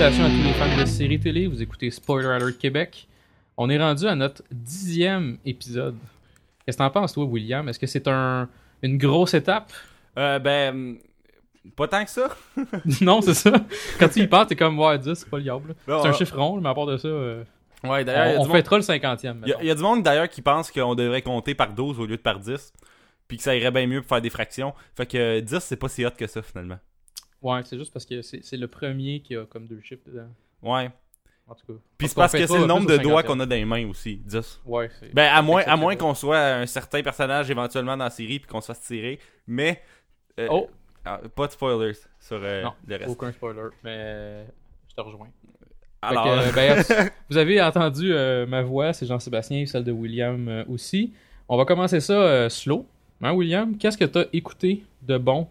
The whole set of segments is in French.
Salutations à tous les fans de séries télé, vous écoutez Spoiler Alert Québec. On est rendu à notre dixième épisode. Qu'est-ce que t'en penses, toi, William? Est-ce que c'est un, une grosse étape? Euh, ben, pas tant que ça. non, c'est ça. Quand tu y penses, t'es comme, ouais, 10, c'est pas le diable. Bon, C'est un euh, chiffre rond, mais à part de ça, euh, Ouais, d'ailleurs, on, on du monde- fêtera le cinquantième. il y, y a du monde d'ailleurs qui pense qu'on devrait compter par 12 au lieu de par 10. Puis que ça irait bien mieux pour faire des fractions. Fait que euh, 10, c'est pas si hot que ça finalement. Ouais, c'est juste parce que c'est le premier qui a comme deux chiffres dedans. Ouais. En tout cas. Puis c'est parce que c'est le nombre de doigts 50e. qu'on a dans les mains aussi, 10. Ouais, c'est. Ben, à moins, à moins qu'on soit un certain personnage éventuellement dans la série puis qu'on se fasse tirer. Mais. euh, Oh, ah, pas de spoilers sur euh, Non, le reste. aucun spoiler, mais je te rejoins. Alors. Que, ben, vous avez entendu euh, ma voix, c'est Jean-Sébastien et celle de William euh, aussi. On va commencer ça euh, slow. Hein, William? Qu'est-ce que tu as écouté de bon euh,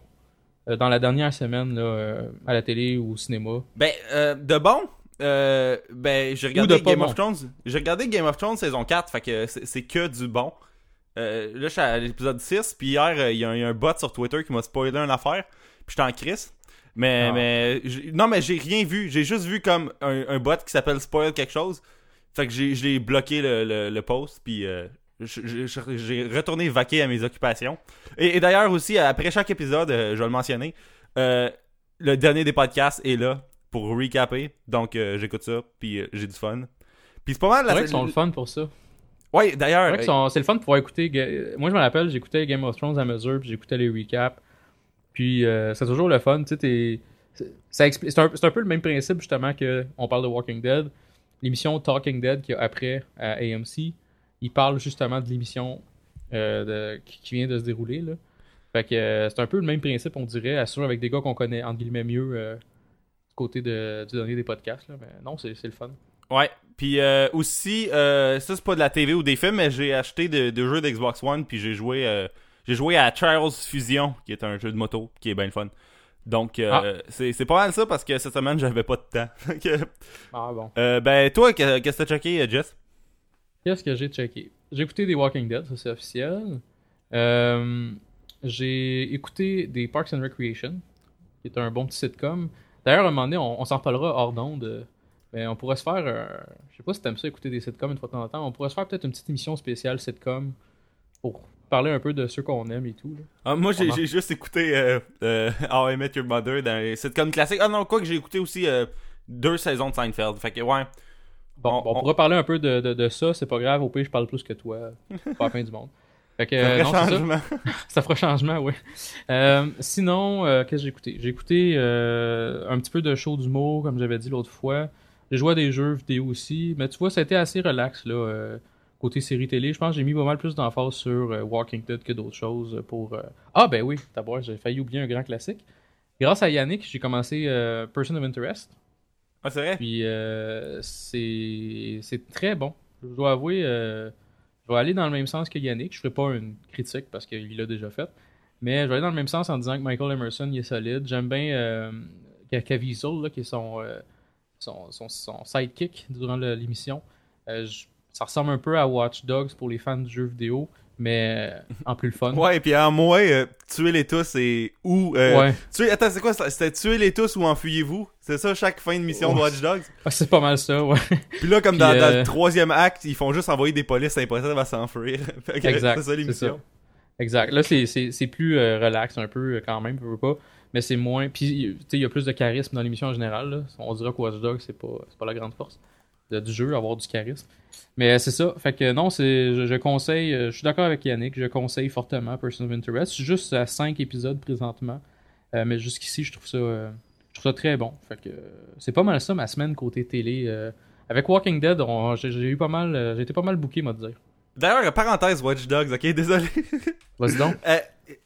dans la dernière semaine là, euh, à la télé ou au cinéma? Ben, euh, de bon, euh, ben, j'ai regardé Game bon. of Thrones. J'ai regardé Game of Thrones saison 4, fait que c'est que du bon. Euh, là, je suis à l'épisode 6, puis hier, euh, il y, a un- il y a un bot sur Twitter qui m'a spoilé une affaire, puis j'étais en crise. Mais, Ah. mais, non, mais j'ai rien vu. J'ai juste vu comme un, un bot qui s'appelle Spoil quelque chose. Fait que j'ai, je l'ai bloqué le, le, le post, puis j'ai retourné vaquer à mes occupations. Et, et d'ailleurs aussi, après chaque épisode, euh, je vais le mentionner, euh, le dernier des podcasts est là pour recapper. Donc euh, j'écoute ça, puis j'ai du fun. Puis c'est pas mal C'est la vrai qu'ils sont le fun pour ça. C'est d'ailleurs. sont- c'est le fun de pouvoir écouter. Moi, je me rappelle, j'écoutais Game of Thrones à mesure, puis j'écoutais les recaps. Puis euh, c'est toujours le fun. Tu sais, c'est- c'est un, un peu le même principe, justement, que on parle de Walking Dead. L'émission Talking Dead qu'il y a après à AMC, il parle justement de l'émission euh, de- qui, vient de se dérouler. Là. Fait que euh, c'est un peu le même principe, on dirait, assuré avec des gars qu'on connaît, entre guillemets, mieux euh, du côté de, du dernier des podcasts. Là. Mais non, c'est c'est le fun. Ouais. Puis aussi, euh, ça c'est pas de la TV ou des films, mais j'ai acheté de, de jeux d'Xbox One, puis j'ai joué, j'ai joué à Trials Fusion, qui est un jeu de moto, qui est bien le fun. Donc euh, c'est c'est pas mal ça parce que cette semaine j'avais pas de temps. Ah bon. euh, ben toi, que- qu'est-ce que t'as checké, Jess? Qu'est-ce que j'ai checké? J'ai écouté des Walking Dead, ça c'est officiel. Euh, j'ai écouté des Parks and Recreation, qui est un bon petit sitcom. D'ailleurs, à un moment donné, on, on s'en reparlera hors d'onde. Mais on pourrait se faire, euh, je sais pas si t'aimes ça écouter des sitcoms une fois de temps en temps, on pourrait se faire peut-être une petite émission spéciale sitcom pour parler un peu de ceux qu'on aime et tout. là. Ah, Moi j'ai On en- j'ai juste écouté euh, euh, How I Met Your Mother dans les sitcoms classiques. Ah non, quoi que j'ai écouté aussi euh, deux saisons de Seinfeld. Fait que ouais. Bon, On- on, on- pourra parler un peu de, de, de ça, c'est pas grave, au pire je parle plus que toi, pas la fin du monde. Fait que, Un euh, non, c'est ça. changement. Ça fera changement, oui. Euh, sinon, euh, qu'est-ce que j'ai écouté? J'ai écouté un petit peu de show d'humour, comme j'avais dit l'autre fois. J'ai joué à des jeux vidéo aussi. Mais tu vois, ça a été assez relax, là. côté série télé, je pense que j'ai mis pas mal plus d'emphase sur Walking Dead que d'autres choses pour. Ah, ben oui, d'abord, j'ai failli oublier un grand classique. Grâce à Yannick, j'ai commencé Person of Interest. Ah, c'est vrai? Puis euh, c'est très bon. Je dois avouer, euh, je vais aller dans le même sens que Yannick. Je ferai pas une critique parce qu'il l'a déjà fait. Mais je vais aller dans le même sens en disant que Michael Emerson il est solide. J'aime bien euh, là, qui est son, euh, son, son, son sidekick durant l'émission. Euh, ça ressemble un peu à Watch Dogs pour les fans du jeu vidéo, mais euh, en plus le fun. Ouais, et puis en moins, euh, tuer les tous et ou. Euh, Ouais. tuer- attends, c'est quoi? C'était tuer les tous ou enfuyez-vous? C'est ça chaque fin de mission de. Watch Dogs? Ah, c'est pas mal ça, ouais. Puis là, comme Puis, dans, dans euh, le troisième acte, ils font juste envoyer des polices impossibles à s'enfuir. Exact, C'est ça l'émission. Exact. Là, c'est- plus euh, relax un peu quand même, veux pas. Mais c'est moins. Puis, tu sais, il y a plus de charisme dans l'émission en général. là. On dirait que Watch Dogs, c'est pas, c'est pas la grande force de- du jeu, avoir du charisme. Mais euh, c'est ça. Fait que non, c'est je, je conseille. euh, Je suis d'accord avec Yannick. Je conseille fortement Person of Interest. Je suis juste à 5 épisodes présentement. Euh, mais jusqu'ici, je trouve ça. euh, je trouve ça très bon. Fait que c'est pas mal ça ma semaine côté télé. euh. avec Walking Dead, j'ai eu pas mal. J'ai été pas mal booké, moi, de dire. D'ailleurs, parenthèse Watch Dogs, ok, désolé. Vas-y donc.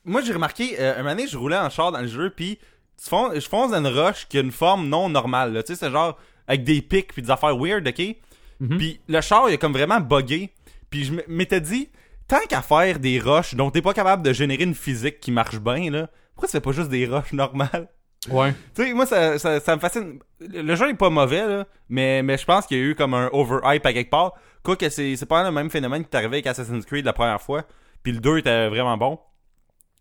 Moi, j'ai remarqué, un donné, je roulais en char dans le jeu, puis je fonce dans une roche qui a une forme non normale. Tu sais, c'est genre avec des pics puis des affaires weird, ok? Mhm. Puis le char, il a comme vraiment buggé. Puis je m'étais dit, tant qu'à faire des roches dont t'es pas capable de générer une physique qui marche bien, là, pourquoi tu fais pas juste des roches normales? Ouais. Tu sais, moi, ça, ça, ça me fascine. Le jeu est pas mauvais, là, mais, mais je pense qu'il y a eu comme un overhype à quelque part. Quoi que c'est pas le même phénomène qui est arrivé avec Assassin's Creed la première fois. Puis le 2 était vraiment bon.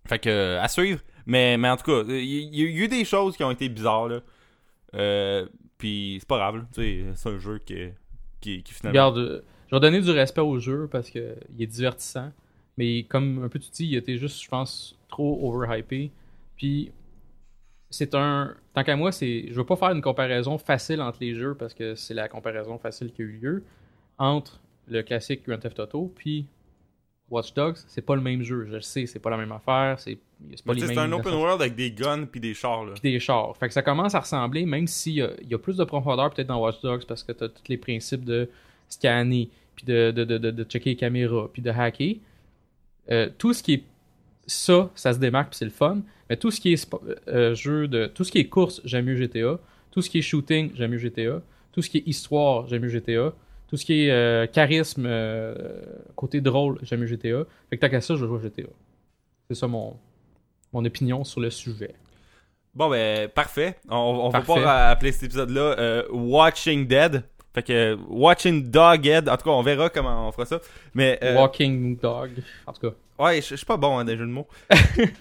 Fait que, euh, à suivre. Mais, mais en tout cas, il y, il y a eu des choses qui ont été bizarres, là. Euh, puis c'est pas grave, c'est un jeu qui, qui, finalement. Regarde, euh, je vais donner du respect au jeu parce que il est divertissant. Mais comme un peu tu dis, il était juste, je pense, trop overhypé. Puis c'est un. Tant qu'à moi, c'est. Je veux pas faire une comparaison facile entre les jeux parce que c'est la comparaison facile qui a eu lieu. Entre le classique Grand Theft Auto puis Watch Dogs, c'est pas le même jeu. Je le sais, c'est pas la même affaire. C'est pas les mêmes. c'est un open world avec des guns puis des chars, là. des chars. Fait que ça commence à ressembler, même s'il y y a plus de profondeur peut-être dans Watch Dogs parce que tu as tous les principes de scanner, puis de, de, de, de, de checker les caméras, puis de hacker. Euh, tout ce qui est ça, ça se démarque puis c'est le fun. Mais tout ce qui est spo- euh, jeu de. Tout ce qui est course, j'aime mieux GTA. Tout ce qui est shooting, j'aime mieux GTA. Tout ce qui est histoire, j'aime mieux GTA. Tout ce qui est euh, charisme, euh, côté drôle, j'aime mieux GTA. Fait que tant qu'à ça, je jouer à GTA. C'est ça mon, mon opinion sur le sujet. Bon, ben, parfait. On, on va pas appeler cet épisode-là euh, Watching Dead. Fait que euh, Watching Doghead. En tout cas, on verra comment on fera ça. Mais. euh, Walking Dog. En tout cas. Ouais, je suis pas bon hein, des jeux de mots.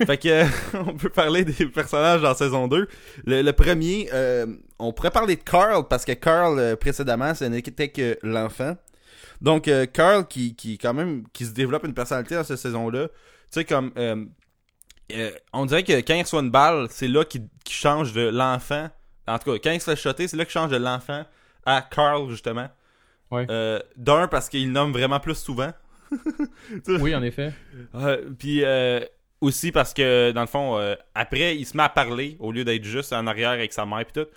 fait que euh, on peut parler des personnages dans saison 2. Le, le premier, euh, on pourrait parler de Carl parce que Carl euh, précédemment, ce n'était que l'enfant. Donc euh, Carl qui qui quand même qui se développe une personnalité dans cette saison-là. Tu sais comme euh, on dirait que quand il reçoit une balle, c'est là qu'il change de l'enfant. En tout cas, quand il se fait shotter, c'est là qu'il change de l'enfant à Carl justement. Ouais. D'un parce qu'il nomme vraiment plus souvent. Oui, en effet. Puis euh, aussi parce que dans le fond euh, après il se met à parler au lieu d'être juste en arrière avec sa mère puis tout.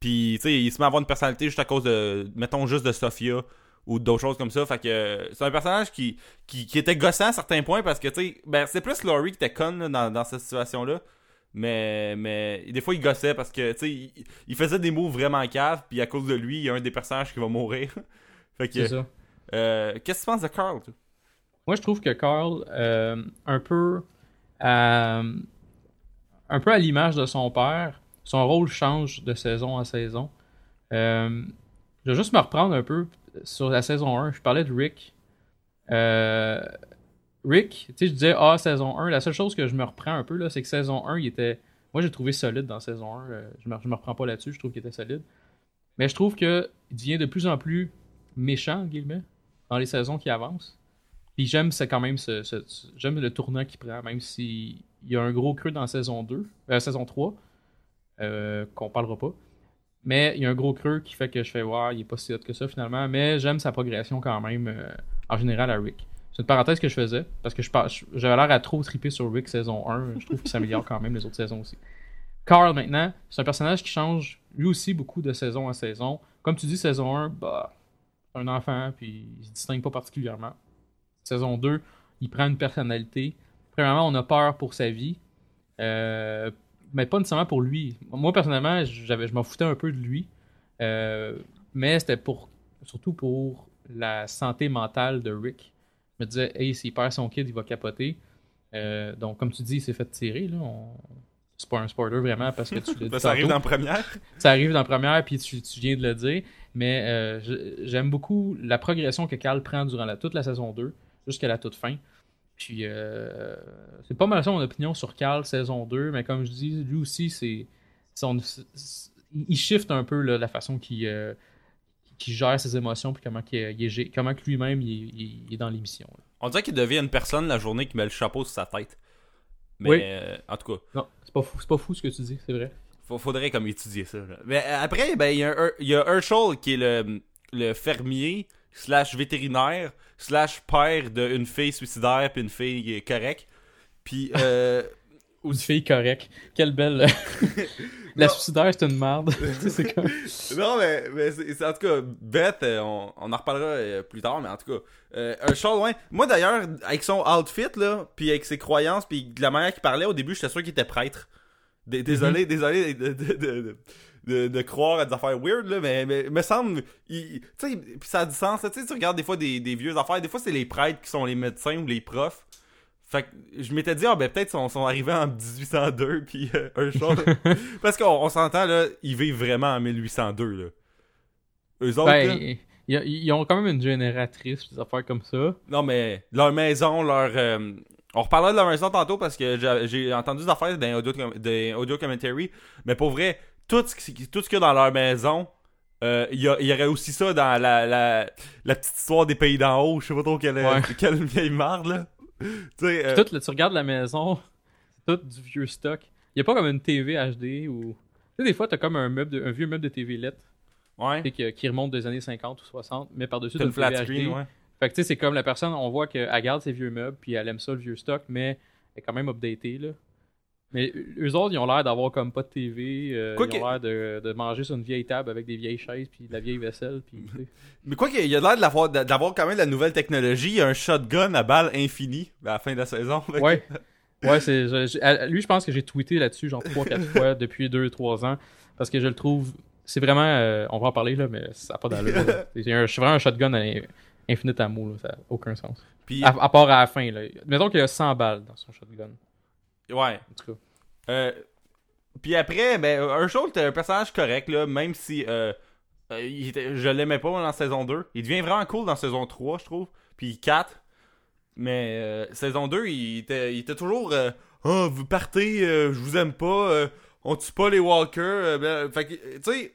Puis tu sais il se met à avoir une personnalité juste à cause de mettons juste de Sophia ou d'autres choses comme ça. Fait que euh, c'est un personnage qui, qui qui était gossant à certains points parce que tu sais ben c'est plus Laurie qui était conne là, dans dans cette situation là. Mais mais des fois il gossait parce que tu sais il, il faisait des mots vraiment caves puis à cause de lui, il y a un des personnages qui va mourir. fait C'est que ça. euh, qu'est-ce que tu penses de Carl toi? Moi, je trouve que Carl, euh, un peu à, un peu à l'image de son père, son rôle change de saison en saison. Euh, je vais juste me reprendre un peu sur la saison 1. Je parlais de Rick. Euh, Rick, tu sais, je disais, ah, saison 1. La seule chose que je me reprends un peu, c'est que saison 1, il était. Moi, j'ai trouvé solide dans saison 1. Euh, je, me, je me reprends pas là-dessus. Je trouve qu'il était solide. Mais je trouve qu'il devient de plus en plus méchant, guillemets, dans les saisons qui avancent. Puis j'aime c'est quand même ce- j'aime le tournant qu'il prend, même s'il y a un gros creux dans saison 2, euh, saison 3, euh, qu'on parlera pas. Mais il y a un gros creux qui fait que je fais voir, il est pas si hot que ça finalement. Mais j'aime sa progression quand même, euh, en général, à Rick. C'est une parenthèse que je faisais, parce que j'avais l'air à trop triper sur Rick saison 1. Je trouve qu'il s'améliore quand même les autres saisons aussi. Carl, maintenant, c'est un personnage qui change lui aussi beaucoup de saison en saison. Comme tu dis, saison 1, bah, c'est un enfant, puis il se distingue pas particulièrement. Saison 2, il prend une personnalité. Premièrement, on a peur pour sa vie. Euh, mais pas nécessairement pour lui. Moi, personnellement, j'avais, je m'en foutais un peu de lui. Euh, mais c'était pour surtout pour la santé mentale de Rick. Je me disais, hey, s'il perd son kid, il va capoter. Euh, donc, comme tu dis, il s'est fait tirer. Là. On... C'est pas un spoiler vraiment parce que tu l'as dit ça arrive dans la première. Ça arrive dans la première, puis tu, tu viens de le dire. Mais euh, j'aime beaucoup la progression que Carl prend durant la, toute la saison 2, jusqu'à la toute fin. Puis euh, c'est pas mal ça mon opinion sur Carl saison 2, mais comme je dis, lui aussi, c'est. il shift un peu là, la façon qu'il euh, qu'il gère ses émotions, puis comment, qu'il- il gé- comment que lui-même il, est- il il dans l'émission. On dirait qu'il devient une personne la journée qui met le chapeau sur sa tête. Mais Oui. euh, en tout cas, Non, c'est pas fou, c'est pas fou ce que tu dis, c'est vrai. faudrait comme étudier ça. là. Mais euh, après, ben il y a, un- il y a Herschel qui est le, le fermier slash vétérinaire slash père d'une fille suicidaire puis une fille correcte. Puis euh, Une fille correcte. Quelle belle. la Non. suicidaire, c'est une merde. Comme. non mais, mais en tout cas Beth, euh, on, on en reparlera euh, plus tard, mais en tout cas euh, Herschel, ouais. Moi d'ailleurs avec son outfit là, puis avec ses croyances, puis de la manière qu'il parlait au début, j'étais sûr qu'il était prêtre. D- Désolé, désolé de, de, de, de, de- croire à des affaires weird, là, mais, mais me semble. il- Tu sais, pis ça a du sens, là, tu sais, tu regardes des fois des, des vieux affaires, des fois c'est les prêtres qui sont les médecins ou les profs. Fait que je m'étais dit, ah ben peut-être ils sont, sont arrivés en 1802, puis euh, un chose. Parce qu'on on s'entend, là, ils vivent vraiment en 1802, là. Eux autres, là, Ben, ils, ils ont quand même une génératrice, des affaires comme ça. Non, mais leur maison, leur. euh, on reparlera de leur maison tantôt parce que j'ai entendu des affaires dans audio, audio commentary. Mais pour vrai, tout ce qui- tout ce qu'il y a dans leur maison, euh, il y, y aurait aussi ça dans la, la, la petite histoire des pays d'en haut, je sais pas trop quelle, Ouais. quelle vieille marde, là. tu sais, euh, tout, là, tu regardes la maison, c'est tout du vieux stock. Il y a pas comme une TV HD ou. Tu sais, des fois, t'as comme un, meuble de- un vieux meuble de TV LED ouais. qui, qui remonte des années 50 ou 60, mais par-dessus, t'as une une flat TV screen, HD. ouais. Fait que tu sais, c'est comme la personne, on voit qu'elle garde ses vieux meubles, puis elle aime ça, le vieux stock, mais elle est quand même updatée, là. Mais eux autres, ils ont l'air d'avoir comme pas de TV, euh, ils ont l'air de, de manger sur une vieille table avec des vieilles chaises, puis de la vieille vaisselle, puis tu sais. Mais quoi qu'il y a l'air de l'avoir- d'avoir quand même de la nouvelle technologie, il y a un shotgun à balle infini à la fin de la saison. Ouais. Ouais, c'est. je- lui, je pense que j'ai tweeté là-dessus, genre 3-4 fois depuis 2-3 ans. Parce que je le trouve. C'est vraiment. euh, on va en parler, là, mais ça n'a pas d'allure. C'est un- C'est vraiment un shotgun à in- infinite ammo, là. Ça n'a aucun sens. Puis, À, à part à la fin, là. Mettons qu'il y a 100 balles dans son shotgun. Ouais. En tout cas. Euh, puis après, ben, Herschel était un personnage correct, là, même si euh, euh, il était- je l'aimais pas dans saison 2. Il devient vraiment cool dans saison 3, je trouve. Puis 4. Mais euh, saison 2, il était, il était toujours euh, Ah, vous partez, euh, je vous aime pas, euh, on tue pas les walkers. euh, ben, fait que, tu sais,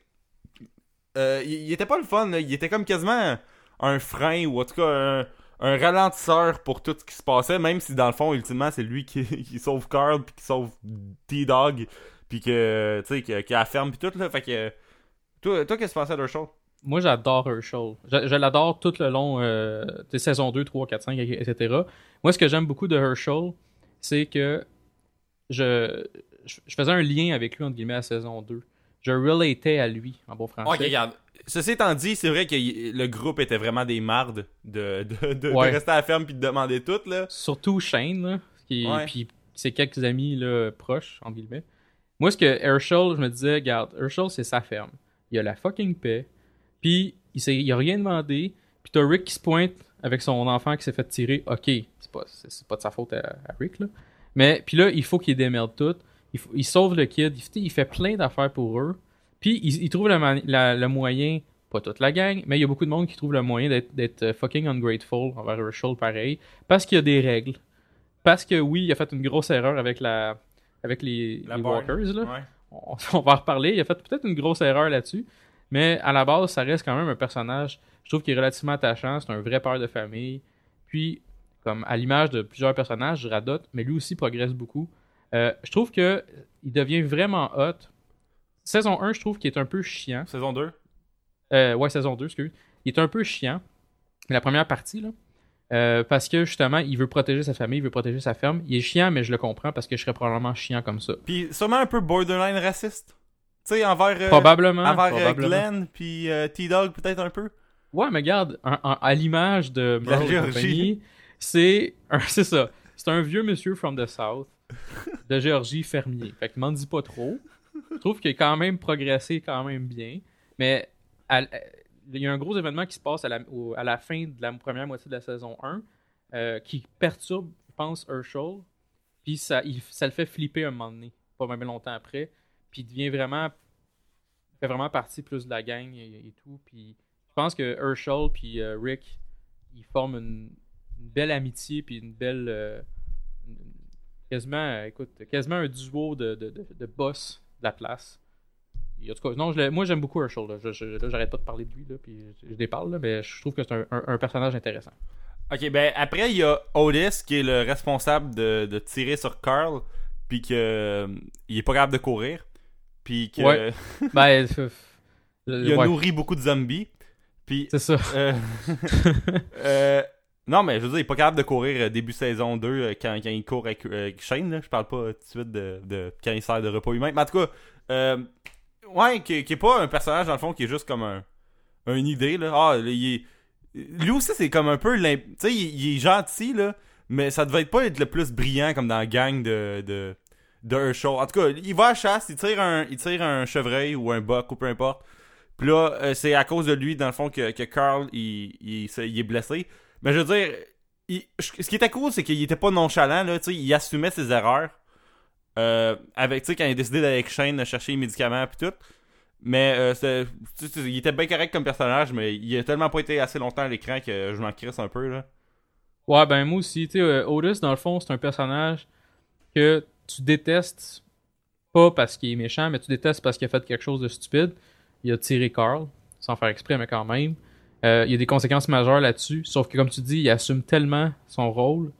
euh, il, il était pas le fun, là. il était comme quasiment un frein ou en tout cas un, ralentisseur pour tout ce qui se passait, même si dans le fond, ultimement, c'est lui qui, sauve Carl puis qui sauve T-Dog puis que, tu sais, qui, qui a la ferme puis tout, là. Fait que, toi, qu'est-ce que tu pensais d'Herschel? Moi, j'adore Herschel. Je, l'adore tout le long euh, des saisons 2, 3, 4, 5, etc. Moi, ce que j'aime beaucoup de Herschel, c'est que je, je, je faisais un lien avec lui, entre guillemets, à saison 2. Je relatais à lui, en bon français. Ok, regarde. Ceci étant dit, c'est vrai que le groupe était vraiment des mardes de, de, de, de Ouais. rester à la ferme puis de demander tout, là. Surtout Shane, là, qui, Ouais. puis ses quelques amis là, proches, entre guillemets. Moi, ce que Herschel, je me disais, regarde, Herschel, c'est sa ferme. Il a la fucking paix. Puis, il, s'est- il a rien demandé. Puis, t'as Rick qui se pointe avec son enfant qui s'est fait tirer. Ok, c'est pas, c'est, c'est pas de sa faute à, à Rick, là. Mais, puis là, il faut qu'il démerde tout. Il, sauve le kid. Il, il fait plein d'affaires pour eux. Puis, il, il trouve le, mani- la- le moyen, pas toute la gang, mais il y a beaucoup de monde qui trouve le moyen d'être, euh, fucking ungrateful envers Herschel, pareil. Parce qu'il y a des règles. Parce que oui, il a fait une grosse erreur avec la avec les, La les barn. Walkers. Là. Ouais. On, on va en reparler. Il a fait peut-être une grosse erreur là-dessus. Mais à la base, ça reste quand même un personnage, je trouve, qui est relativement attachant. C'est un vrai père de famille. Puis, comme à l'image de plusieurs personnages, je radote, mais lui aussi progresse beaucoup. Euh, je trouve que il devient vraiment hot. Saison 1, je trouve qu'il est un peu chiant. Saison 2. Euh, ouais, saison 2, excuse. Il est un peu chiant. La première partie, là. Euh, parce que justement, il veut protéger sa famille, il veut protéger sa ferme. Il est chiant, mais je le comprends parce que je serais probablement chiant comme ça. Puis sûrement un peu borderline raciste. Tu sais, envers, probablement. envers probablement. Glenn puis T-Dog peut-être un peu. Ouais, mais regarde, un- un- à l'image de compagnie, c'est c'est ça. C'est un vieux monsieur from the South de Géorgie fermier. Fait que m'en dis pas trop. Je trouve qu'il a quand même progressé quand même bien. Mais à- il y a un gros événement qui se passe à la, fin de la première moitié de la saison 1 euh, qui perturbe, je pense, Herschel. Puis ça, le fait flipper un moment donné, pas même longtemps après. Puis il devient vraiment, fait vraiment partie plus de la gang et, tout. Puis je pense que Herschel puis euh, Rick, ils forment une, belle amitié puis une belle, euh, quasiment, euh, écoute, quasiment un duo de, de, de, de boss de la place. Et en tout cas, non, je moi j'aime beaucoup Herschel. Là. Je- je- là, j'arrête pas de parler de lui, là, puis je, je déparle, là, mais je trouve que c'est un, un- un personnage intéressant. Ok, ben après il y a Otis qui est le responsable de, de tirer sur Carl puis que euh, il est pas capable de courir puis que Ouais. ben, euh, il a ouais, nourri beaucoup de zombies puis c'est ça. euh, euh, non mais je veux dire il est pas capable de courir euh, début saison 2 euh, quand, quand il court avec, euh, avec Shane là. je parle pas tout de suite de, de quand il sert de repas humain mais en tout cas ouais qui, qui est pas un personnage dans le fond qui est juste comme un une idée là ah il est lui aussi c'est comme un peu tu sais il, est gentil là mais ça devait être pas être le plus brillant comme dans la gang de de de Herschel. En tout cas, il va à la chasse, il tire un il tire un chevreuil ou un boc ou peu importe. Puis là, c'est à cause de lui dans le fond que, que Carl il, il, il est blessé. Mais je veux dire, ce qui était cool, c'est qu'il était pas nonchalant là, il assumait ses erreurs. Euh, avec tu sais quand il a décidé d'aller avec Shane chercher les médicaments puis tout. Mais euh, il était bien correct comme personnage, mais il a tellement pas été assez longtemps à l'écran que je m'en crisse un peu là. Ouais, ben moi aussi, tu sais, euh, Otis, dans le fond, c'est un personnage que tu détestes pas parce qu'il est méchant, mais tu détestes parce qu'il a fait quelque chose de stupide. Il a tiré Carl. sans faire exprès, mais quand même. Euh, il y a des conséquences majeures là-dessus. Sauf que, comme tu dis, il assume tellement son rôle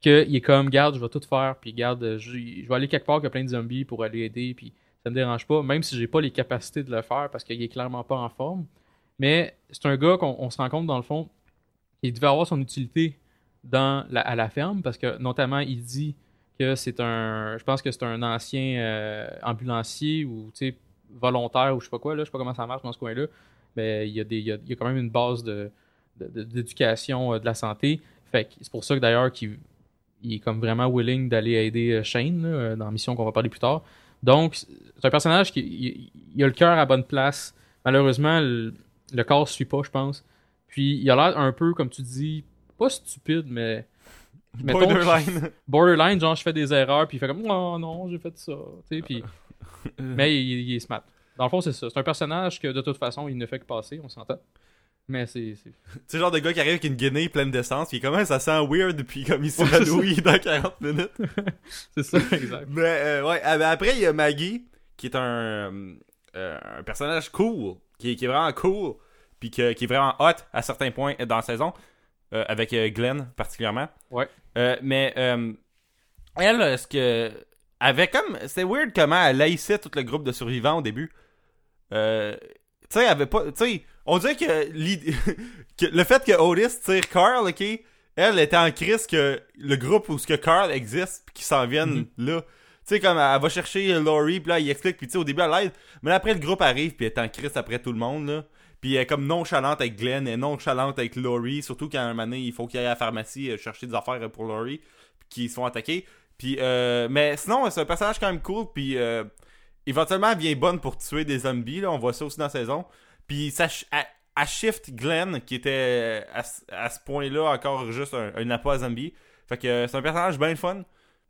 qu'il est comme, garde, je vais tout faire, puis garde, je, vais aller quelque part qu'il y a plein de zombies pour aller aider, puis ça me dérange pas, même si j'ai pas les capacités de le faire parce qu'il est clairement pas en forme. Mais c'est un gars qu'on on se rend compte, dans le fond, qu'il devait avoir son utilité à la ferme parce que, notamment, il dit que c'est un. Je pense que c'est un ancien euh, ambulancier ou, tu volontaire ou je sais pas quoi, là, je sais pas comment ça marche dans ce coin-là. Mais il y, a des, il, y a, il y a quand même une base de, d'éducation euh, de la santé. Fait c'est pour ça que d'ailleurs qu'il il est comme vraiment willing d'aller aider euh, Shane là, euh, dans la mission qu'on va parler plus tard. Donc, c'est un personnage qui il, il a le cœur à bonne place. Malheureusement, le, le corps suit pas, je pense. Puis il a l'air un peu, comme tu dis, pas stupide, mais. Borderline. borderline, genre je fais des erreurs, puis il fait comme oh non, j'ai fait ça. Puis, mais il, il est smart. Dans le fond, c'est ça. C'est un personnage que de toute façon, il ne fait que passer, on s'entend. Mais c'est. c'est- genre de gars qui arrive avec une guinée pleine d'essence, puis comment ça sent weird, puis comme il s'évanouit dans 40 minutes. C'est ça, exact. Mais euh, ouais, ben après il y a Maggie qui est un, euh, un personnage cool, qui est, qui est vraiment cool, puis que- qui est vraiment hot à certains points dans la saison, euh, avec Glenn particulièrement. Ouais. Mais elle, ce que avait comme, c'est weird comment elle haïssait tout le groupe de survivants au début. Euh, tu sais, avait pas, tu sais, on dirait que, le fait que Otis tire Carl, ok, elle était en crise que le groupe où ce que Carl existe, puis qu'ils s'en viennent là. Tu sais, comme elle va chercher Laurie, puis là, il explique, puis tu sais, au début, elle l'aide. Mais là, après, le groupe arrive, puis elle est en crise après tout le monde, là. Puis elle est comme nonchalante avec Glenn, elle est nonchalante avec Laurie, surtout quand un moment donné, il faut qu'il aille à la pharmacie euh, chercher des affaires pour Laurie, puis qu'ils se font attaquer. Puis, euh, mais sinon, c'est un personnage quand même cool, puis euh, éventuellement, elle vient bonne pour tuer des zombies, là, on voit ça aussi dans la saison. Puis ça, shift Glenn, qui était à, à ce point-là encore juste un, un appât à zombie. Fait que c'est un personnage bien fun,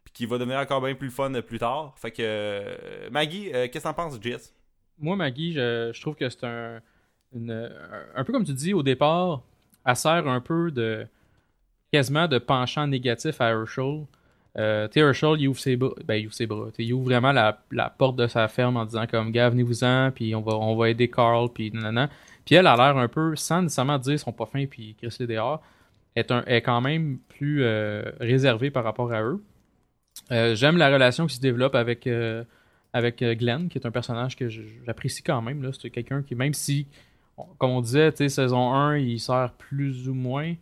puis qui va devenir encore bien plus fun plus tard. Fait que euh, Maggie, euh, qu'est-ce que t'en penses, Jess? Moi, Maggie, je, je trouve que c'est un. un peu comme tu dis au départ, elle sert un peu de. quasiment de penchant négatif à Herschel. Euh, Herschel, il ouvre ses bras. Ben, il ouvre ses bras. Il ouvre vraiment la, porte de sa ferme en disant comme, gars, venez-vous-en, puis on va, on va aider Carl, puis nanana. Puis elle a l'air un peu, sans nécessairement dire son pas fin, puis Chris les dehors, est, un, est quand même plus euh, réservée par rapport à eux. Euh, J'aime la relation qui se développe avec, euh, avec Glenn, qui est un personnage que j'apprécie quand même. C'est quelqu'un qui, même si, comme on disait, saison 1, il sert plus ou moins,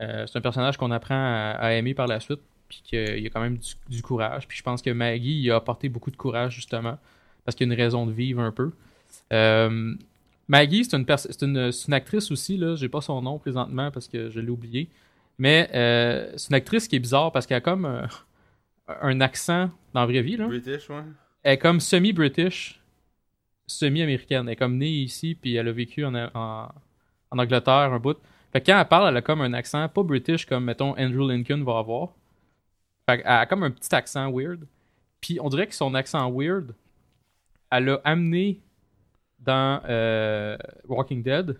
c'est un personnage qu'on apprend à aimer par la suite, puis qu'il y a quand même du, du courage. Puis je pense que Maggie il a apporté beaucoup de courage, justement, parce qu'il y a une raison de vivre un peu. Euh, Maggie, c'est une, c'est une, c'est une actrice aussi, là. J'ai pas son nom présentement parce que je l'ai oublié. Mais euh, c'est une actrice qui est bizarre parce qu'elle a comme euh, un accent dans la vraie vie, là British, ouais. elle est comme semi-british, semi-américaine. Elle est comme née ici, puis elle a vécu en, en, en Angleterre un bout. Fait que quand elle parle, elle a comme un accent pas british comme, mettons, Andrew Lincoln va avoir. Fait qu'elle a comme un petit accent weird. Puis on dirait que son accent weird, elle l'a amené dans euh, Walking Dead,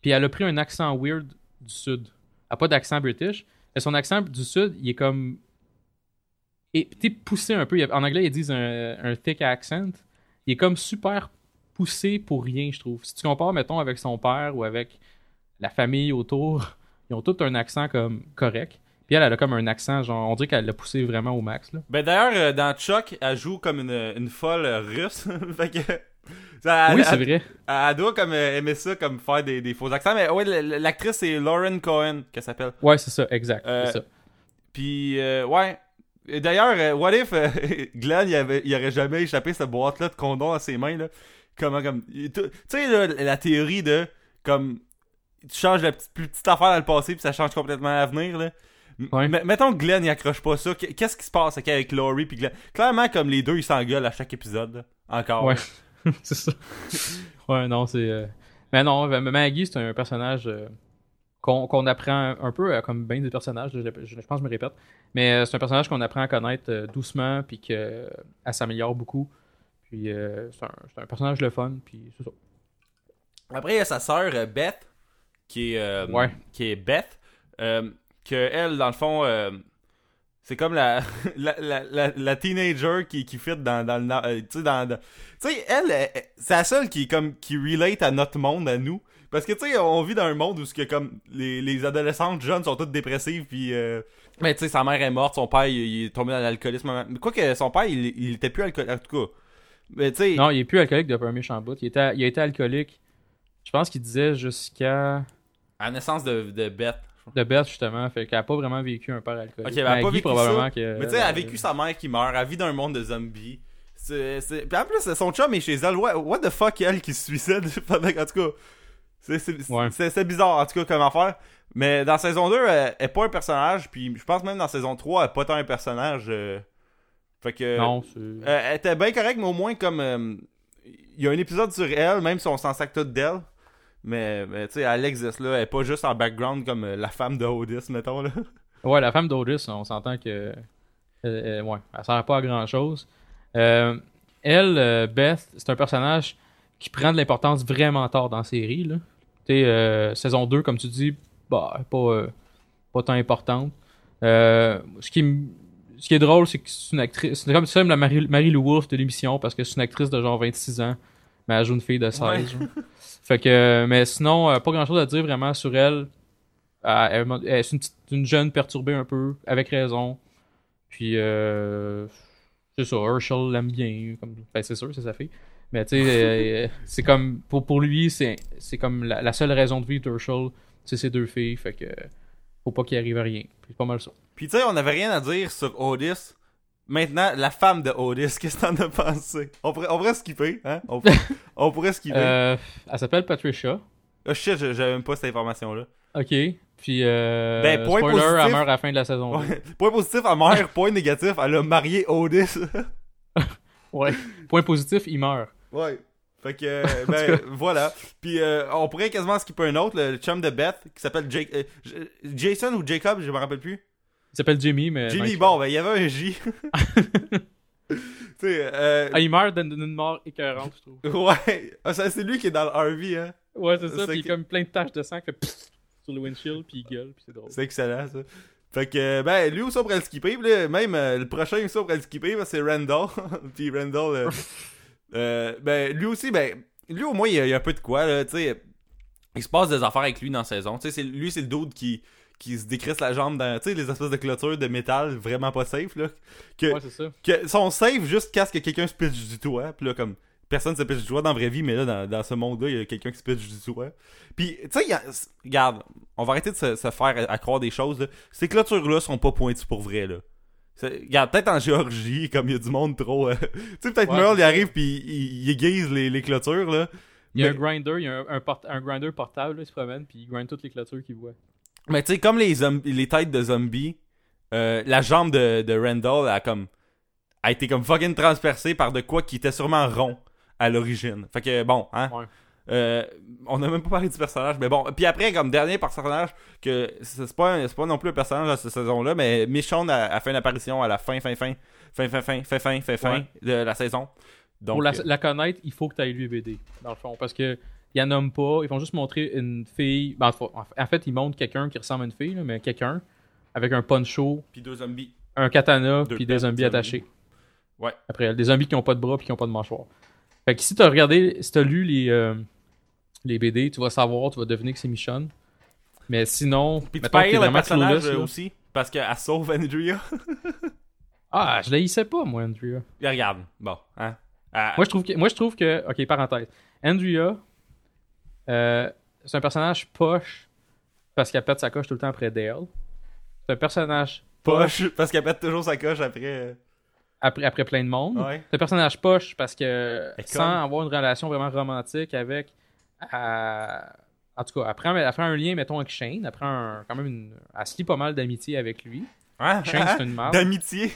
puis elle a pris un accent weird du sud. Elle a pas d'accent british, mais son accent du sud, il est comme et poussé un peu. En anglais, ils disent un, un thick accent. Il est comme super poussé pour rien, je trouve. Si tu compares, mettons, avec son père ou avec la famille autour, ils ont tous un accent comme correct. Puis elle, elle a comme un accent, genre, on dirait qu'elle l'a poussé vraiment au max, là. Ben d'ailleurs, euh, dans Chuck, elle joue comme une, une folle russe. fait que. ça, elle- oui, c'est vrai. Elle doit comme euh, aimer ça, comme faire des, des faux accents. Mais ouais, l'actrice c'est Lauren Cohen qu'elle s'appelle. Ouais, c'est ça, exact. Euh, c'est ça. Puis euh, ouais. Et D'ailleurs, euh, what if euh, Glenn il, avait, il aurait jamais échappé cette boîte là de condoms à ses mains là? Comment comme. Tu sais la théorie de comme tu changes la petite, plus petite affaire dans le passé puis ça change complètement l'avenir là. Ouais. Mettons que Glenn il accroche pas ça. Qu- Qu'est-ce qui se passe avec Laurie puis Glenn? Clairement comme les deux ils s'engueulent à chaque épisode. Encore. Ouais. c'est ça. Ouais, non, c'est. euh, Mais non, Maggie, c'est un personnage euh, qu'on qu'on apprend un peu, euh, comme bien des personnages, je, je- je pense que je me répète. Mais euh, c'est un personnage qu'on apprend à connaître doucement, puis qu'elle s'améliore beaucoup. Puis euh, c'est un, c'est un personnage le fun, puis c'est ça. Après, il y a sa sœur Beth, qui est, euh, Ouais. qui est Beth, euh, que elle, dans le fond, euh, C'est comme la, la, la, la, la teenager qui, qui fit dans, dans le. euh, tu sais, dans, dans- tu sais, elle, elle- c'est la seule qui, comme, qui relate à notre monde, à nous. Parce que, tu sais, on vit dans un monde où que, comme, les, les adolescentes jeunes sont toutes dépressives, puis. Euh, mais, tu sais, sa mère est morte, son père, il, il est tombé dans l'alcoolisme. Mais quoi que son père, il, il était plus alcoolique, en tout cas. Mais, tu sais. Non, il est plus alcoolique depuis un méchant bout. Il, était, il a été alcoolique, je pense qu'il disait jusqu'à. À la naissance de, de Beth. De Beth, justement. Fait qu'elle a pas vraiment vécu un père alcoolique. Ok, elle a pas vécu probablement ça. que. Mais tu sais, elle a vécu sa mère qui meurt, elle vit dans un monde de zombies. C'est, c'est... Puis en plus, son chum est chez elle. What, what the fuck, elle qui se suicide pendant En tout cas, c'est, c'est, Ouais. c'est, c'est bizarre, en tout cas, comme affaire. Mais dans saison 2, elle, elle est pas un personnage. Puis je pense même dans saison 3, elle est pas tant un personnage. euh, Fait que. Non, c'est. Euh, elle était bien correcte, mais au moins, comme. euh, Il y a un épisode sur elle, même si on s'en sac tout d'elle. Mais, mais tu sais, existe là. Elle est pas juste en background comme euh, la femme de Otis, mettons là. Ouais, la femme d'Otis, on s'entend que. euh, euh, ouais, elle sert pas à grand chose. elle, Beth, c'est un personnage qui prend de l'importance vraiment tard dans la série. Là. Euh, saison 2, comme tu dis, bah, pas, pas tant importante. Ce, qui, ce qui est drôle, c'est que c'est une actrice. C'est comme, comme la Marie, Marie Lou Wolfe de l'émission parce que c'est une actrice de genre 26 ans, mais elle joue une fille de 16. Ouais. genre. Fait que, mais sinon, euh, pas grand chose à dire vraiment sur elle. Elle, c'est une, jeune perturbée un peu, avec raison. Puis, euh, c'est ça, Herschel l'aime bien. Comme, ben, c'est sûr, c'est sa fille. Mais tu sais, c'est comme, pour, pour lui, c'est, c'est comme la, la seule raison de vivre d'Herschel, c'est ses deux filles. Fait que, faut pas qu'il arrive à rien. Puis, c'est pas mal ça. Puis tu sais, on avait rien à dire sur Otis. Maintenant, la femme de Otis, qu'est-ce que t'en as pensé? On pourrait, on pourrait skipper, hein? On, pourrait- on pourrait skipper. Euh, elle s'appelle Patricia. Oh shit, j'avais même pas cette information-là. Ok. Puis, euh, Ben, point spoiler, positif. elle meurt à la fin de la saison. Ouais. Point positif à mère, point négatif, elle a marié Otis. Ouais. Point positif, il meurt. ouais. Fait que, euh, ben, voilà. Puis euh, on pourrait quasiment skipper un autre, le chum de Beth, qui s'appelle Jake, euh, Jason ou Jacob, je me rappelle plus. Il s'appelle Jimmy, mais. Jimmy, ben, bon, ben, il y avait un J. tu sais, euh, Ah, il meurt d'une mort écœurante, je trouve. ouais. Ah, c'est lui qui est dans le RV, hein. Ouais, c'est ça. Puis il que- y a comme plein de taches de sang qui fait pfff sur le windshield, puis il gueule, puis c'est drôle. C'est excellent, ça. Fait que, ben, lui aussi, on pourrait le skipper. Puis là, même euh, le prochain aussi, on pourrait le skipper, que c'est Randall. puis Randall, euh, euh, ben, lui aussi, ben, lui, au moins, il y a, il y a un peu de quoi, là, tu sais. Il se passe des affaires avec lui dans la saison. Tu sais, lui, c'est le dude qui, qui se décrisse la jambe dans, tu sais, les espèces de clôtures de métal vraiment pas safe, là. Que, Ouais, c'est ça. que sont safe juste qu'à ce que quelqu'un se pitche du toit. Puis là, comme, personne se pitche du toit dans la vraie vie, mais là, dans, dans ce monde-là, il y a quelqu'un qui se pitche du toit. Puis, tu sais, regarde, on va arrêter de se, se faire à, à croire des choses, là. Ces clôtures-là sont pas pointues pour vrai, là. Regarde, peut-être en Géorgie, comme il y a du monde trop... euh, tu sais, peut-être Ouais, Merle, il arrive puis il, il aiguise les, les clôtures, là. Il y a Mais- un grinder, il y a un, un, port- un grinder portable, là, il se promène, puis il grind toutes les clôtures qu'il voit. Mais tu sais, comme les, les têtes de zombies, euh, la jambe de, de Randall a comme a été comme fucking transpercée par de quoi qui était sûrement rond à l'origine. Fait que bon, hein. Ouais. Euh, on a même pas parlé du personnage, mais bon. Puis après, comme dernier personnage, que c'est pas, un- pas non plus un personnage de cette saison-là, mais Michonne a, a fait une apparition à la fin, fin, fin, fin, fin, fin, fin, fin, fin, Ouais. de la saison. Donc, Pour la, euh, la connaître, il faut que tu ailles lu BD, dans le fond. Parce que ils en nomment pas, ils vont juste montrer une fille. ben, en fait, ils montrent quelqu'un qui ressemble à une fille, là, mais quelqu'un avec un poncho, puis deux zombies. un katana, puis des zombies attachés. Ouais. Après, des zombies qui ont pas de bras puis qui ont pas de mâchoire. Fait que si t'as regardé, si t'as lu les, euh, les BD, tu vas savoir, tu vas deviner que c'est Michonne. Mais sinon, Puis tu payes le personnage clueless, euh, là. aussi, parce qu'elle sauve Andrea. Ah, je la pas, moi, Andrea. Regarde, bon, hein. Ah, Moi, je trouve que, moi, je trouve que, ok, parenthèse. Andrea, euh, c'est un personnage poche parce qu'elle pète sa coche tout le temps après Dale. C'est un personnage poche poche, parce qu'elle pète toujours sa coche après. euh, après, après plein de monde. Ouais. C'est un personnage poche parce que Elle sans avoir une relation vraiment romantique avec. euh, en tout cas, après, un- lien, mettons, avec Shane, après un, quand même une. Elle se lie pas mal d'amitié avec lui. Hein? Shane, c'est une marde. D'amitié.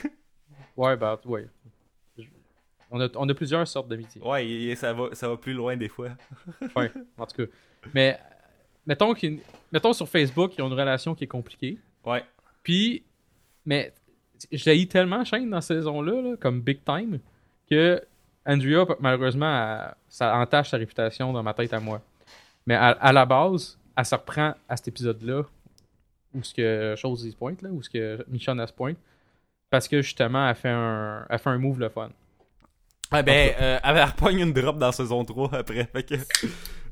Ouais, bah, ouais. On a, on a plusieurs sortes d'amitié. Ouais, et- ça va, ça va plus loin des fois. Ouais, en tout cas. Mais, mettons, mettons sur Facebook, ils ont une relation qui est compliquée. Ouais. Puis, mais j'ai tellement Shane dans cette saison-là, là, comme big time, que Andrea, malheureusement, elle- ça entache sa réputation dans ma tête à moi. Mais à, à la base, elle se reprend à cet épisode-là, où ce que chose se pointe, là, où ce que Michonne se pointe. Parce que justement, elle fait un, elle fait un move le fun. Ah ben, euh, elle repogne une drop dans saison 3 après. Fait que,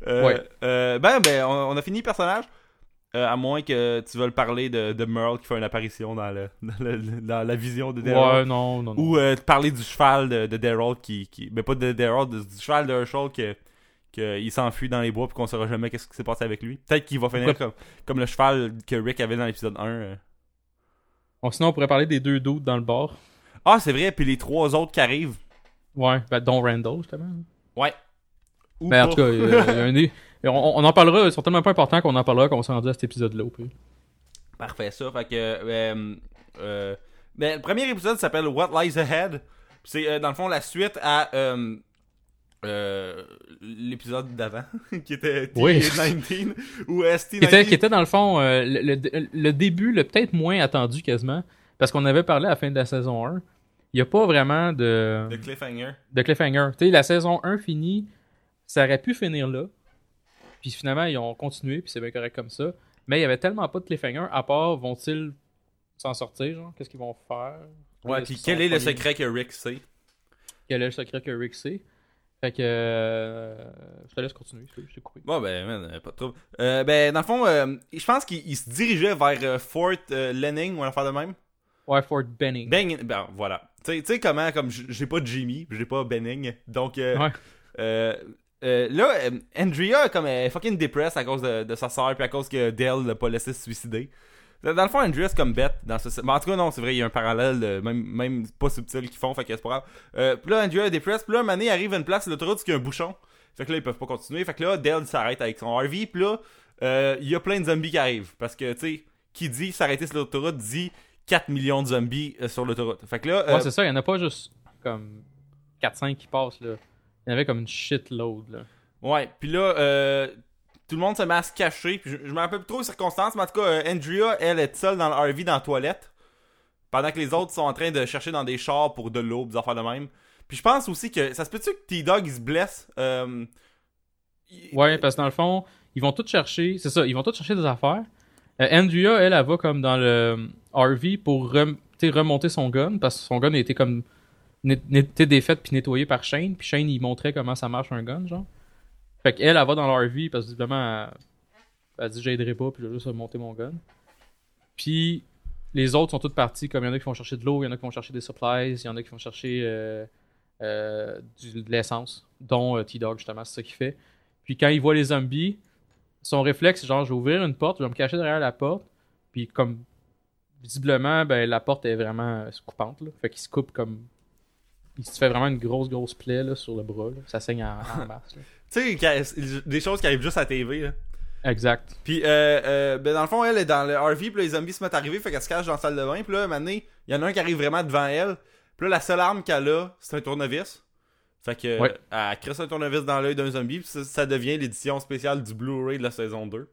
euh, Ouais. euh, ben, ben, on, on a fini le personnage. Euh, à moins que tu veuilles parler de, de Merle qui fait une apparition dans, le, dans, le- dans la vision de Daryl. Ouais, non, non, non. Ou parler du cheval de, de Daryl qui, qui. Mais pas de Daryl, du cheval de Herschel que. que il s'enfuit dans les bois puis qu'on saura jamais qu'est-ce qui s'est passé avec lui. Peut-être qu'il va finir comme, comme le cheval que Rick avait dans l'épisode 1. euh. Bon, sinon, on pourrait parler des deux doutes dans le bar. Ah, c'est vrai, puis les trois autres qui arrivent. Ouais, ben, dont Randall, justement. Ouais. Ou Mais en pas. tout cas, il y a- il y a un des- on, on en parlera, ils sont tellement pas importants qu'on en parlera quand on s'est rendu à cet épisode-là. au pire. Parfait, ça. Fait que. euh, euh, ben, le premier épisode s'appelle What Lies Ahead. C'est euh, dans le fond la suite à euh, euh, l'épisode d'avant, qui était Oui. T19, ou ST19. Qui était, qui était dans le fond euh, le, le- le début, le peut-être moins attendu quasiment, parce qu'on avait parlé à la fin de la saison 1. Il n'y a pas vraiment de, de Cliffhanger. de cliffhanger. Tu sais, la saison 1 finie, ça aurait pu finir là. Puis finalement, ils ont continué, puis c'est bien correct comme ça. Mais il y avait tellement pas de cliffhanger, à part vont-ils s'en sortir, genre, qu'est-ce qu'ils vont faire? Ouais, puis quel est le secret que Rick sait? Quel est le secret que Rick sait? Fait que. euh, je te laisse continuer, je t'ai coupé. Bon, ben, man, euh, pas de trouble. Euh, ben, dans le fond, euh, je pense qu'il il se dirigeait vers Fort Lenning ou un affaire de même. Ouais, Fort Benning. Ben, ben voilà. Tu sais- comment, comme j'ai pas Jimmy, j'ai pas Benning, donc euh, Ouais. euh, euh, là, euh, Andrea comme elle est fucking dépressed à cause de, de sa soeur puis à cause que Dale l'a pas laissé se suicider. Dans le fond, Andrea c'est comme bête dans ce. Mais en tout cas, non, c'est vrai, il y a un parallèle, euh, même, même pas subtil qu'ils font, fait que c'est pas grave. Euh, puis là, Andrea est dépressed, puis là, il arrive à une place sur l'autoroute il y a un bouchon. Fait que là, ils peuvent pas continuer. Fait que là, Dale s'arrête avec son RV, puis là, euh, il y a plein de zombies qui arrivent. Parce que, tu sais, qui dit s'arrêter sur l'autoroute dit 4 millions de zombies euh, sur l'autoroute. Fait que là, euh, Ouais, c'est ça, il y en a pas juste comme 4-5 qui passent, là. Il y en avait comme une shitload, là. Ouais, puis là, euh, tout le monde se met à se cacher. Puis je, je me rappelle plus trop les circonstances, mais en tout cas, euh, Andrea, elle est seule dans le RV dans la toilette. Pendant que les autres sont en train de chercher dans des chars pour de l'eau, des affaires de même. Puis je pense aussi que ça se peut-tu que T-Dog il se blesse euh, il- Ouais, parce que dans le fond, ils vont tous chercher, c'est ça, ils vont tous chercher des affaires. Euh, Andrea, elle, elle va comme dans le RV pour rem- remonter son gun, parce que son gun été comme net- été défait puis nettoyé par Shane, puis Shane, il montrait comment ça marche un gun, genre. Fait qu'elle, elle va dans le RV, parce que visiblement, elle, elle dit j'aiderai pas, puis je vais juste remonter mon gun. Puis les autres sont toutes partis, comme il y en a qui vont chercher de l'eau, il y en a qui vont chercher des supplies, il y en a qui vont chercher euh, euh, de l'essence, dont euh, T-Dog, justement, c'est ça qu'il fait. Puis quand il voit les zombies, son réflexe, c'est genre, je vais ouvrir une porte, je vais me cacher derrière la porte. Puis comme, visiblement, ben, la porte est vraiment euh, coupante. Là. Fait qu'il se coupe comme... Il se fait vraiment une grosse, grosse plaie là, sur le bras. là. Ça saigne en, en masse. Tu sais, des choses qui arrivent juste à la TV. Là. Exact. Puis, euh, euh, ben dans le fond, elle est dans le RV, puis là, les zombies se mettent à arriver, fait qu'elle se cache dans la salle de bain, puis là, un moment il y en a un qui arrive vraiment devant elle, puis là, la seule arme qu'elle a, c'est un tournevis. Fait que, Ouais. elle crisse un tournevis dans l'œil d'un zombie, puis ça, ça devient l'édition spéciale du Blu-ray de la saison 2.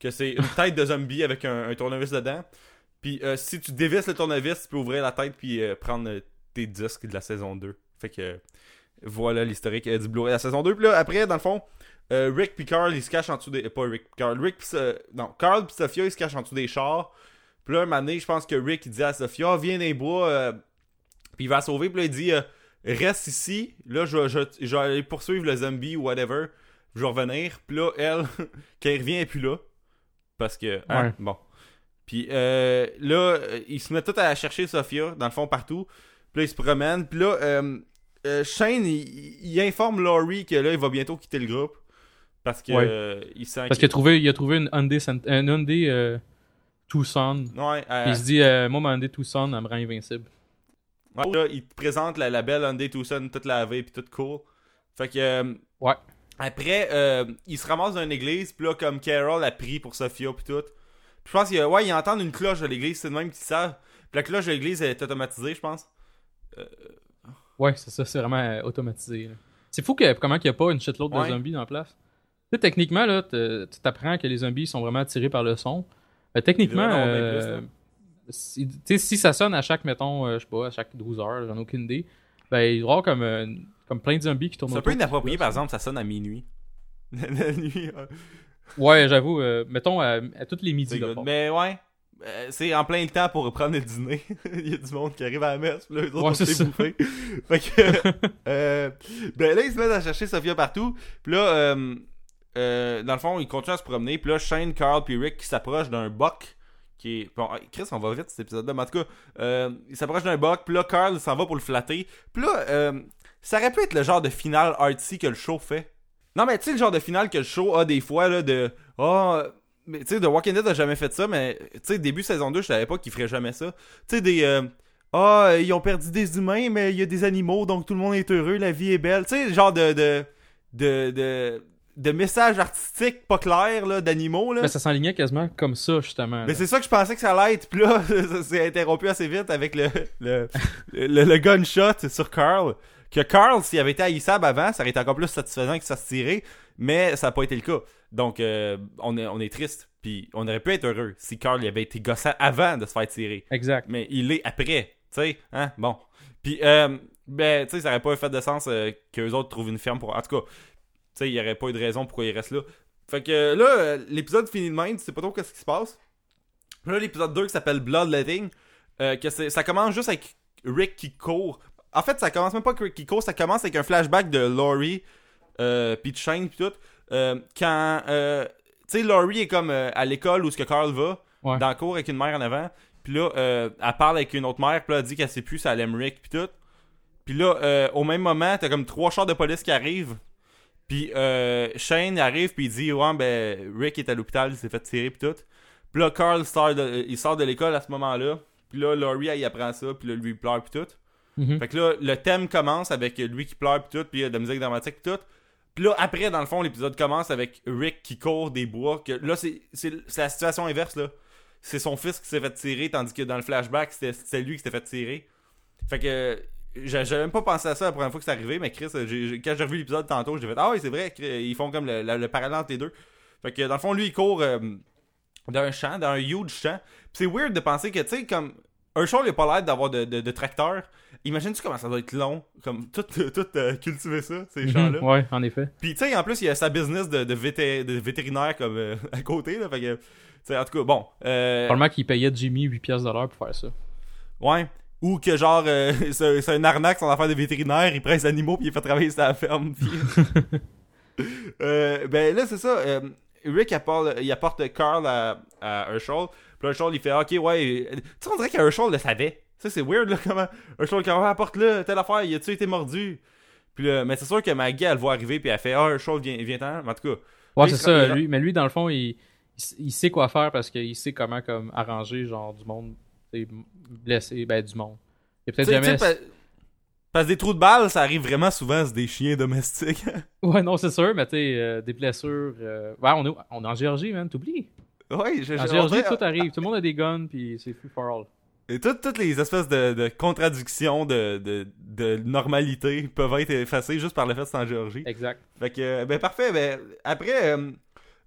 Que c'est une tête de zombie avec un, un tournevis dedans. Puis, euh, si tu dévisses le tournevis, tu peux ouvrir la tête, puis euh, prendre tes disques de la saison 2. Fait que, voilà l'historique euh, du Blu-ray de la saison 2. Puis là, après, dans le fond, euh, Rick puis Carl, ils se cachent en dessous des. Pas Rick, Carl. Rick pis, euh, Non, Carl pis Sophia, ils se cachent en dessous des chars. Puis là, un moment donné, je pense que Rick, il dit à Sophia, viens dans les bois. puis il va la sauver. Puis là, il dit, euh, reste ici. Là, je, vais- je, je vais aller poursuivre le zombie ou whatever. Je vais revenir. Puis là, elle, quand revient, elle est plus là. Parce que. hein, Ouais. Bon. Puis euh, là, euh, ils se mettent tous à chercher Sophia, dans le fond, partout. Puis là, ils se promènent. Puis là, euh, euh, Shane, il, il informe Laurie que là, il va bientôt quitter le groupe. Parce que Ouais. euh, il sent Parce qu'il a trouvé, il a trouvé une Hyundai, une Hyundai Tucson. Ouais, il se dit, euh, moi, ma Hyundai Tucson, elle me rend invincible. Ouais, là, il te présente la, la belle Hyundai Tucson toute lavée puis toute cool. Fait que euh, Ouais. après, euh, il se ramasse dans une église, puis là, comme Carol a pris pour Sophia puis tout. Puis je pense qu'il ouais, il entend une cloche de l'église, c'est le même qu'ils savent. Puis la cloche de l'église elle est automatisée, je pense. Ouais, c'est ça, c'est vraiment euh, automatisé. C'est fou que, comment il n'y a pas une shitload Ouais. de zombies dans la place. Tu sais, techniquement, là, tu t'apprends que les zombies sont vraiment attirés par le son. Euh, techniquement, euh, plus, là. Si, si ça sonne à chaque, mettons, euh, je sais pas, à chaque 12 heures, j'en ai aucune idée, ben, il doit y avoir comme, euh, comme plein de zombies qui tournent C'est un peu inapproprié, par exemple, ça sonne à minuit. la nuit. euh, Ouais, j'avoue, mettons, à, à tous les midis. là. Mais ouais. c'est en plein le temps pour prendre le dîner. il y a du monde qui arrive à la messe, puis là, eux autres, Ouais, on c'est s'est ça. bouffé. fait que, ben là, ils se mettent à chercher Sophia partout. Puis là, dans le fond, ils continuent à se promener. Puis là, Shane, Carl, puis Rick qui s'approchent d'un buck. Bon, Chris, on va vite cet épisode-là. Mais en tout cas, euh, il s'approche d'un buck. Puis là, Carl s'en va pour le flatter. Puis là, euh, ça aurait pu être le genre de finale artsy que le show fait. Non, mais tu sais, le genre de finale que le show a des fois, là, de. Ah. mais tu sais, The Walking Dead a jamais fait ça, mais tu sais, début saison 2, je savais pas qu'il ferait jamais ça. Tu sais, des. euh, Ah, ils ont perdu des humains, mais il y a des animaux, donc tout le monde est heureux, la vie est belle. Tu sais, genre de. de. de. de, de messages artistiques pas clairs, là, d'animaux, là. Mais ça s'enlignait quasiment comme ça, justement. Mais c'est ça que je pensais que ça allait être. Puis là, ça s'est interrompu assez vite avec le, le, le, le gunshot sur Carl. Que Carl, s'il avait été haïssable avant, ça aurait été encore plus satisfaisant qu'il se fasse tirer. Mais ça n'a pas été le cas. Donc, euh, on, est, on est triste. Puis on aurait pu être heureux si Carl il avait été gossant avant de se faire tirer. Exact. Mais il l'est après. Tu sais, hein? Bon. Puis, euh, ben, tu sais, ça aurait pas fait de sens euh, qu'eux autres trouvent une ferme pour. En tout cas, sais, il n'y aurait pas eu de raison pourquoi ils restent là. Fait que là, euh, l'épisode finit de même, tu sais pas trop qu'est-ce qui se passe. Là, l'épisode 2 qui s'appelle Bloodletting, euh, que ça commence juste avec Rick qui court. En fait, ça commence même pas avec Rick qui court, ça commence avec un flashback de Laurie, euh, puis de Shane, puis tout. Euh, quand, euh, tu sais, Laurie est comme euh, à l'école où ce que Carl va, Ouais. dans le cours avec une mère en avant. Puis là, euh, elle parle avec une autre mère, puis là, elle dit qu'elle sait plus si elle aime Rick, puis tout. Puis là, euh, au même moment, t'as comme trois chars de police qui arrivent. Puis euh, Shane arrive, puis il dit Ouais, ben, Rick est à l'hôpital, il s'est fait tirer, puis tout. Puis là, Carl sort de, il sort de l'école à ce moment-là. Puis là, Laurie, elle y apprend ça, puis là, lui, il pleure, puis tout. Mhm. Fait que là, le thème commence avec lui qui pleure, puis tout, puis il y a de la musique dramatique, puis tout. Puis là, après, dans le fond, l'épisode commence avec Rick qui court des bois. Que là, c'est la situation inverse, là. C'est son fils qui s'est fait tirer, tandis que dans le flashback, c'était lui qui s'était fait tirer. Fait que j'avais même pas pensé à ça la première fois que c'est arrivé, mais Chris, j'ai- quand j'ai revu l'épisode tantôt, j'ai fait Ah oui, c'est vrai, ils font comme le, le- le parallèle entre les deux. Fait que dans le fond, lui, il court euh, dans un champ, dans un huge champ. Puis c'est weird de penser que, tu sais, comme Herschel, il a pas l'air d'avoir de, de, de tracteur. Imagine-tu comment ça doit être long, comme tout, tout euh, cultiver ça, ces champs-là. Ouais, en effet. Puis tu sais, en plus, il y a sa business de, de, vété- de vétérinaire comme euh, à côté, là. Fait que, tu sais, en tout cas, bon. Euh, Probablement qu'il payait Jimmy 8 piastres de l'heure pour faire ça. ouais. Ou que genre, euh, c'est un arnaque son affaire de vétérinaire, il prend les animaux puis il fait travailler la ferme. puis- Euh, ben là, c'est ça. euh, Rick apporte, il apporte Carl à, à Herschel. Puis Herschel, il fait Ok, ouais. Tu sais, on dirait qu'Herschel le savait. Ça, c'est weird, là, comment. Herschel, quand ouais, apporte-le, telle affaire, il a-tu été mordu? Puis là, mais c'est sûr que Maggie, elle le voit arriver, puis elle fait Ah, Herschel, viens, viens-ten. Mais en tout cas, Ouais, c'est ça. Lui, mais lui, dans le fond, il, il, il sait quoi faire parce qu'il sait comment comme arranger genre du monde blessé, ben du monde. Il peut-être jamais. pa- Parce que des trous de balles, ça arrive vraiment souvent, c'est des chiens domestiques. Ouais, non, c'est sûr, mais tu sais, euh, des blessures. euh, Ouais, on est, on est en Géorgie, man, t'oublies. ouais, je, En Géorgie, dirait- tout arrive. Tout le monde a des guns, puis c'est free for all. Et toutes, toutes les espèces de, de contradictions de, de, de normalité peuvent être effacées juste par le fait que c'est en Géorgie. Exact. Fait que, euh, ben parfait. Ben, après,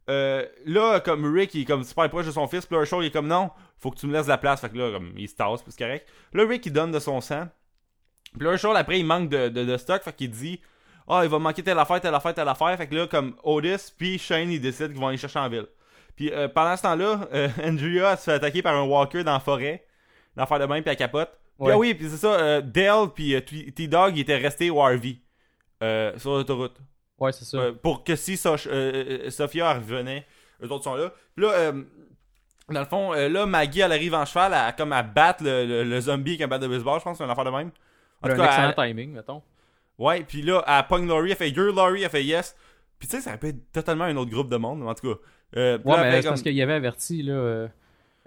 euh, là, comme Rick, il est comme super proche de son fils, puis là, Herschel, il est comme non, faut que tu me laisses la place. Fait que là, comme, il se tasse, puis c'est correct. Là, Rick, il donne de son sang. Puis là, Herschel, après, il manque de, de, de stock, fait qu'il dit Ah, il va manquer telle affaire, telle affaire, telle affaire. Fait que là, comme Otis, puis Shane, ils décident qu'ils vont aller chercher en ville. Puis euh, pendant ce temps-là, euh, Andrea, elle se fait attaquer par un walker dans la forêt. L'affaire de même, puis elle capote. Puis Ouais. ah oui, puis c'est ça, euh, Dale, puis T-Dog, ils étaient restés au RV. sur l'autoroute. Ouais, c'est ça. Euh, pour que si Soch- euh, euh, Sophia revenait, eux autres sont là. Puis là, euh, dans le fond, euh, là, Maggie, elle arrive en cheval, à, comme à battre le, le- le zombie avec un bat de baseball, je pense, c'est une affaire de même. En un tout cas, excellent elle- timing, mettons. ouais, puis là, elle pogne Laurie, elle fait You're Laurie, elle fait Yes. Puis tu sais, ça peut être totalement un autre groupe de monde, mais en tout cas. Euh, Ouais, là, mais parce qu'il avait averti, là, euh,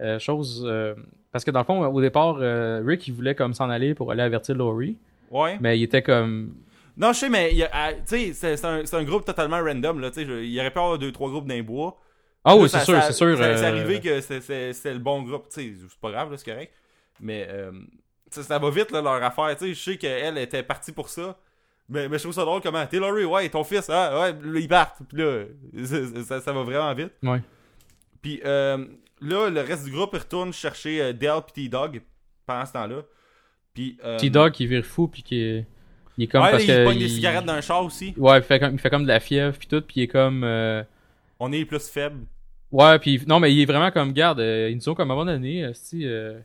euh, chose. euh, parce que dans le fond, au départ, euh, Rick, il voulait comme s'en aller pour aller avertir Laurie. Ouais. Mais il était comme. Non, je sais, mais il y a- elle- tu sais, c'est un, groupe totalement random, là. Il y aurait pu avoir deux, trois groupes les bois. Ah oui, c'est sûr, c'est sûr. C'est euh, arrivé que c'est- le bon groupe. C'est pas grave, c'est correct. Mais euh, ça, va vite, là, leur affaire. Je sais qu'elle était partie pour ça. Mais, mais je trouve ça drôle comment. T'es Laurie, ouais, ton fils, ah, ouais, là, ils partent. Puis là, ça, va vraiment vite. Ouais. Puis euh, là, le reste du groupe, retourne chercher euh, Dale pis T-Dog pendant ce temps-là. Puis. Euh, T-Dog qui vire fou, puis qui est. Il est comme ouais, parce il que. pogne des cigarettes dans un char aussi. Ouais, il fait comme, il fait comme de la fièvre, puis tout, puis il est comme. euh, On est les plus faibles. Ouais, puis non, mais il est vraiment comme garde. euh, ils nous ont comme abandonné. Si, euh,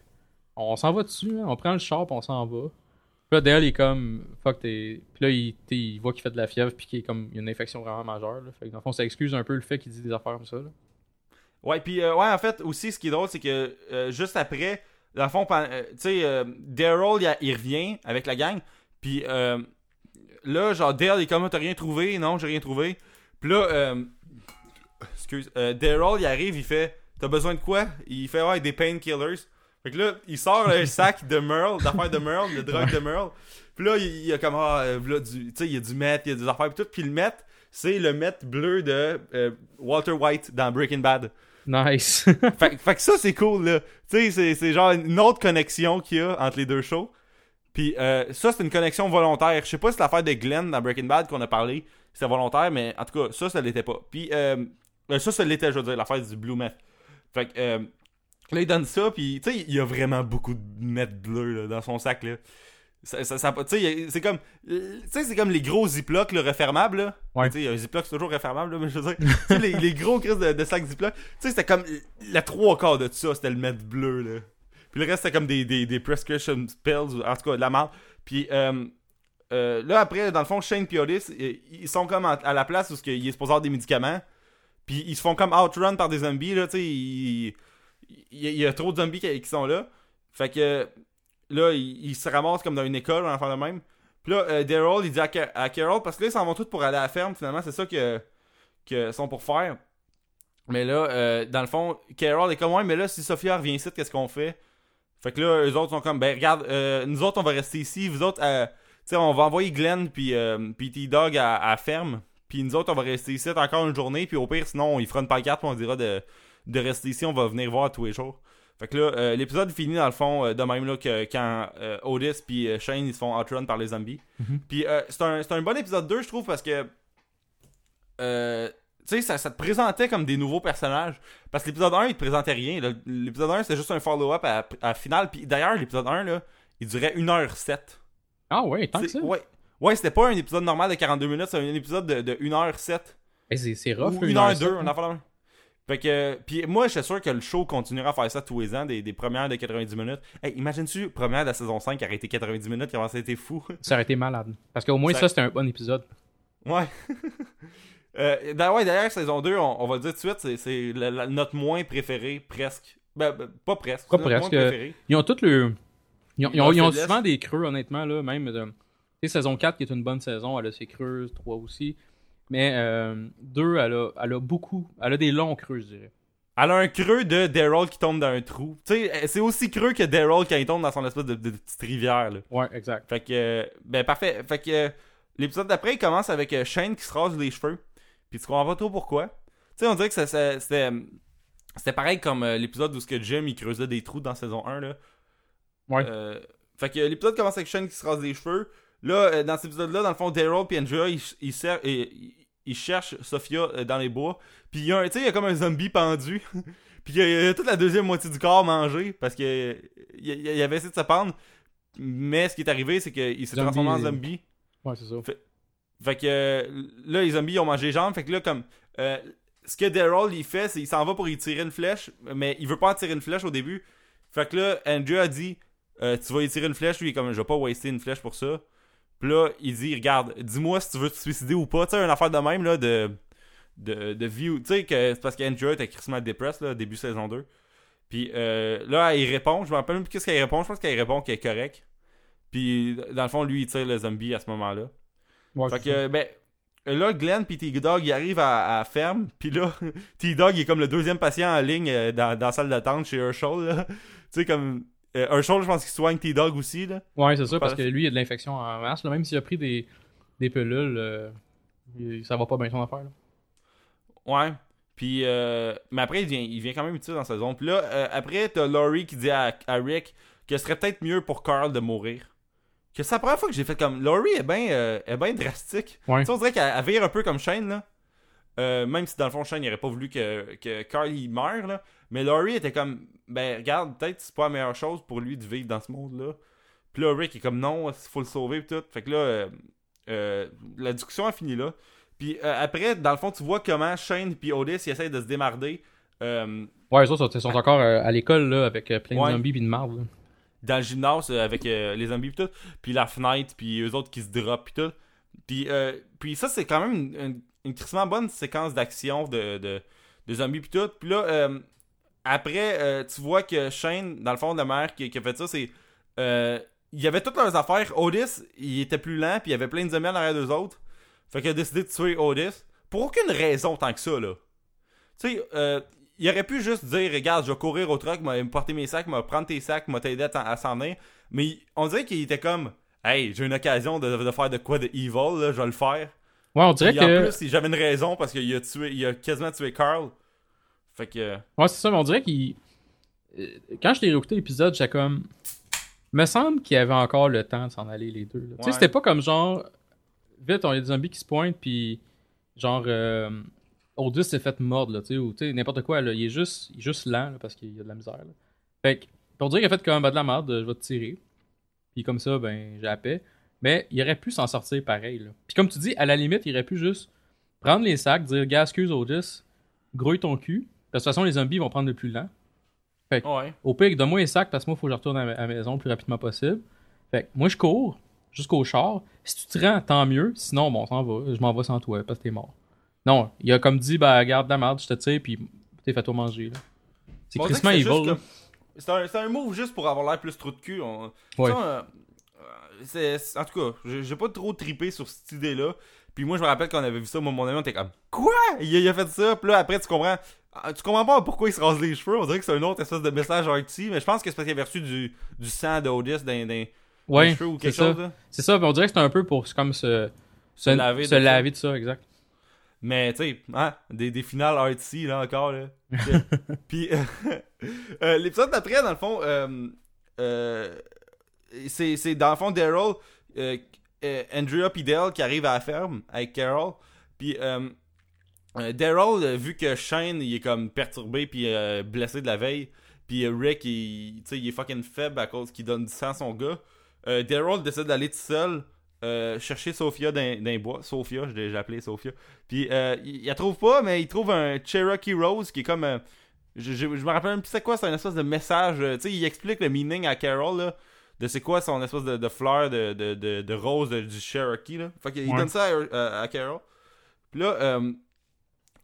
on s'en va dessus, hein, on prend le char, puis on s'en va. Puis là, Dale, il est comme fuck, t'es. Puis là, il, il voit qu'il fait de la fièvre, puis qu'il est comme il y a une infection vraiment majeure. Là. Fait que dans le fond, ça excuse un peu le fait qu'il dit des affaires comme ça. Là. Ouais, puis euh, ouais, en fait, aussi, ce qui est drôle, c'est que euh, juste après, dans le fond, euh, tu sais, euh, Daryl, il revient avec la gang, puis euh, là, genre, Dale, il est comme, t'as rien trouvé? Non, j'ai rien trouvé. Puis là, euh, excuse, euh, Daryl, il arrive, il fait, t'as besoin de quoi? Il fait, ouais, des painkillers. Fait que là, il sort le sac de Merle, d'affaires de Merle, le drogue de Merle. Puis là, il, y a comme, ah, euh, là, du, tu sais, il y a du meth, il y a des affaires, pis tout. Puis le meth, c'est le meth bleu de euh, Walter White dans Breaking Bad. Nice. fait, fait que ça, c'est cool, là. Tu sais, c'est genre une autre connexion qu'il y a entre les deux shows. Puis euh, ça, c'est une connexion volontaire. Je sais pas si l'affaire de Glenn dans Breaking Bad qu'on a parlé, c'était volontaire, mais en tout cas, ça, ça l'était pas. Puis euh, euh, ça, ça l'était, je veux dire, l'affaire du Blue Meth. Fait que euh, là, il donne ça, puis tu sais, il y a vraiment beaucoup de meth bleu là, dans son sac, là. Ça, ça, c'est comme, euh, tu sais, c'est comme les gros ziplocs, là, refermables, là. Ouais. Tu sais, un ziploc, c'est toujours refermable, là, mais je veux dire, tu sais, les, les gros crises de, de sacs ziploc, tu sais, c'était comme, la trois quarts de ça, c'était le meth bleu, là. Puis le reste, c'était comme des, des, des prescription pills, en tout cas, de la merde. Puis euh, euh, là, après, dans le fond, Shane et Otis, ils sont comme à, la place où qu'il est supposé avoir des médicaments. Puis ils se font comme outrun par des zombies, là, tu sais. Il, il- il y a trop de zombies qui, sont là. Fait que là, ils, se ramassent comme dans une école, un enfant de même. Puis là, euh, Daryl, il dit à, Ca- à Carol, parce que là, ils s'en vont tous pour aller à la ferme, finalement, c'est ça que, que sont pour faire. Mais là, euh, dans le fond, Carol est comme, ouais, mais là, si Sophia revient ici, qu'est-ce qu'on fait? Fait que là, eux autres sont comme, ben regarde, euh, nous autres, on va rester ici. Vous autres, euh, tu sais, on va envoyer Glenn puis euh, puis T-Dog à, à la ferme. Puis nous autres, on va rester ici encore une journée. Puis au pire, sinon, il fera une pancarte puis on dira de, de rester ici. On va venir voir tous les jours. Fait que là, euh, l'épisode finit dans le fond euh, de même là que quand euh, Otis puis Shane ils se font outrun par les zombies. Mhm. Puis euh, c'est un, c'est un bon épisode 2, je trouve, parce que. Tu sais, ça, ça te présentait comme des nouveaux personnages. Parce que l'épisode 1, il te présentait rien. L'épisode 1, c'était juste un follow-up à, à la finale. Puis d'ailleurs, l'épisode 1, là, il durait 1h07. ah ouais, tant que ça? Ouais, ouais c'était pas un épisode normal de 42 minutes, c'est un épisode de, de 1h07. Eh, c'est, rough. Ou là, 1h02, on la même. Fait que, puis moi, je suis sûr que le show continuera à faire ça tous les ans, des, des premières de 90 minutes. Hey, imagine-tu, première de la saison 5 qui a été 90 minutes, comment ça a été fou. Ça aurait été malade. Parce qu'au moins, Ça- ça, c'était un bon épisode. Ouais. euh, ouais, d'ailleurs, saison 2, on, on va le dire tout de suite, c'est, c'est la- la- notre moins préféré, presque. Ben, ben, pas presque. Pas presque. préféré. Ils ont tous le. Ils ont, ils ont- ils souvent des creux, honnêtement, là, même. sais, saison 4 qui est une bonne saison, elle a ses creux, 3 aussi. Mais 2, elle a, elle a beaucoup. Elle a des longs creux, je dirais. Elle a un creux de Daryl qui tombe dans un trou. Tu sais, c'est aussi creux que Daryl quand il tombe dans son espèce de, de petite rivière, là. Ouais, exact. Fait que, euh, ben parfait. Fait que euh, l'épisode d'après, il commence avec euh, Shane qui se rase les cheveux. Puis tu comprends pas trop pourquoi. Tu sais, on dirait que ça, ça- c'était, c'était pareil comme euh, l'épisode où ce que Jim il creusait des trous dans saison 1 là. Ouais. Euh, fait que l'épisode commence avec Shane qui se rase les cheveux. Là, euh, dans cet épisode-là, dans le fond, Daryl et Andrea, ils, ils, cherchent Sophia euh, dans les bois. Puis il y a un, tu sais, il y a comme un zombie pendu. Puis il y, a, il y a toute la deuxième moitié du corps mangé parce que euh, il, avait essayé de se pendre. Mais ce qui est arrivé, c'est qu'il s'est Zombie, transformé en euh, zombie. Ouais, c'est ça. Fait que euh, là, les zombies ils ont mangé les jambes. Fait que là, comme. euh, ce que Daryl il fait, c'est qu'il s'en va pour y tirer une flèche. Mais il veut pas en tirer une flèche au début. Fait que là, Andrew a dit euh, Tu vas y tirer une flèche. Lui, il est comme Je vais pas waster une flèche pour ça. Puis là, il dit Regarde, dis-moi si tu veux te suicider ou pas. Tu sais, une affaire de même, là, de. De, de view. Tu sais, que c'est parce qu'Andrew était crissement dépressed, là, début saison 2. Puis euh, là, il répond. Je me rappelle même plus qu'est-ce qu'elle répond. Je pense qu'elle répond qu'elle est correcte. Puis dans le fond, lui, il tire le zombie à ce moment-là. Ouais, Fait que, ben, là, Glenn pis T-Dog, ils arrivent à, à la ferme. Pis là, T-Dog, il est comme le deuxième patient en ligne euh, dans, dans la salle d'attente chez Herschel, tu sais, comme. Euh, Herschel, je pense qu'il soigne T-Dog aussi, là. Ouais, c'est ça, parce que lui, il a de l'infection en masse. là. Même s'il a pris des, des pilules, euh, ça va pas bien son affaire. là. Ouais. Puis, euh, mais après, il vient, il vient quand même utile dans sa zone. Puis là, après, t'as Laurie qui dit à, à Rick que ce serait peut-être mieux pour Carl de mourir. Que c'est la première fois que j'ai fait comme. Laurie est bien euh, drastique. Ouais. Tu sais, on dirait qu'elle elle vire un peu comme Shane, là. Euh, même si dans le fond, Shane n'aurait pas voulu que, que Carl il meure, là. Mais Laurie était comme, ben regarde, peut-être c'est pas la meilleure chose pour lui de vivre dans ce monde-là. Puis là, Rick est comme, non, il faut le sauver, pis tout. Fait que là, euh, la discussion a fini là. Puis euh, après, dans le fond, tu vois comment Shane puis Otis ils essayent de se démarder euh, Ouais, les autres sont, sont encore à l'école, là, avec plein Ouais. de zombies pis de marde, là. Dans le gymnase euh, avec euh, les zombies pis tout, puis la fenêtre, puis eux autres qui se drop pis tout. Puis, euh, puis ça, c'est quand même une, crissement bonne séquence d'action de, de, zombies pis tout. Puis là, euh, après, euh, tu vois que Shane, dans le fond de mer, qui, qui a fait ça, c'est... Il y avait toutes leurs affaires. Otis, il était plus lent, puis il y avait plein de zombies en arrière d'eux autres. Fait qu'il a décidé de tuer Otis. Pour aucune raison tant que ça, là. Tu sais, il aurait pu juste dire Regarde, je vais courir au truck, me porter mes sacs, m'a prendre tes sacs, m'a t'aider à, s'en venir. Mais il- on dirait qu'il était comme Hey, j'ai une occasion de, de faire de quoi de evil, là, je vais le faire. Ouais, on dirait en que. plus, j'avais une raison parce qu'il a tué, il a quasiment tué Carl. Fait que. Ouais, c'est ça, mais on dirait qu'il. euh, Quand je l'ai réécouté l'épisode, j'étais comme. Me semble qu'il y avait encore le temps de s'en aller, les deux. Tu sais, c'était pas comme genre. Vite, on a des zombies qui se pointent, puis. Genre. Euh... Odus s'est fait mordre, là, tu sais, ou tu sais, n'importe quoi, là. Il est juste, il est juste lent, là, parce qu'il y a de la misère, là. Fait que. On dirait qu'il a fait comme bah, de la merde, je vais te tirer. Puis comme ça, ben, j'ai la paix. Mais il aurait pu s'en sortir pareil, là. Puis comme tu dis, à la limite, il aurait pu juste prendre les sacs, dire, gars, excuse grouille ton cul. Parce que de toute façon, les zombies vont prendre le plus lent. Ouais. Au pire, donne-moi les sacs parce que moi, il faut que je retourne à la maison le plus rapidement possible. Fait que moi, je cours jusqu'au char. Si tu te rends, tant mieux. Sinon, bon, va. Je m'en vais sans toi parce que t'es mort. Non, il a comme dit, bah, garde la merde, je te tire, puis t'es fait-toi manger. là. C'est c'est Evil. comme- C'est un, c'est un move juste pour avoir l'air plus trou de cul. on- Ouais. Ça, euh, euh, en tout cas, j'ai pas trop trippé sur cette idée-là. Puis moi, je me rappelle qu'on avait vu ça, moi, mon ami, on était comme Quoi? Il a, il a fait ça. Puis là, après, tu comprends. ah, Tu comprends pas pourquoi il se rase les cheveux. On dirait que c'est un autre espèce de message arty. Mais je pense que c'est parce qu'il avait reçu du, du sang dans les Ouais, cheveux ou quelque ça. chose. C'est ça, mais on dirait que c'est un peu pour comme se, se, Se laver de se ça. laver de ça, exact. Mais tu sais, hein, des, des finales artsy là encore là. Puis euh, euh, l'épisode d'après, dans le fond, euh, euh, c'est, c'est dans le fond Daryl, Andrea Dale qui arrivent à la ferme avec Carol. Puis Daryl, vu que Shane il est comme perturbé puis blessé de la veille, puis Rick il, il est fucking faible à cause qu'il donne du sang à son gars. Daryl décide d'aller tout seul euh, chercher Sophia dans, dans les bois. Sophia, je l'ai j'ai appelé Sophia. Puis euh, il, il la trouve pas, mais il trouve un Cherokee Rose qui est comme. euh, je, je, je me rappelle même plus c'est quoi, c'est un espèce de message. euh, tu sais, il explique le meaning à Carol là, de c'est quoi son espèce de, de fleur de, de, de, de rose du Cherokee. Là. Fait qu'il Ouais. donne ça à, à- à Carol. Puis là,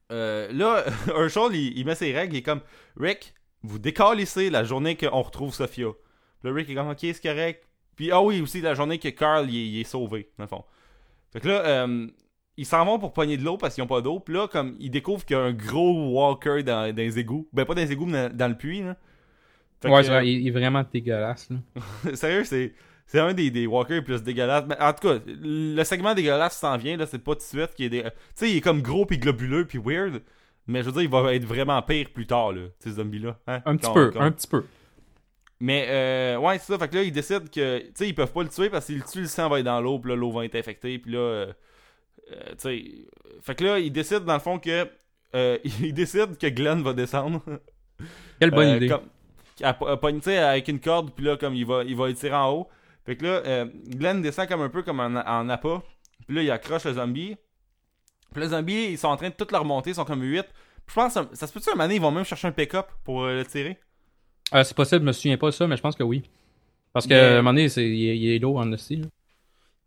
là Herschel, il, il met ses règles. Il est comme Rick, vous décalissez la journée qu'on retrouve Sophia. Puis là, Rick est comme ok, c'est correct. Puis ah oui, aussi la journée que Carl il, est- il est sauvé, dans le fond. Fait que là, euh, ils s'en vont pour pogner de l'eau parce qu'ils ont pas d'eau. Puis là, comme ils découvrent qu'il y a un gros walker dans, dans les égouts. Ben pas dans les égouts, mais dans, dans le puits. Là. Fait ouais, que, vrai, il, est vraiment dégueulasse. Là. euh, sérieux, c'est. C'est un des, des walkers plus dégueulasses. Mais en tout cas, le segment dégueulasse s'en vient, là, c'est pas tout de suite qu'il est des. Tu sais, il est comme gros puis globuleux puis weird. Mais je veux dire, il va être vraiment pire plus tard, là, ces zombies-là. hein, Un petit quand- peu, quand- un petit peu. Mais euh, ouais, c'est ça. Fait que là, ils décident que. Tu sais, ils peuvent pas le tuer parce qu'ils le tuent, le sang va être dans l'eau, puis là, l'eau va être infectée, puis là. euh, euh, tu sais. Fait que là, ils décident dans le fond que. euh, ils décident que Glenn va descendre. Quelle bonne idée. comme- à, à avec une corde, puis là, comme il va, il va tirer en haut. Fait que là, euh, Glenn descend comme un peu comme en, en appât. Puis là, il accroche le zombie. Puis les zombies, ils sont en train de tout leur monter, ils sont comme 8. Je pense, ça, ça se peut-tu un moment donné, ils vont même chercher un pick-up pour le tirer? Euh, c'est possible, je me souviens pas de ça, mais je pense que oui. Parce que Mais- à un moment donné, il est- il est lourd en aussi. là.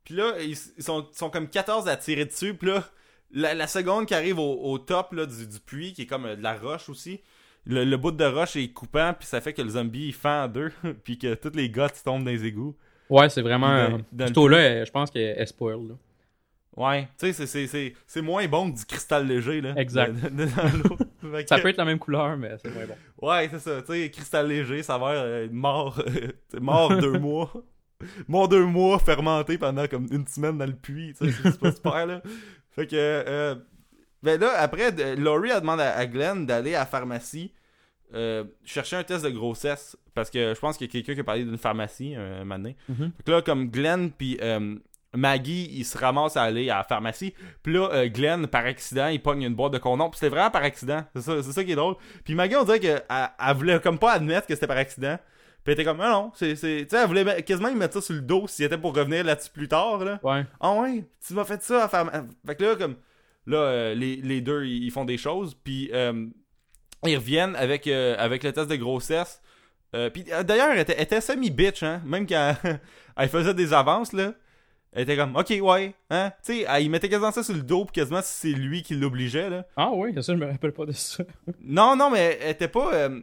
Puis là, ils, ils sont, comme 14 à tirer dessus. Puis là, la, la seconde qui arrive au, au top là, du, du puits, qui est comme euh, de la roche aussi, le, le bout de roche est coupant, puis ça fait que le zombie il fend en deux, puis que tous les gars tombent dans les égouts. Ouais, c'est vraiment. Le cette eau-là, elle- je pense qu'elle est spoil. Là. Ouais, tu sais, c'est- moins bon que du cristal léger, là. Exact. de- de- dans l'eau. Que- Ça peut être la même couleur, mais c'est moins bon. Ouais, c'est ça. Tu sais, cristal léger, ça va être mort, mort deux mois. Mort deux mois, fermenté pendant comme une semaine dans le puits. Tu sais, c'est pas super, là. Fait que, euh, ben là, après, Laurie a demandé à, Glenn d'aller à la pharmacie euh, chercher un test de grossesse. Parce que je pense qu'il y a quelqu'un qui a parlé d'une pharmacie euh, un moment donné. Mhm. Fait que là, comme Glenn puis euh, Maggie, ils se ramassent à aller à la pharmacie. Puis là, euh, Glenn, par accident, il pogne une boîte de condoms. Puis c'était vraiment par accident. C'est ça, ça qui est drôle. Puis Maggie, on dirait qu'elle elle voulait comme pas admettre que c'était par accident. Puis elle était comme, ah non, c'est. Tu sais, elle voulait me- quasiment lui mettre ça sur le dos s'il était pour revenir là-dessus plus tard, là. Ouais. Ah ouais, tu m'as fait ça à faire. Fait que là, comme. Là, euh, les, les deux, ils font des choses. Puis. euh, ils reviennent avec, euh, avec le test de grossesse. Puis d'ailleurs, elle était, elle était semi-bitch, hein. Même quand elle faisait des avances, là. Elle était comme, ok, ouais, hein? Tu sais, il mettait quasiment ça sur le dos, puis quasiment c'est lui qui l'obligeait, là. Ah oui, ça, je me rappelle pas de ça. Non, non, mais elle était pas. euh,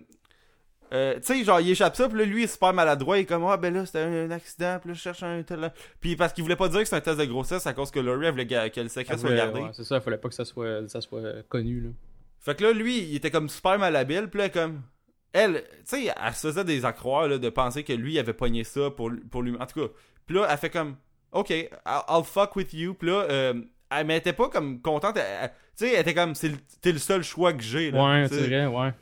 euh, tu sais, genre, il échappe ça, puis là, lui, il est super maladroit. Il est comme, ah, ben là, c'était un, un accident, puis là, je cherche un tel. Puis parce qu'il voulait pas dire que c'est un test de grossesse à cause que Laurie, elle voulait que le secret soit gardé. ouais, c'est ça, il fallait pas que ça soit, ça soit connu, là. Fait que là, lui, il était comme super malhabile, puis là, comme. Elle, tu sais, elle se faisait des accroires, là, de penser que lui, il avait pogné ça pour, pour lui. En tout cas, puis là, elle fait comme, ok, I'll, I'll fuck with you, puis là, euh, elle m'était pas comme contente. Tu sais, elle était comme, c'est le- t'es le seul choix que j'ai, là. Ouais, c'est vrai, ouais.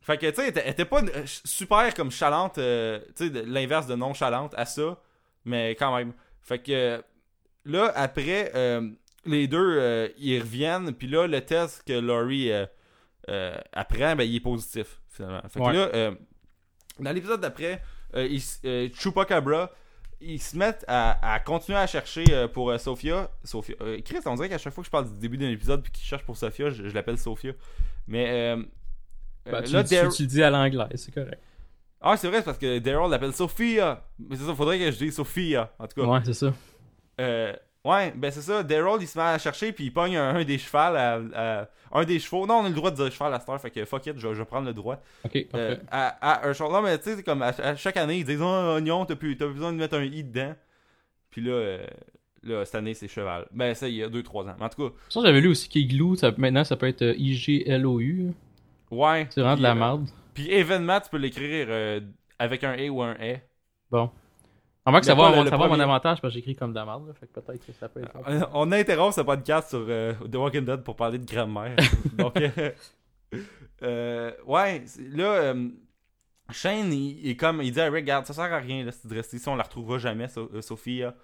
Fait que, tu sais, elle était- pas euh, super comme chalante, euh, tu sais, l'inverse de nonchalante à ça, mais quand même. Fait que, là, après, euh, les deux, euh, ils reviennent, puis là, le test que Laurie apprend, ben, il est positif, finalement. Fait que Ouais. là, euh, dans l'épisode d'après, Chupacabra, ils se mettent à, à continuer à chercher euh, pour euh, Sophia. Sophia. euh, Chris, on dirait qu'à chaque fois que je parle du début d'un épisode puis qu'ils cherchent pour Sophia, je, je l'appelle Sophia. Mais euh, tu, là, tu- Dar- tu le dis à l'anglais, c'est correct. ah, c'est vrai, c'est parce que Daryl l'appelle Sophia. Mais c'est ça, faudrait que je dise Sophia. En tout cas, Ouais, c'est ça. Ouais, ben c'est ça. Daryl, il se met à chercher, puis il pogne un, un des chevals à, à- Un des chevaux. Non, on a le droit de dire cheval à cette heure, fait que fuck it, je, vais prendre le droit. Ok, Euh, à, à Herschel. Non, mais tu sais, comme à, chaque année, ils disent Oh, oignon, t'as plus, t'as plus besoin de mettre un i dedans. Puis là, euh, là cette année, c'est cheval. Ben, ça, il y a 2-3 ans. Mais en tout cas, Ça, j'avais lu aussi qu'Igloo, ça, maintenant, ça peut être euh, I-G-L-O-U. ouais. C'est vraiment de la euh, merde. Puis événement, tu peux l'écrire euh, avec un E ou un E. Bon. En fait que ça va, le- mon- le ça va à mon premier. avantage parce que j'écris comme de la merde. là, Fait que peut-être que ça peut être. Euh, On interrompt ce podcast sur euh, The Walking Dead pour parler de grammaire. Donc, euh, euh, ouais, là, Shane, il, comme, il dit à Rick, regarde, ça sert à rien là, de rester ici, on la retrouvera jamais, So- euh, Sophia.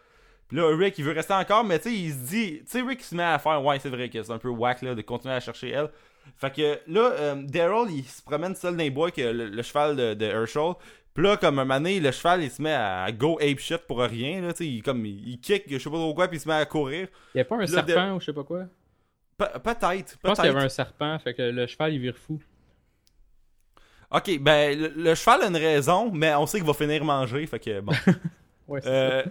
Puis là, Rick, il veut rester encore, mais tu sais, il se dit, tu sais, Rick, il se met à faire, ouais, c'est vrai que c'est un peu whack là, de continuer à chercher elle. Fait que là, euh, Daryl, il se promène seul dans les bois avec le, le cheval de, de Herschel. Puis là, comme un donné, le cheval, il se met à go ape shit pour rien, là, il, comme, il, kick, je sais pas trop quoi, puis il se met à courir. Il y a pas un Là, serpent ou je sais pas quoi? Pe- Peut-être, Je pense qu'il y avait un serpent, fait que le cheval il vire fou. Ok, ben, le, le cheval a une raison, mais on sait qu'il va finir manger, fait que bon. Ouais, c'est Euh,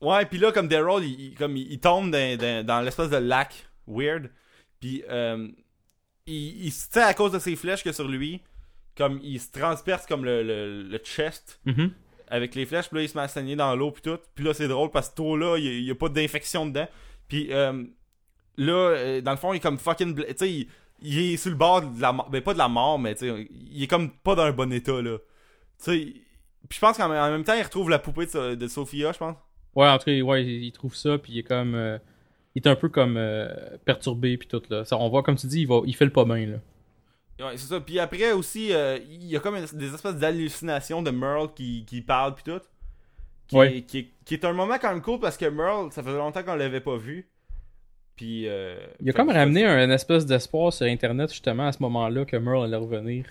ouais, puis là, comme Daryl, il, il- comme, il, il tombe dans, dans, dans l'espèce de lac weird, puis euh, il, il se tient à cause de ses flèches que sur lui, comme il se transperce comme le, le, le chest. Mhm. avec les flèches, puis là, il se met à saigner dans l'eau, puis tout. Puis là, c'est drôle parce que tout là, il n'y a, pas d'infection dedans. Puis euh, là, euh, dans le fond, il est comme fucking. Tu sais, il, il est sur le bord de la mort. Ben, pas de la mort, mais tu sais, il est comme pas dans un bon état, là. Tu sais, puis je pense qu'en en même temps, il retrouve la poupée de, So- de Sophia, je pense. Ouais, en tout cas, ouais, il il trouve ça, puis il est comme. euh, il est un peu comme euh, perturbé, puis tout, là. Ça, on voit, comme tu dis, il, va, il fait le pas bien, là. Ouais, c'est ça. Puis après aussi, euh, il y a comme une- des espèces d'hallucinations de Merle qui, qui parle, puis tout. Qui, Ouais. est, qui, est, qui est un moment quand même cool parce que Merle, ça faisait longtemps qu'on l'avait pas vu. Puis. euh, Il a comme ramené un, espèce d'espoir sur Internet, justement, à ce moment-là, que Merle allait revenir.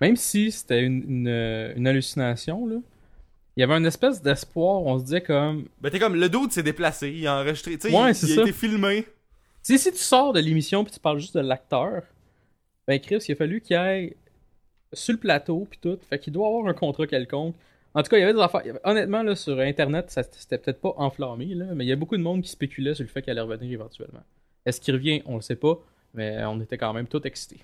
Même si c'était une, une, une hallucination, là. Il y avait une espèce d'espoir, on se disait comme. Ben t'es comme le dude s'est déplacé, il a enregistré, tu sais, Ouais, il, il a été filmé. Tu sais, si tu sors de l'émission puis tu parles juste de l'acteur, ben Chris, il a fallu qu'il aille sur le plateau puis tout. Fait qu'il doit avoir un contrat quelconque. En tout cas, il y avait des affaires. Honnêtement, là, sur Internet, ça c'était peut-être pas enflammé, là, mais il y a beaucoup de monde qui spéculait sur le fait qu'il allait revenir éventuellement. Est-ce qu'il revient? On le sait pas, mais on était quand même tous excités.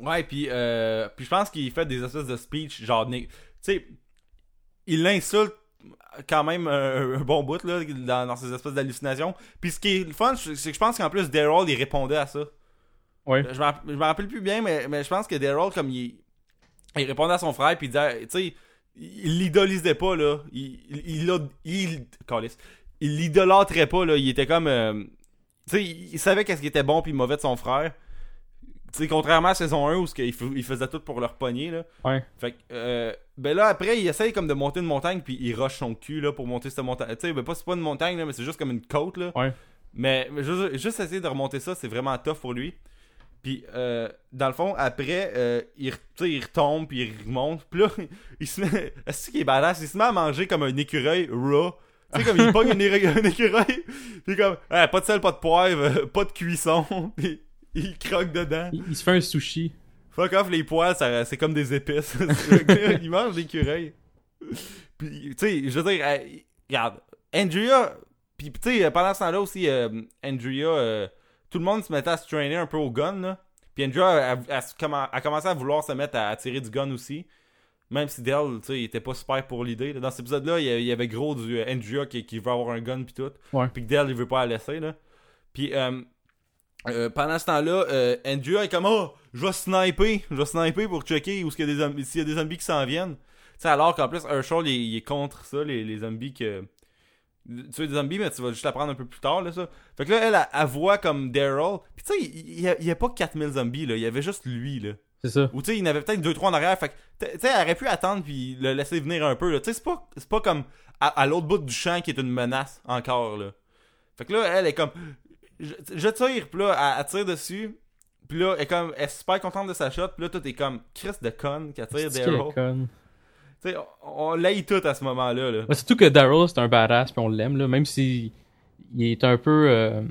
Ouais, puis euh, je pense qu'il fait des espèces de speech genre tu sais il l'insulte quand même un, un bon bout là dans, dans ces espèces d'hallucinations. Puis ce qui est le fun, c'est que je pense qu'en plus Daryl il répondait à ça. Ouais. Je m'en rappelle plus bien mais, mais je pense que Daryl comme il il répondait à son frère puis il disait tu sais il l'idolisait pas là, il il il, il, il l'idolâtrait pas là, il était comme euh, tu sais il, il savait qu'est-ce qui était bon puis mauvais de son frère. Tu sais, contrairement à saison 1 où ce qu'il f- il faisait tout pour leur pogner là. Ouais. Fait que, euh, ben là, après, il essaye comme de monter une montagne, puis il rush son cul, là, pour monter cette montagne. Tu sais, ben pas, c'est pas une montagne, là, mais c'est juste comme une côte, là. Ouais. Mais, mais juste, juste essayer de remonter ça, c'est vraiment tough pour lui. Puis, euh, dans le fond, après, euh, il, il retombe, puis il remonte. Puis là, il se met. Est-ce qu'il est badass? Il se met à manger comme un écureuil raw. Tu sais, comme il pogne un, écureuil, puis comme, Ah, pas de sel, pas de poivre, pas de cuisson. Puis il croque dedans. Il, il se fait un sushi. Fuck off, les poils, c'est comme des épices. il mange l'écureuil. Puis, tu sais, je veux dire, euh, regarde, Andrea, puis tu sais, pendant ce temps-là aussi, euh, Andrea, euh, tout le monde se mettait à se traîner un peu au gun, là. Puis Andrea a, a- a- commen- a commencé à vouloir se mettre à, à tirer du gun aussi. Même si Dell, tu sais, il était pas super pour l'idée. Dans cet épisode-là, il y avait gros du euh, Andrea qui, qui veut avoir un gun puis tout. Ouais. Puis que Dell, il veut pas la laisser, là. Puis, euh, euh, pendant ce temps-là, euh, Andrea est comme Oh, je vais sniper, je vais sniper pour checker s'il y a des zombies, s'il y a des zombies qui s'en viennent. Tu sais, alors qu'en plus, Herschel, il, est- il est contre ça, les, les zombies que. Tu veux des zombies, mais tu vas juste l'apprendre un peu plus tard, là, ça. Fait que là, elle, elle, elle voit comme Daryl. Puis tu sais, il il y, a- pas 4000 zombies, là. Il y avait juste lui, là. C'est ça. Ou tu sais, il y en avait peut-être 2-3 en arrière. Fait que, tu sais, elle aurait pu attendre puis le laisser venir un peu, là. Tu sais, c'est pas, pas comme à, à l'autre bout du champ qui est une menace encore, là. Fait que là, elle est comme. Je, je tire, puis là, elle, elle tire dessus. Puis là, elle est comme. Elle est super contente de sa shot. Puis là, toi, t'es comme Chris de con qui attire Daryl. Est conne. Tu sais, on, on l'aille tout à ce moment-là, là. Ouais, surtout que Daryl, c'est un badass, puis on l'aime, là. Même si il est un peu. euh,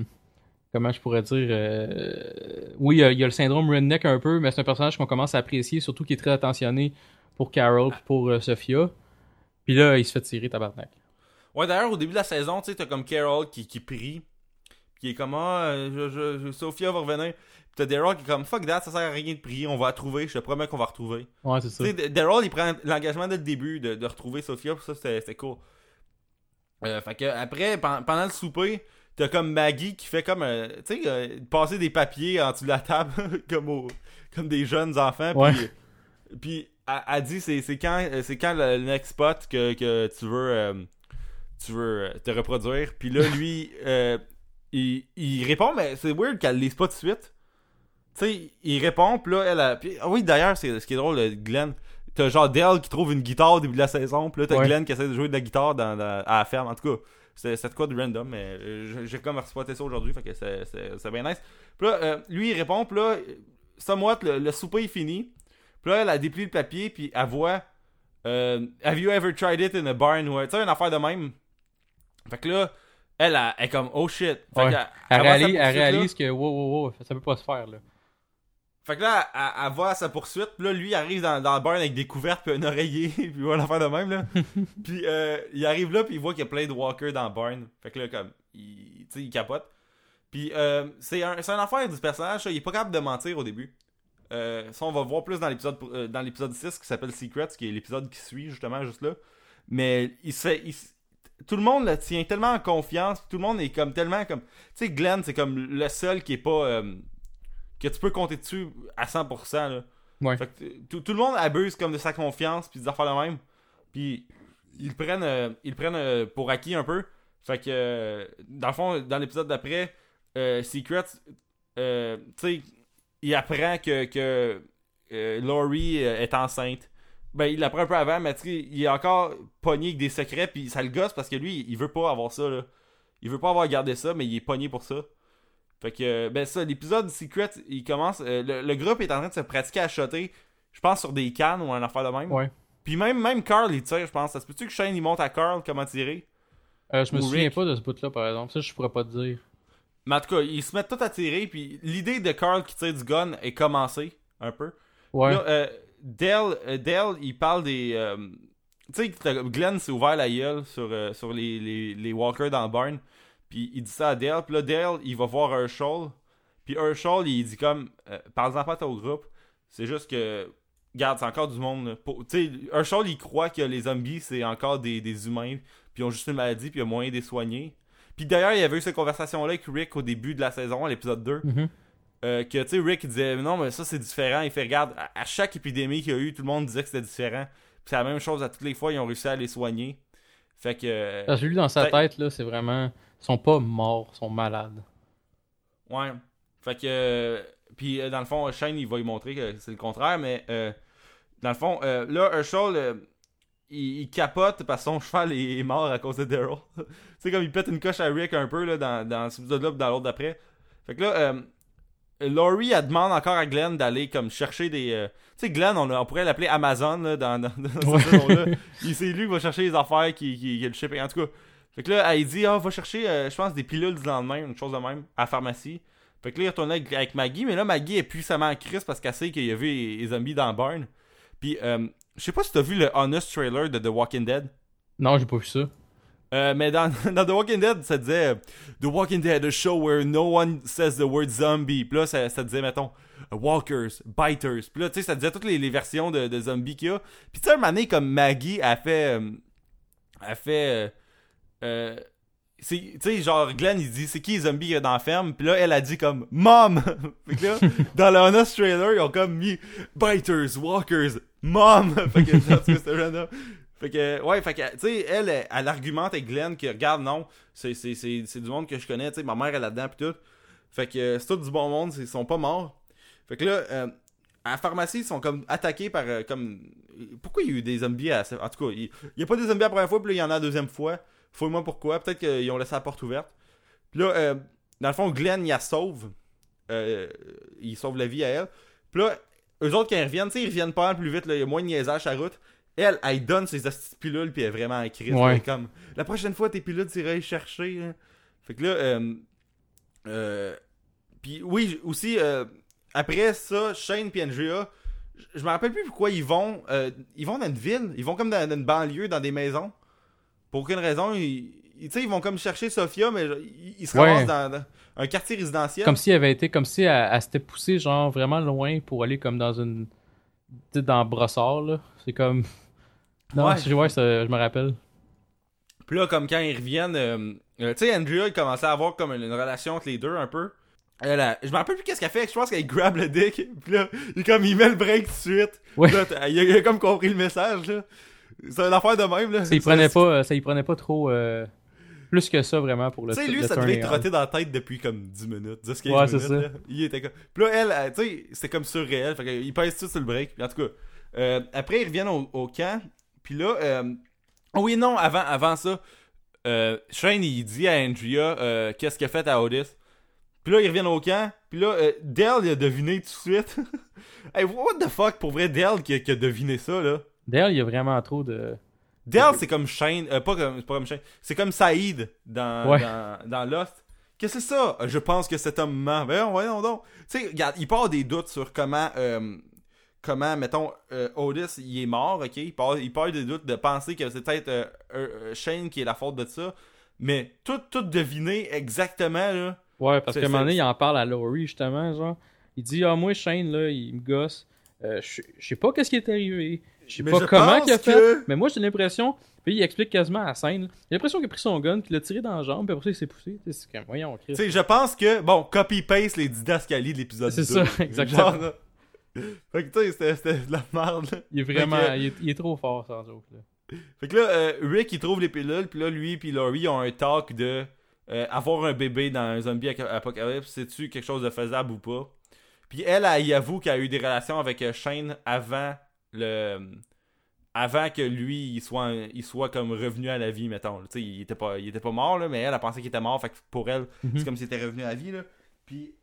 comment je pourrais dire. euh, oui, il y a- il y a le syndrome redneck un peu, mais c'est un personnage qu'on commence à apprécier, surtout qui est très attentionné pour Carol puis pour euh, Sophia. Puis là, il se fait tirer tabarnak. Ouais, d'ailleurs, au début de la saison, tu sais, t'as comme Carol qui, qui prie. Puis qui est comme, ah, je, je, je- Sophia va revenir. Puis t'as Daryl qui est comme, fuck that, ça sert à rien de prier, on va la trouver, je te promets qu'on va la retrouver. Ouais, c'est ça. Daryl, il prend l'engagement dès le début de, de retrouver Sophia, puis ça, c'était cool. Euh, fait que après, pen- pendant le souper, t'as comme Maggie qui fait comme, euh, tu sais, euh, passer des papiers en dessous de la table, comme, au- comme des jeunes enfants. Puis, Ouais. puis elle, elle dit, c'est quand, euh, c'est quand le next spot que, que tu veux, euh, tu veux euh, te reproduire. Puis là, lui, euh, il, il répond, mais c'est weird qu'elle lise pas tout de suite. Tu sais, il répond, puis là, elle a... puis- ah oui, d'ailleurs, c'est ce qui est drôle, Glenn, t'as genre Dell qui trouve une guitare au début de la saison, puis là, t'as Ouais. Glenn qui essaie de jouer de la guitare dans, dans- à la ferme. En tout cas, c'est quoi de random, mais euh, j'ai- comme respoté ça aujourd'hui, fait que c'est- bien nice. Puis là, euh, lui, il répond, puis là, somewhat, le, le souper est fini. Puis là, elle a déplié le papier, puis elle voit euh, Have you ever tried it in a barn? Tu sais, une affaire de même. Fait que là, elle, elle, elle est comme Oh shit. Fait Ouais. Elle, réalise, elle réalise que wow, wow, wow, ça peut pas se faire, là. Fait que là, elle, elle va à sa poursuite, puis là, lui, il arrive dans, dans le barn avec des couvertes, puis un oreiller, puis une affaire de même, là. puis euh, il arrive là, puis il voit qu'il y a plein de walkers dans le barn. Fait que là, comme, il, tu sais, il capote. Puis euh, c'est un, une affaire du personnage, ça, il est pas capable de mentir au début. Euh, ça, on va voir plus dans l'épisode euh, dans l'épisode 6 qui s'appelle Secrets, qui est l'épisode qui suit, justement, juste là. Mais il se fait... il se- tout le monde le tient tellement en confiance, tout le monde est comme tellement comme... Tu sais, Glenn, c'est comme le seul qui est pas... que tu peux compter dessus à 100%. Là. Ouais. Fait que tout, tout le monde abuse comme de sa confiance puis des affaires de même. Puis ils prennent, euh, ils prennent euh, pour acquis un peu. Fait que euh, dans le fond, dans l'épisode d'après, euh, Secrets, euh, tu sais, il apprend que, que Laurie est enceinte. Ben, il l'apprend un peu avant, mais il est encore pogné avec des secrets, puis ça le gosse parce que lui, il veut pas avoir ça, là. Il veut pas avoir gardé ça, mais il est pogné pour ça. Fait que, euh, ben ça, l'épisode Secret, il commence. euh, le, le groupe est en train de se pratiquer à shotter, je pense, sur des cannes ou un affaire de même. Ouais. Puis même, même Carl, il tire, je pense. Ça se peut-tu que Shane, il monte à Carl comment tirer? Euh, je me Ou souviens pas de ce bout-là, par exemple. Ça, je pourrais pas te dire. Mais en tout cas, ils se mettent tous à tirer, puis l'idée de Carl qui tire du gun est commencée, un peu. Ouais. Là, euh, Dell, Dell, il parle des. tu sais, Glenn s'est ouvert la gueule sur, euh, sur les, les, les walkers dans le barn. Puis il dit ça à Dell. Puis là, Dell, il va voir Herschel. Puis Herschel, il dit comme. Euh, Parle-en pas ton groupe. C'est juste que. Regarde, c'est encore du monde. Tu sais, Herschel, il croit que les zombies, c'est encore des, des humains. Puis ils ont juste une maladie. Puis il y a moyen de les soigner. Puis d'ailleurs, il y avait eu cette conversation-là avec Rick au début de la saison, à l'épisode 2. Mhm. Euh, que tu sais Rick il disait non mais ça c'est différent il fait regarde à, à chaque épidémie qu'il y a eu tout le monde disait que c'était différent puis c'est la même chose à toutes les fois ils ont réussi à les soigner fait que Parce que lui, dans sa tête, là, c'est vraiment. Sont pas morts, sont malades. ouais fait que euh, puis euh, dans le fond Shane il va lui montrer que c'est le contraire mais euh, dans le fond euh, là Herschel euh, il, il capote parce que son cheval est, est mort à cause de Daryl tu sais comme il pète une coche à Rick un peu là dans, dans cet épisode là dans l'autre d'après fait que là euh, Laurie, elle demande encore à Glenn d'aller comme chercher des. Tu sais, Glenn, on, on pourrait l'appeler Amazon là, dans, dans, Ouais. Il- C'est lui qui va chercher les affaires qui, qui, qui le shipping. En tout cas, fait que là, elle dit Ah, va chercher, euh, je pense, des pilules du lendemain, une chose de même, à la pharmacie. Fait que là, il retourne avec, avec Maggie, mais là, Maggie est puissamment en crise parce qu'elle sait qu'il y a vu les, les zombies dans le barn. Puis, euh, je sais pas si t'as vu le Honest trailer de The Walking Dead. Non, j'ai pas vu ça. Euh, mais dans, dans The Walking Dead, ça disait euh, The Walking Dead, a show where no one says the word zombie. Puis là, ça, ça disait, mettons, euh, walkers, biters. Puis là, tu sais, ça disait toutes les, les versions de, de zombies qu'il y a. Puis tu sais, un moment donné, comme Maggie a fait. euh, a fait. Euh, tu sais, genre, Glenn, il dit, c'est qui les zombies qu'il y a dans la ferme? Puis là, elle a dit comme, Mom! fait que là, dans le Honest trailer, ils ont comme mis biters, walkers, Mom! fait que, vraiment- Fait que, ouais, fait que, tu sais, elle, elle, elle argumente avec Glenn que, regarde, non, c'est, c'est, c'est, c'est du monde que je connais, tu sais, ma mère est là-dedans, pis tout. Fait que, c'est tout du bon monde, ils sont pas morts. Fait que là, euh, à la pharmacie, ils sont comme attaqués par, euh, comme, pourquoi il y a eu des zombies à, en tout cas, il, il y a pas des zombies la première fois, puis là, il y en a la deuxième fois. Fouille-moi pourquoi, peut-être qu'ils ont laissé la porte ouverte. Puis là, euh, dans le fond, Glenn, il la sauve. Euh, il sauve la vie à elle. Puis là, eux autres, quand ils reviennent, tu sais, ils reviennent pas plus vite, là, il y a moins de niaisage à la route. Elle, elle donne ses pilules, puis elle est vraiment en crise. Ouais. Comme, la prochaine fois, tes pilules, tu iras les chercher. hein. Fait que là, euh, euh, puis oui, aussi, euh, après ça, Shane et Andrea, je- me rappelle plus pourquoi ils vont. ils vont dans une ville, ils vont comme dans, dans une banlieue, dans des maisons. Pour aucune raison, ils, ils- vont comme chercher Sophia, mais ils, ils se Ouais. ramassent dans, dans un quartier résidentiel. Comme si elle avait été, comme si elle, elle s'était poussée, genre, vraiment loin pour aller comme dans une. Dans Brossard, là. C'est comme. Non, Ouais. je, ouais, ça- je me rappelle. Puis là, comme quand ils reviennent, euh, euh, tu sais, Andrea, il commençait à avoir comme une, une relation entre les deux un peu. Elle a- je me rappelle plus qu'est-ce qu'elle fait. Je pense qu'elle grab le dick. Puis là, il, comme, il met le break tout de suite. Ouais. Là, il, a, il a comme compris le message, là. C'est une affaire de même, là. Ça y prenait pas, ça y prenait pas trop. euh, plus que ça, vraiment, pour le Tu sais, lui, ça devait trotter dans la tête depuis comme 10 minutes, 10 15 Ouais, c'est minutes. ça. là. Il était comme... Puis là, elle, elle, tu sais, c'était comme surréel. Fait qu'il pèse tout sur le break. Puis en tout cas, euh, après, ils reviennent au, au camp. Puis là, euh... oh oui, non, avant, avant ça, euh, Shane, il dit à Andrea euh, qu'est-ce qu'il a fait à Otis? Puis là, ils reviennent au camp. Puis là, euh, Dale, il a deviné tout de suite. hey, what the fuck, pour vrai, qui a, qui a deviné ça, là? D'ailleurs, il y a vraiment trop de. Dale, c'est comme Shane. euh, pas comme, c'est pas comme Shane. C'est comme Saïd dans, Ouais. dans, dans Lost. Qu'est-ce que c'est ça? Je pense que cet homme ment. Voyons, voyons donc. Tu sais, regarde, il part des doutes sur comment, euh, comment mettons, euh, Otis, il est mort, ok? Il part, il part des doutes de penser que c'est peut-être euh, euh, Shane qui est la faute de ça. Mais tout, tout deviner exactement, là. Ouais, parce qu'à un moment donné, il en parle à Laurie, justement, genre. Il dit Ah, moi, Shane, là, il me gosse. Euh, je je sais pas qu'est-ce qui est arrivé. Je sais Mais pas je comment il a fait. que- Mais moi, j'ai l'impression. Puis il explique quasiment à la scène. J'ai l'impression qu'il a pris son gun, puis il l'a tiré dans la jambe, puis après ça, il s'est poussé. C'est comme, voyons. Tu sais, je pense que, bon, copy-paste les didascalies de l'épisode 2. C'est ça, exactement. Genre, fait que, tu sais, c'était- de la merde, là. Il est vraiment. Que- Il, est, il est trop fort, sans joke. Là. Fait que là, euh, Rick, il trouve les pilules, puis là, lui puis Laurie ont un talk de euh, avoir un bébé dans un zombie ap- apocalypse, c'est-tu quelque chose de faisable ou pas? Puis elle, elle y avoue qu'elle a eu des relations avec euh, Shane avant le... Avant que lui, il soit, il soit comme revenu à la vie, mettons. Tu sais, il était pas, il était pas mort, là, mais elle a pensé qu'il était mort, fait que pour elle, Mhm. c'est comme s'il était revenu à la vie, là. Puis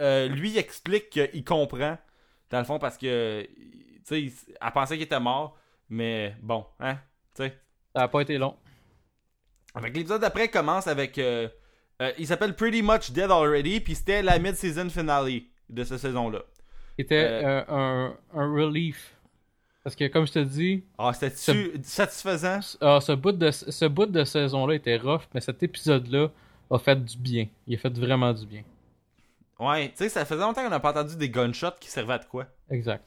euh, lui, il explique qu'il comprend, dans le fond, parce que, tu sais, elle pensait qu'il était mort, mais bon, hein, tu sais. Ça a pas été long. L'épisode d'après commence avec. euh, euh, il s'appelle Pretty Much Dead Already, puis c'était la mid-season finale de cette saison-là. C'était Euh, un, un relief. Parce que, comme je te dis, Ah, c'était-tu satisfaisant? ah, ce, bout de, ce bout de saison-là était rough, mais cet épisode-là a fait du bien. Il a fait vraiment du bien. Ouais, tu sais, ça faisait longtemps qu'on n'a pas entendu des gunshots qui servaient à de quoi. Exact.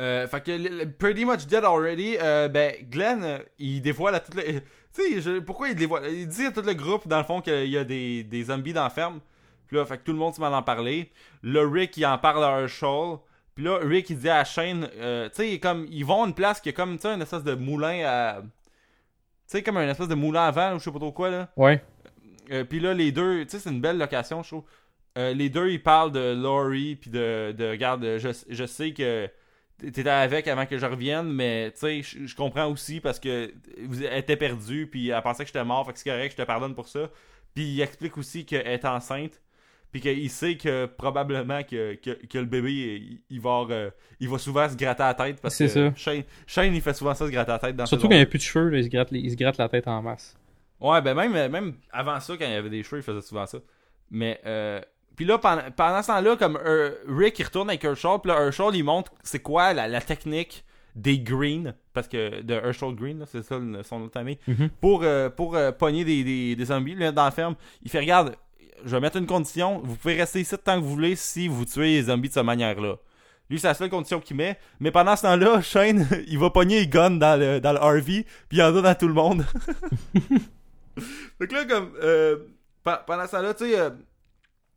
Euh, fait que le- le Pretty Much Dead Already, euh, ben, Glenn, euh, il dévoile à tout le. Tu sais, pourquoi il dévoile Il dit à tout le groupe, dans le fond, qu'il y a des, des zombies dans la ferme. Puis là, fait que tout le monde se met à en parler. Là, Rick, il en parle à Herschel. Puis là, Rick, il dit à Shane, euh, tu sais, comme, ils vont à une place qui est comme, tu sais, une espèce de moulin à. Tu sais, comme une espèce de moulin à vent, ou je sais pas trop quoi, là. Ouais. Euh, puis là, les deux, tu sais, c'est une belle location, je trouve. Euh, les deux, ils parlent de Laurie, puis de, de regarde, je, je sais que t'étais avec avant que je revienne, mais tu sais, je je comprends aussi parce que vous elle était perdue, puis elle pensait que j'étais mort, fait que c'est correct, je te pardonne pour ça. Puis il explique aussi qu'elle est enceinte, puis qu'il sait que probablement que, que, que le bébé, il, il va euh, il va souvent se gratter la tête parce C'est que ça. Shane, Shane, il fait souvent ça, se gratter la tête dans Surtout quand il n'y a plus de cheveux, là, il, se gratte, il se gratte la tête en masse. Ouais, ben même, même avant ça, quand il y avait des cheveux, il faisait souvent ça. Mais, euh, puis là, pendant, pendant ce temps-là, comme euh, Rick, il retourne avec Herschel, puis là, Herschel, il montre c'est quoi la, la technique des Green, parce que de Herschel Green, là, c'est ça son autre ami, Mhm. pour, euh, pour euh, pogner des, des, des zombies là, dans la ferme. Il fait Regarde, je vais mettre une condition, vous pouvez rester ici tant que vous voulez si vous tuez les zombies de cette manière-là. Lui, c'est la seule condition qu'il met. Mais pendant ce temps-là, Shane, il va pogner les guns dans le, dans le RV, puis il en donne à tout le monde. que là, comme. euh, pe- pendant ce temps-là, tu sais, euh,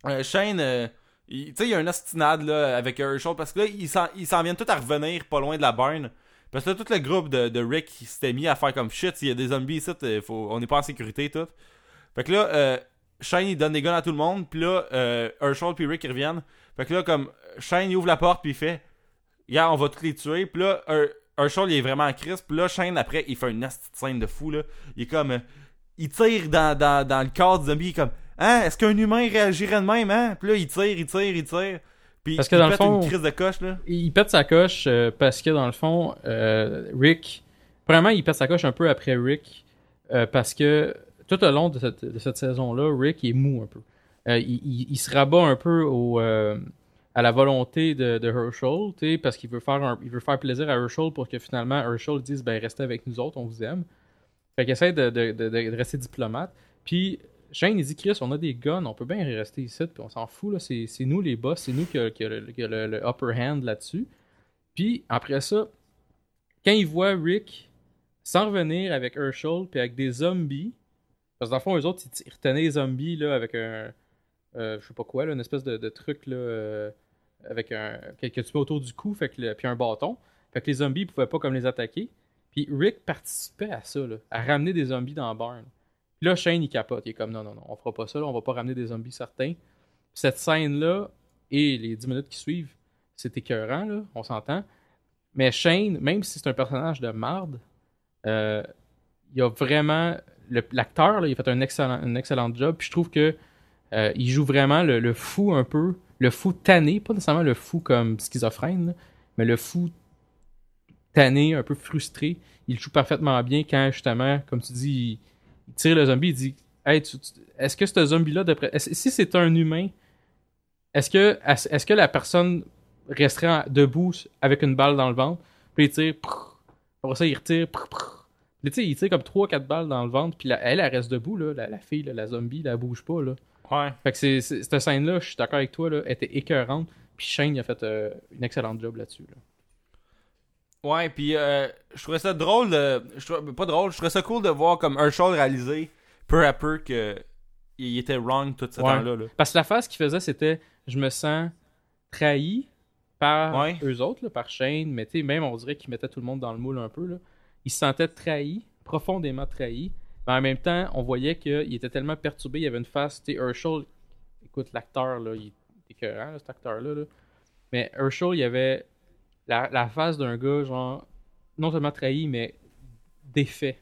euh, Shane. euh, sais, il y a un ostinade là, avec Herschel parce que là, ils s'en, viennent tous à revenir pas loin de la barn. Parce que là, tout le groupe de, de Rick s'était mis à faire comme shit, s'il y a des zombies ici, faut, on n'est pas en sécurité tout. Fait que là, euh, Shane il donne des guns à tout le monde, puis là, euh, Herschel puis Rick ils reviennent. Fait que là, comme Shane il ouvre la porte puis il fait Regarde, on va tous les tuer. Puis là, Her- Herschel il est vraiment en crise. Puis là, Shane après, il fait une nasty scène de fou là. Il est comme. euh, il tire dans, dans, dans le corps du zombie, il est comme Hein, est-ce qu'un humain réagirait de même, hein? Puis là, il tire, il tire, il tire. Puis Parce que il dans le fond- une crise de coche là. Il pète sa coche euh, parce que dans le fond, euh, Rick. Premièrement, il pète sa coche un peu après Rick parce que tout au long de cette, saison-là, Rick est mou un peu. Euh, il, se rabat un peu euh, à la volonté de, de Herschel, parce qu'il veut faire plaisir à Herschel pour que finalement Herschel dise ben restez avec nous autres, on vous aime. Fait qu'il essaie de, rester diplomate. Puis Shane dit Chris, on a des guns, on peut bien rester ici, puis on s'en fout c'est nous les boss, c'est nous qui a, qui a le, qui a le- le upper hand là-dessus. Puis après ça, quand il voit Rick s'en revenir avec Herschel puis avec des zombies, parce que dans le fond, eux autres, ils, retenaient les zombies là, avec un. euh, je sais pas quoi, là, une espèce de, truc là, euh, avec un. Que, que tu autour du cou, fait que le- puis un bâton. Fait que les zombies ils pouvaient pas comme les attaquer. Puis Rick participait à ça, là, à ramener des zombies dans la barn. Puis là, Shane, il capote. Il est comme non, non, non, on fera pas ça, là, on va pas ramener des zombies certains. Cette scène-là et les 10 minutes qui suivent, c'est écœurant, là, on s'entend. Mais Shane, même si c'est un personnage de marde, euh, il a vraiment. L'acteur, il a fait un excellent, un excellent job. Puis je trouve que euh, il joue vraiment le, fou un peu. Le fou tanné, pas nécessairement le fou comme schizophrène, mais le fou tanné, un peu frustré. Il joue parfaitement bien quand, justement, comme tu dis, il, tire le zombie, il dit Hey, est-ce que ce zombie-là, si c'est un humain, est-ce que, est-ce que la personne resterait debout avec une balle dans le ventre, puis il tire, après ça, il retire. Puis, tu sais, il tire comme 3-4 balles dans le ventre, puis elle, elle reste debout, là, la, la fille, là, la zombie, elle, elle bouge pas, là. Ouais. Fait que c'est, c'est- cette scène-là, je suis d'accord avec toi, là, était écœurante, puis Shane a fait euh, une excellente job là-dessus, là. Ouais, puis euh, je trouvais ça drôle de. Je trouvais, pas drôle, je trouvais ça cool de voir comme Herschel réaliser peu à peu que il était wrong tout ce Ouais. temps-là. Là. Parce que la phase qu'il faisait, c'était je me sens trahi par Ouais. eux autres, là, par Shane, mais tu sais, même on dirait qu'il mettait tout le monde dans le moule un peu. Là. Il se sentait trahi, profondément trahi. Mais en même temps, on voyait qu'il était tellement perturbé, il avait une face, tu sais, Herschel, écoute, l'acteur, là, il est écœurant, cet acteur-là. là. Mais Herschel, il avait la, face d'un gars, genre, non seulement trahi, mais défait.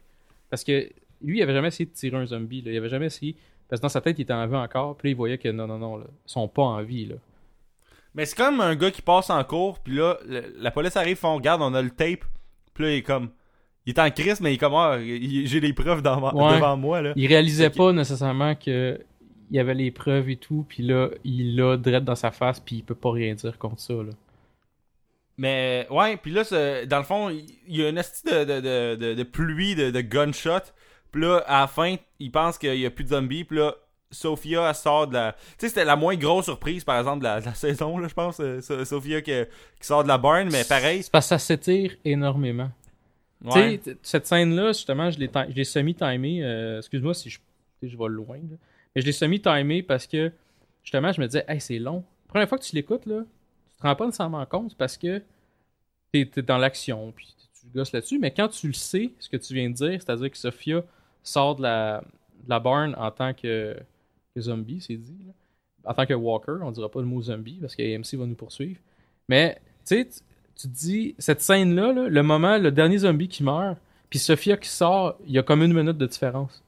Parce que lui, il avait jamais essayé de tirer un zombie, là. il avait jamais essayé parce que dans sa tête, il était en vie encore. Puis là, il voyait que non, non, non, là, ils sont pas en vie. Là. Mais c'est comme un gars qui passe en cours, puis là, la police arrive, font regarde, on a le tape. Puis là, il est comme. Il est en crise, mais il est comme ah, j'ai les preuves dans ma- Ouais. devant moi. là. Il réalisait pas nécessairement que il y avait les preuves et tout. Puis là, il l'a direct dans sa face. Puis il peut pas rien dire contre ça. Là. Mais ouais, puis là, dans le fond, il y a une astuce de, de, de, pluie de, de gunshot. Puis là, à la fin, il pense qu'il y a plus de zombies. Puis là, Sophia elle sort de la. Tu sais, c'était la moins grosse surprise, par exemple, de la, saison, là, je pense. euh, So- Sophia qui, qui sort de la barn, mais pareil. C'est parce que ça s'étire énormément. Ouais. Cette scène-là, justement, je l'ai semi-timé. euh, Excuse-moi si je, je vais loin. là. Mais je l'ai semi-timé parce que, justement, je me disais, hey, c'est long. La première fois que tu l'écoutes, là, tu te rends pas nécessairement compte parce que t'es es dans l'action, puis tu gosses là-dessus. Mais quand tu le sais, ce que tu viens de dire, c'est-à-dire que Sophia sort de la, de la barn en tant que, que zombie, c'est dit. là. En tant que walker, on dira pas le mot zombie parce que AMC va nous poursuivre. Mais, tu sais, tu- te dis, cette scène-là, là, le moment, le dernier zombie qui meurt, puis Sophia qui sort, il y a comme une minute de différence.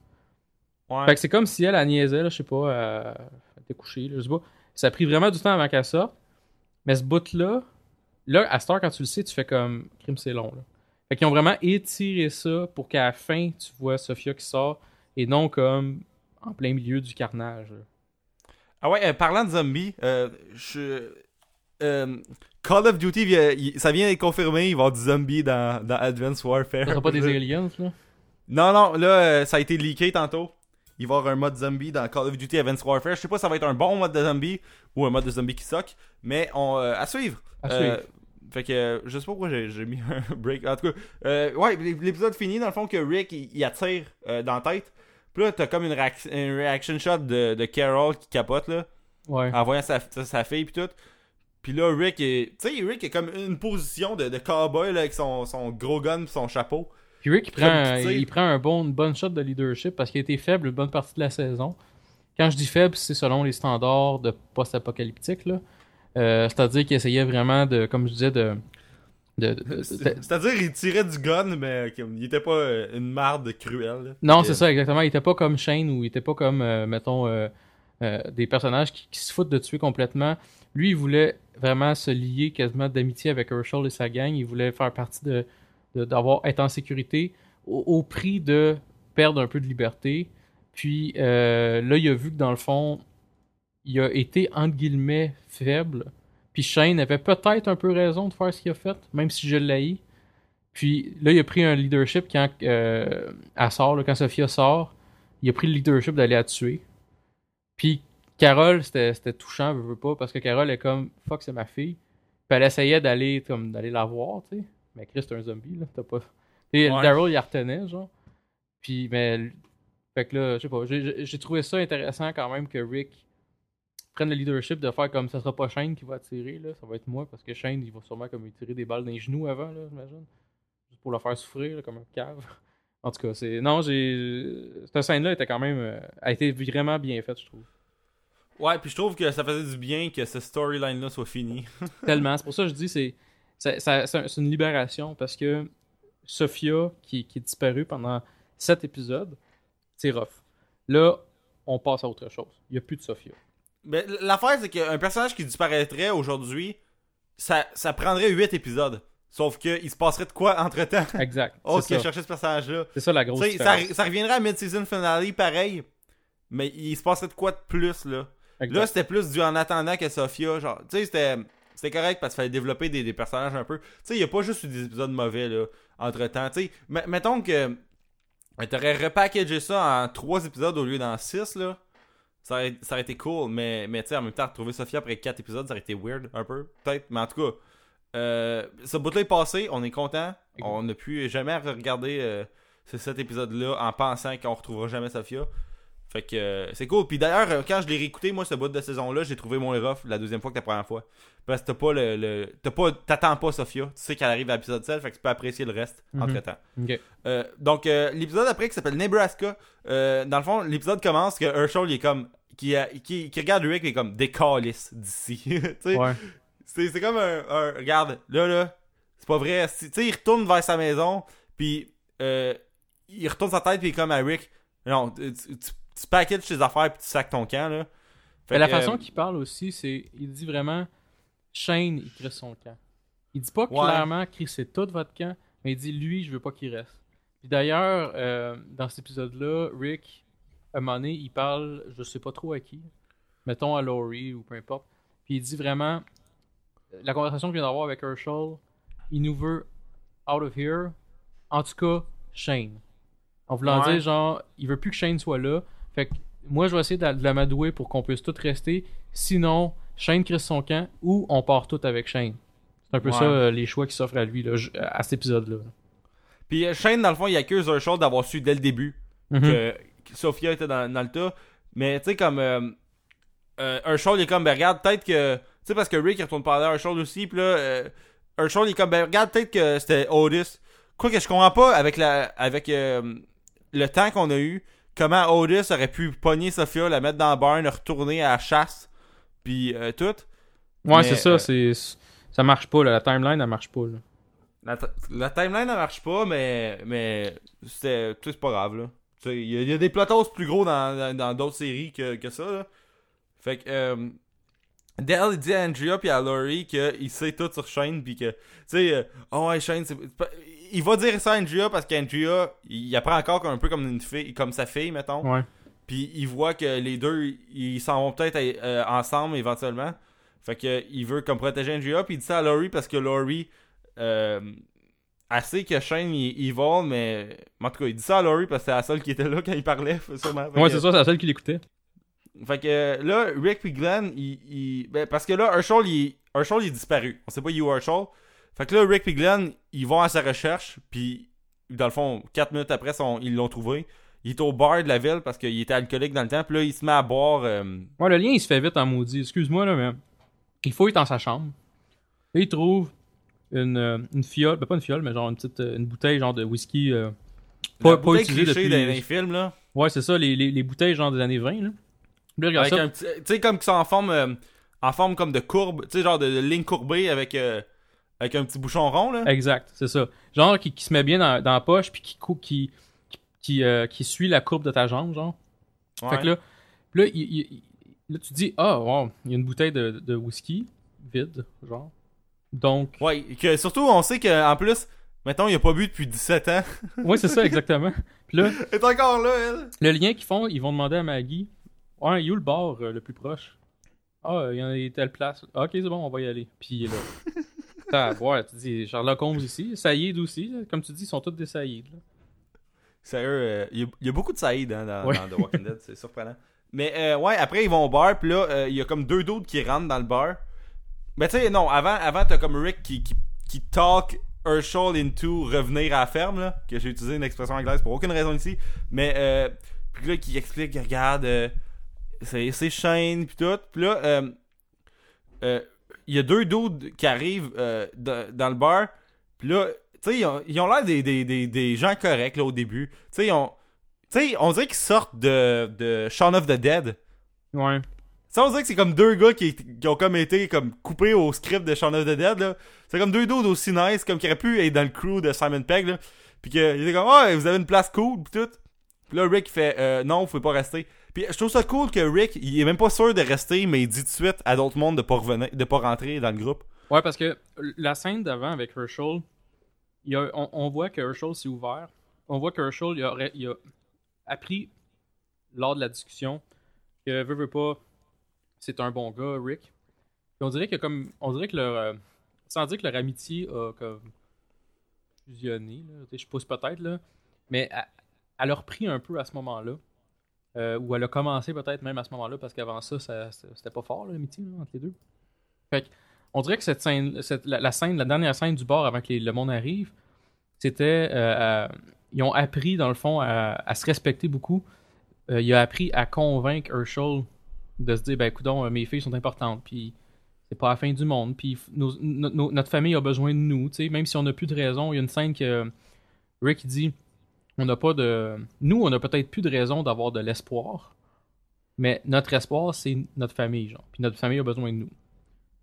Ouais. Fait que c'est comme si elle, elle niaisait, là, je sais pas, elle, elle était couchée, là, je sais pas. Ça a pris vraiment du temps avant qu'elle sorte. Mais ce bout-là, là, à cette heure, quand tu le sais, tu fais comme, crime, c'est long, là. Fait qu'ils ont vraiment étiré ça pour qu'à la fin, tu vois Sophia qui sort, et non comme en plein milieu du carnage. là. Ah ouais, euh, parlant de zombies, euh, je... euh, Call of Duty, vient- il- ça vient d'être confirmé, il va y avoir du zombie dans, dans Advanced Warfare. Ça sera pas des aliens, là? Non, non, là, euh, ça a été leaké tantôt. Il va y avoir un mode zombie dans Call of Duty Advanced Warfare. Je sais pas si ça va être un bon mode de zombie ou un mode de zombie qui soque, mais on, euh, à suivre. À Euh, suivre. fait que euh, je sais pas pourquoi j'ai mis un break. En tout cas, euh, ouais, l'ép- l'épisode finit dans le fond que Rick il, il attire euh, dans la tête. Puis là, t'as comme une, réac- une reaction shot de, de Carol qui capote là, Ouais. en voyant sa, sa, sa fille puis tout. Puis là, Rick est. Tu sais, Rick est comme une position de, de cowboy là, avec son, son gros gun pis son chapeau. Puis Rick, il prend, sais. il prend un bon, une bonne shot de leadership parce qu'il a été faible une bonne partie de la saison. Quand je dis faible, c'est selon les standards de post-apocalyptique. là. Euh, C'est-à-dire qu'il essayait vraiment de, comme je disais, de. de- de- de- C'est- de- C'est-à-dire, il tirait du gun, mais il était pas euh, une marde cruelle. là. non, c'est que- ça, exactement. Il était pas comme Shane ou il était pas comme, euh, mettons, euh, euh, des personnages qui, qui se foutent de tuer complètement. Lui, il voulait vraiment se lier quasiment d'amitié avec Herschel et sa gang. Il voulait faire partie de, d'avoir être en sécurité au, prix de perdre un peu de liberté. Puis euh, là, il a vu que dans le fond, il a été entre guillemets faible. Puis Shane avait peut-être un peu raison de faire ce qu'il a fait, même si je l'ai. Puis là, il a pris un leadership quand euh, elle sort, quand Sophia sort. Il a pris le leadership d'aller la tuer. Puis Carole, c'était touchant, je veux pas, parce que Carole est comme fuck, c'est ma fille. Puis elle essayait d'aller comme d'aller la voir, tu sais. Mais Chris, c'est un zombie, là. T'as pas. Et Ouais. Daryl, il retenait, genre. Puis, mais. Fait que là, je sais pas. j'ai trouvé ça intéressant quand même que Rick prenne le leadership de faire comme ça sera pas Shane qui va tirer, là. Ça va être moi, parce que Shane, il va sûrement comme lui tirer des balles dans les genoux avant, là, j'imagine. Juste pour le faire souffrir, là, comme un cave. En tout cas, c'est. Non, j'ai. Cette scène-là était quand même. euh, a été vraiment bien faite, je trouve. Ouais, puis je trouve que ça faisait du bien que ce storyline-là soit fini. Tellement. C'est pour ça que je dis c'est c'est une libération parce que Sophia qui, qui est disparue pendant sept épisodes, c'est rough. Là, on passe à autre chose. Il n'y a plus de Sophia. Mais l'affaire, c'est qu'un personnage qui disparaîtrait aujourd'hui, ça, ça prendrait 8 épisodes. Sauf qu'il se passerait de quoi entre temps? Exact. Oh, c'est qui a cherché ce personnage-là. C'est ça la grosse ça, ça reviendrait à mid-season finale pareil. Mais il se passerait de quoi de plus, là? Exact. Là, c'était plus du en attendant que Sophia. Genre, tu sais, c'était. C'était correct parce qu'il fallait développer des, des personnages un peu. Tu sais, il n'y a pas juste eu des épisodes mauvais, là, entre temps. Tu sais, mettons que. T'aurais repackagé ça en 3 épisodes au lieu d'en 6, là. Ça aurait, ça aurait été cool, mais, mais tu sais, en même temps, retrouver Sophia après 4 épisodes, ça aurait été weird, un peu, peut-être. Mais en tout cas, euh, ce bout-là est passé, on est content. On n'a plus jamais regarder euh, ces 7 épisodes-là en pensant qu'on retrouvera jamais Sophia. Fait que euh, c'est cool. Puis d'ailleurs, euh, quand je l'ai réécouté, moi, ce bout de saison-là, j'ai trouvé moins rough la deuxième fois que la première fois. Parce que t'as pas le. le- t'as pas, t'attends pas Sophia. Tu sais qu'elle arrive à l'épisode 7, fait que tu peux apprécier le reste Mhm. entre temps. Euh, donc, euh, l'épisode après qui s'appelle Nebraska, dans le fond, l'épisode commence que Herschel, il est comme. Qui, a- qui, qui regarde Rick, il est comme des calices d'ici. tu sais, Ouais. c'est, comme un, un- Regarde, là, là, c'est pas vrai. Tu sais, il retourne vers sa maison, puis euh, il retourne sa tête, puis il est comme à Rick. Non, tu, tu, tu- packages tes affaires, puis tu sacs ton camp, là. Fait Mais la façon euh, qu'il parle aussi, c'est. Il dit vraiment Shane, il crée son camp. Il dit pas Ouais. clairement c'est tout votre camp, mais il dit lui, je veux pas qu'il reste. Puis d'ailleurs, euh, dans cet épisode-là, Rick, à un moment donné, il parle, je sais pas trop à qui, mettons à Laurie ou peu importe. Puis il dit vraiment la conversation qu'il vient d'avoir avec Herschel, il nous veut out of here. En tout cas, Shane. En voulant Ouais. dire, genre, il veut plus que Shane soit là. Fait que moi, je vais essayer de la, de la madouer pour qu'on puisse tous rester. Sinon, Shane crée son camp ou on part tous avec Shane. C'est un peu Ouais. ça euh, les choix qui s'offrent à lui là, à cet épisode-là. Puis euh, Shane, dans le fond, il accuse Herschel d'avoir su dès le début Mhm. que, que Sophia était dans, dans le tas. Mais tu sais, comme. Euh, euh, il est comme, ben regarde, peut-être que. Tu sais, parce que Rick, il retourne parler à aussi. Puis là, il est comme, ben regarde, peut-être que c'était Otis. Quoi que je comprends pas avec la avec le temps qu'on a eu, comment Otis aurait pu pogner Sophia, la mettre dans le barn, retourner à la chasse, puis euh, tout. Ouais, c'est ça. euh, c'est Ça marche pas. Là. La timeline, elle marche pas. Là. La, la timeline, elle marche pas, mais, mais c'est pas grave, là. Il y, a- il y a des plotos plus gros dans d'autres séries que, que ça, là. Fait que, euh, Dale, il dit à Andrea puis à Laurie qu'il sait tout sur Shane, puis que, tu sais, euh, oh ouais, Shane, c'est Il va dire ça à Andrea parce qu'Andrea, il apprend encore un peu comme une fille, comme sa fille, mettons. Ouais. Puis il voit que les deux, ils s'en vont peut-être euh, ensemble éventuellement. Fait que il veut comme protéger Andrea. Puis il dit ça à Laurie parce que Laurie, euh, elle sait que Shane il, il vole, mais en tout cas, il dit ça à Laurie parce que c'est la seule qui était là quand il parlait, sûrement. Ouais, c'est ça, c'est la seule qui l'écoutait. Fait que euh, là, Rick puis Glenn, il, il- ben, parce que là, Herschel, il, Herschel, il est disparu. On sait pas où Herschel. Fait que là, Rick puis Glenn, ils vont à sa recherche, puis dans le fond, 4 minutes après, son- ils l'ont trouvé. Il est au bar de la ville parce qu'il était alcoolique dans le temps, puis là, il se met à boire. euh, Ouais, le lien, il se fait vite en maudit. Excuse-moi, là, mais il fouille dans sa chambre. Et il trouve une, euh, une fiole, ben pas une fiole, mais genre une petite euh, une bouteille genre de whisky euh, pas, pas bouteille utilisée depuis... dans les films, là. Ouais, c'est ça, les, les, les bouteilles genre des années 20, là. Puis là, regarde Avec ça. un petit- Tu sais, comme qui sont en forme, euh, en forme comme de courbe, tu sais, genre de, de ligne courbée avec, euh, avec un petit bouchon rond, là. Exact, c'est ça. Genre qui, qui se met bien dans, dans la poche, puis qui, qui, qui, qui, euh, qui suit la courbe de ta jambe, genre. Fait que là, là, il- il- il- là, tu dis, ah, wow, il y a une bouteille de, de whisky vide, genre. Donc, Ouais, que surtout, on sait qu'en plus, mettons, il a pas bu depuis 17 ans. ouais, c'est ça, exactement. Puis là, est encore là, elle. le lien qu'ils font, ils vont demander à Maggie, ouais, il est où le bar euh, le plus proche? Ah, il y en a telle place. Ah, ok, c'est bon, on va y aller. Puis il est là. T'as à voir, tu dis, Sherlock Holmes ici, Saïd aussi, là. comme tu dis, ils sont tous des Saïd. là. Sérieux, euh, il y, y a beaucoup de Saïd hein, dans, Ouais. dans The Walking Dead, c'est surprenant. Mais euh, ouais, après ils vont au bar, puis là, euh, il y a comme deux d'autres qui rentrent dans le bar. Mais tu sais, non, avant, avant t'as comme Rick qui, qui, qui talk Herschel into revenir à la ferme, là, que j'ai utilisé une expression anglaise pour aucune raison ici. Mais, euh, puis là, qui explique, regarde, c'est c'est Shane, puis tout. Puis là, euh, il y a deux dudes qui arrivent euh, dans, dans le bar, puis là, tu sais, ils ont ils ont l'air des, des, des, des gens corrects, là, au début. Tu sais, on dirait qu'ils sortent de, de Shaun of the Dead. Ouais. Ça, on dirait que c'est comme deux gars qui, qui ont comme été comme coupés au script de Shaun of the Dead, là. C'est comme deux dudes aussi nice, comme qui auraient pu être dans le crew de Simon Pegg, là. Puis qu'il était comme, ah, vous avez une place cool, pis tout. Puis là, Rick fait, euh, non, vous pouvez pas rester. Puis je trouve ça cool que Rick, il est même pas sûr de rester, mais il dit tout de suite à d'autres mondes de pas revenir, de pas rentrer dans le groupe. Ouais, parce que la scène d'avant avec Herschel, on, voit que Herschel s'est ouvert. On voit que Herschel il a, appris lors de la discussion que veut, veut pas, c'est un bon gars, Rick. Puis on dirait que comme, on dirait que leur, euh, sans dire que leur amitié a comme fusionné, là, je pousse peut-être là, mais elle a repris un peu à ce moment-là. Euh, ou elle a commencé peut-être même à ce moment-là parce qu'avant ça, c'était pas fort l'amitié entre les deux. Fait que, on dirait que cette scène, la, scène, la dernière scène du bar avant que le monde arrive, c'était, euh, ils ont appris dans le fond à, se respecter beaucoup. Euh, il a appris à convaincre Herschel de se dire, ben écoute, mes filles sont importantes, puis c'est pas la fin du monde, puis notre famille a besoin de nous, tu sais, même si on n'a plus de raison. Il y a une scène que Rick dit, on n'a pas de, nous, on a peut-être plus de raison d'avoir de l'espoir, mais notre espoir c'est notre famille, genre, puis notre famille a besoin de nous.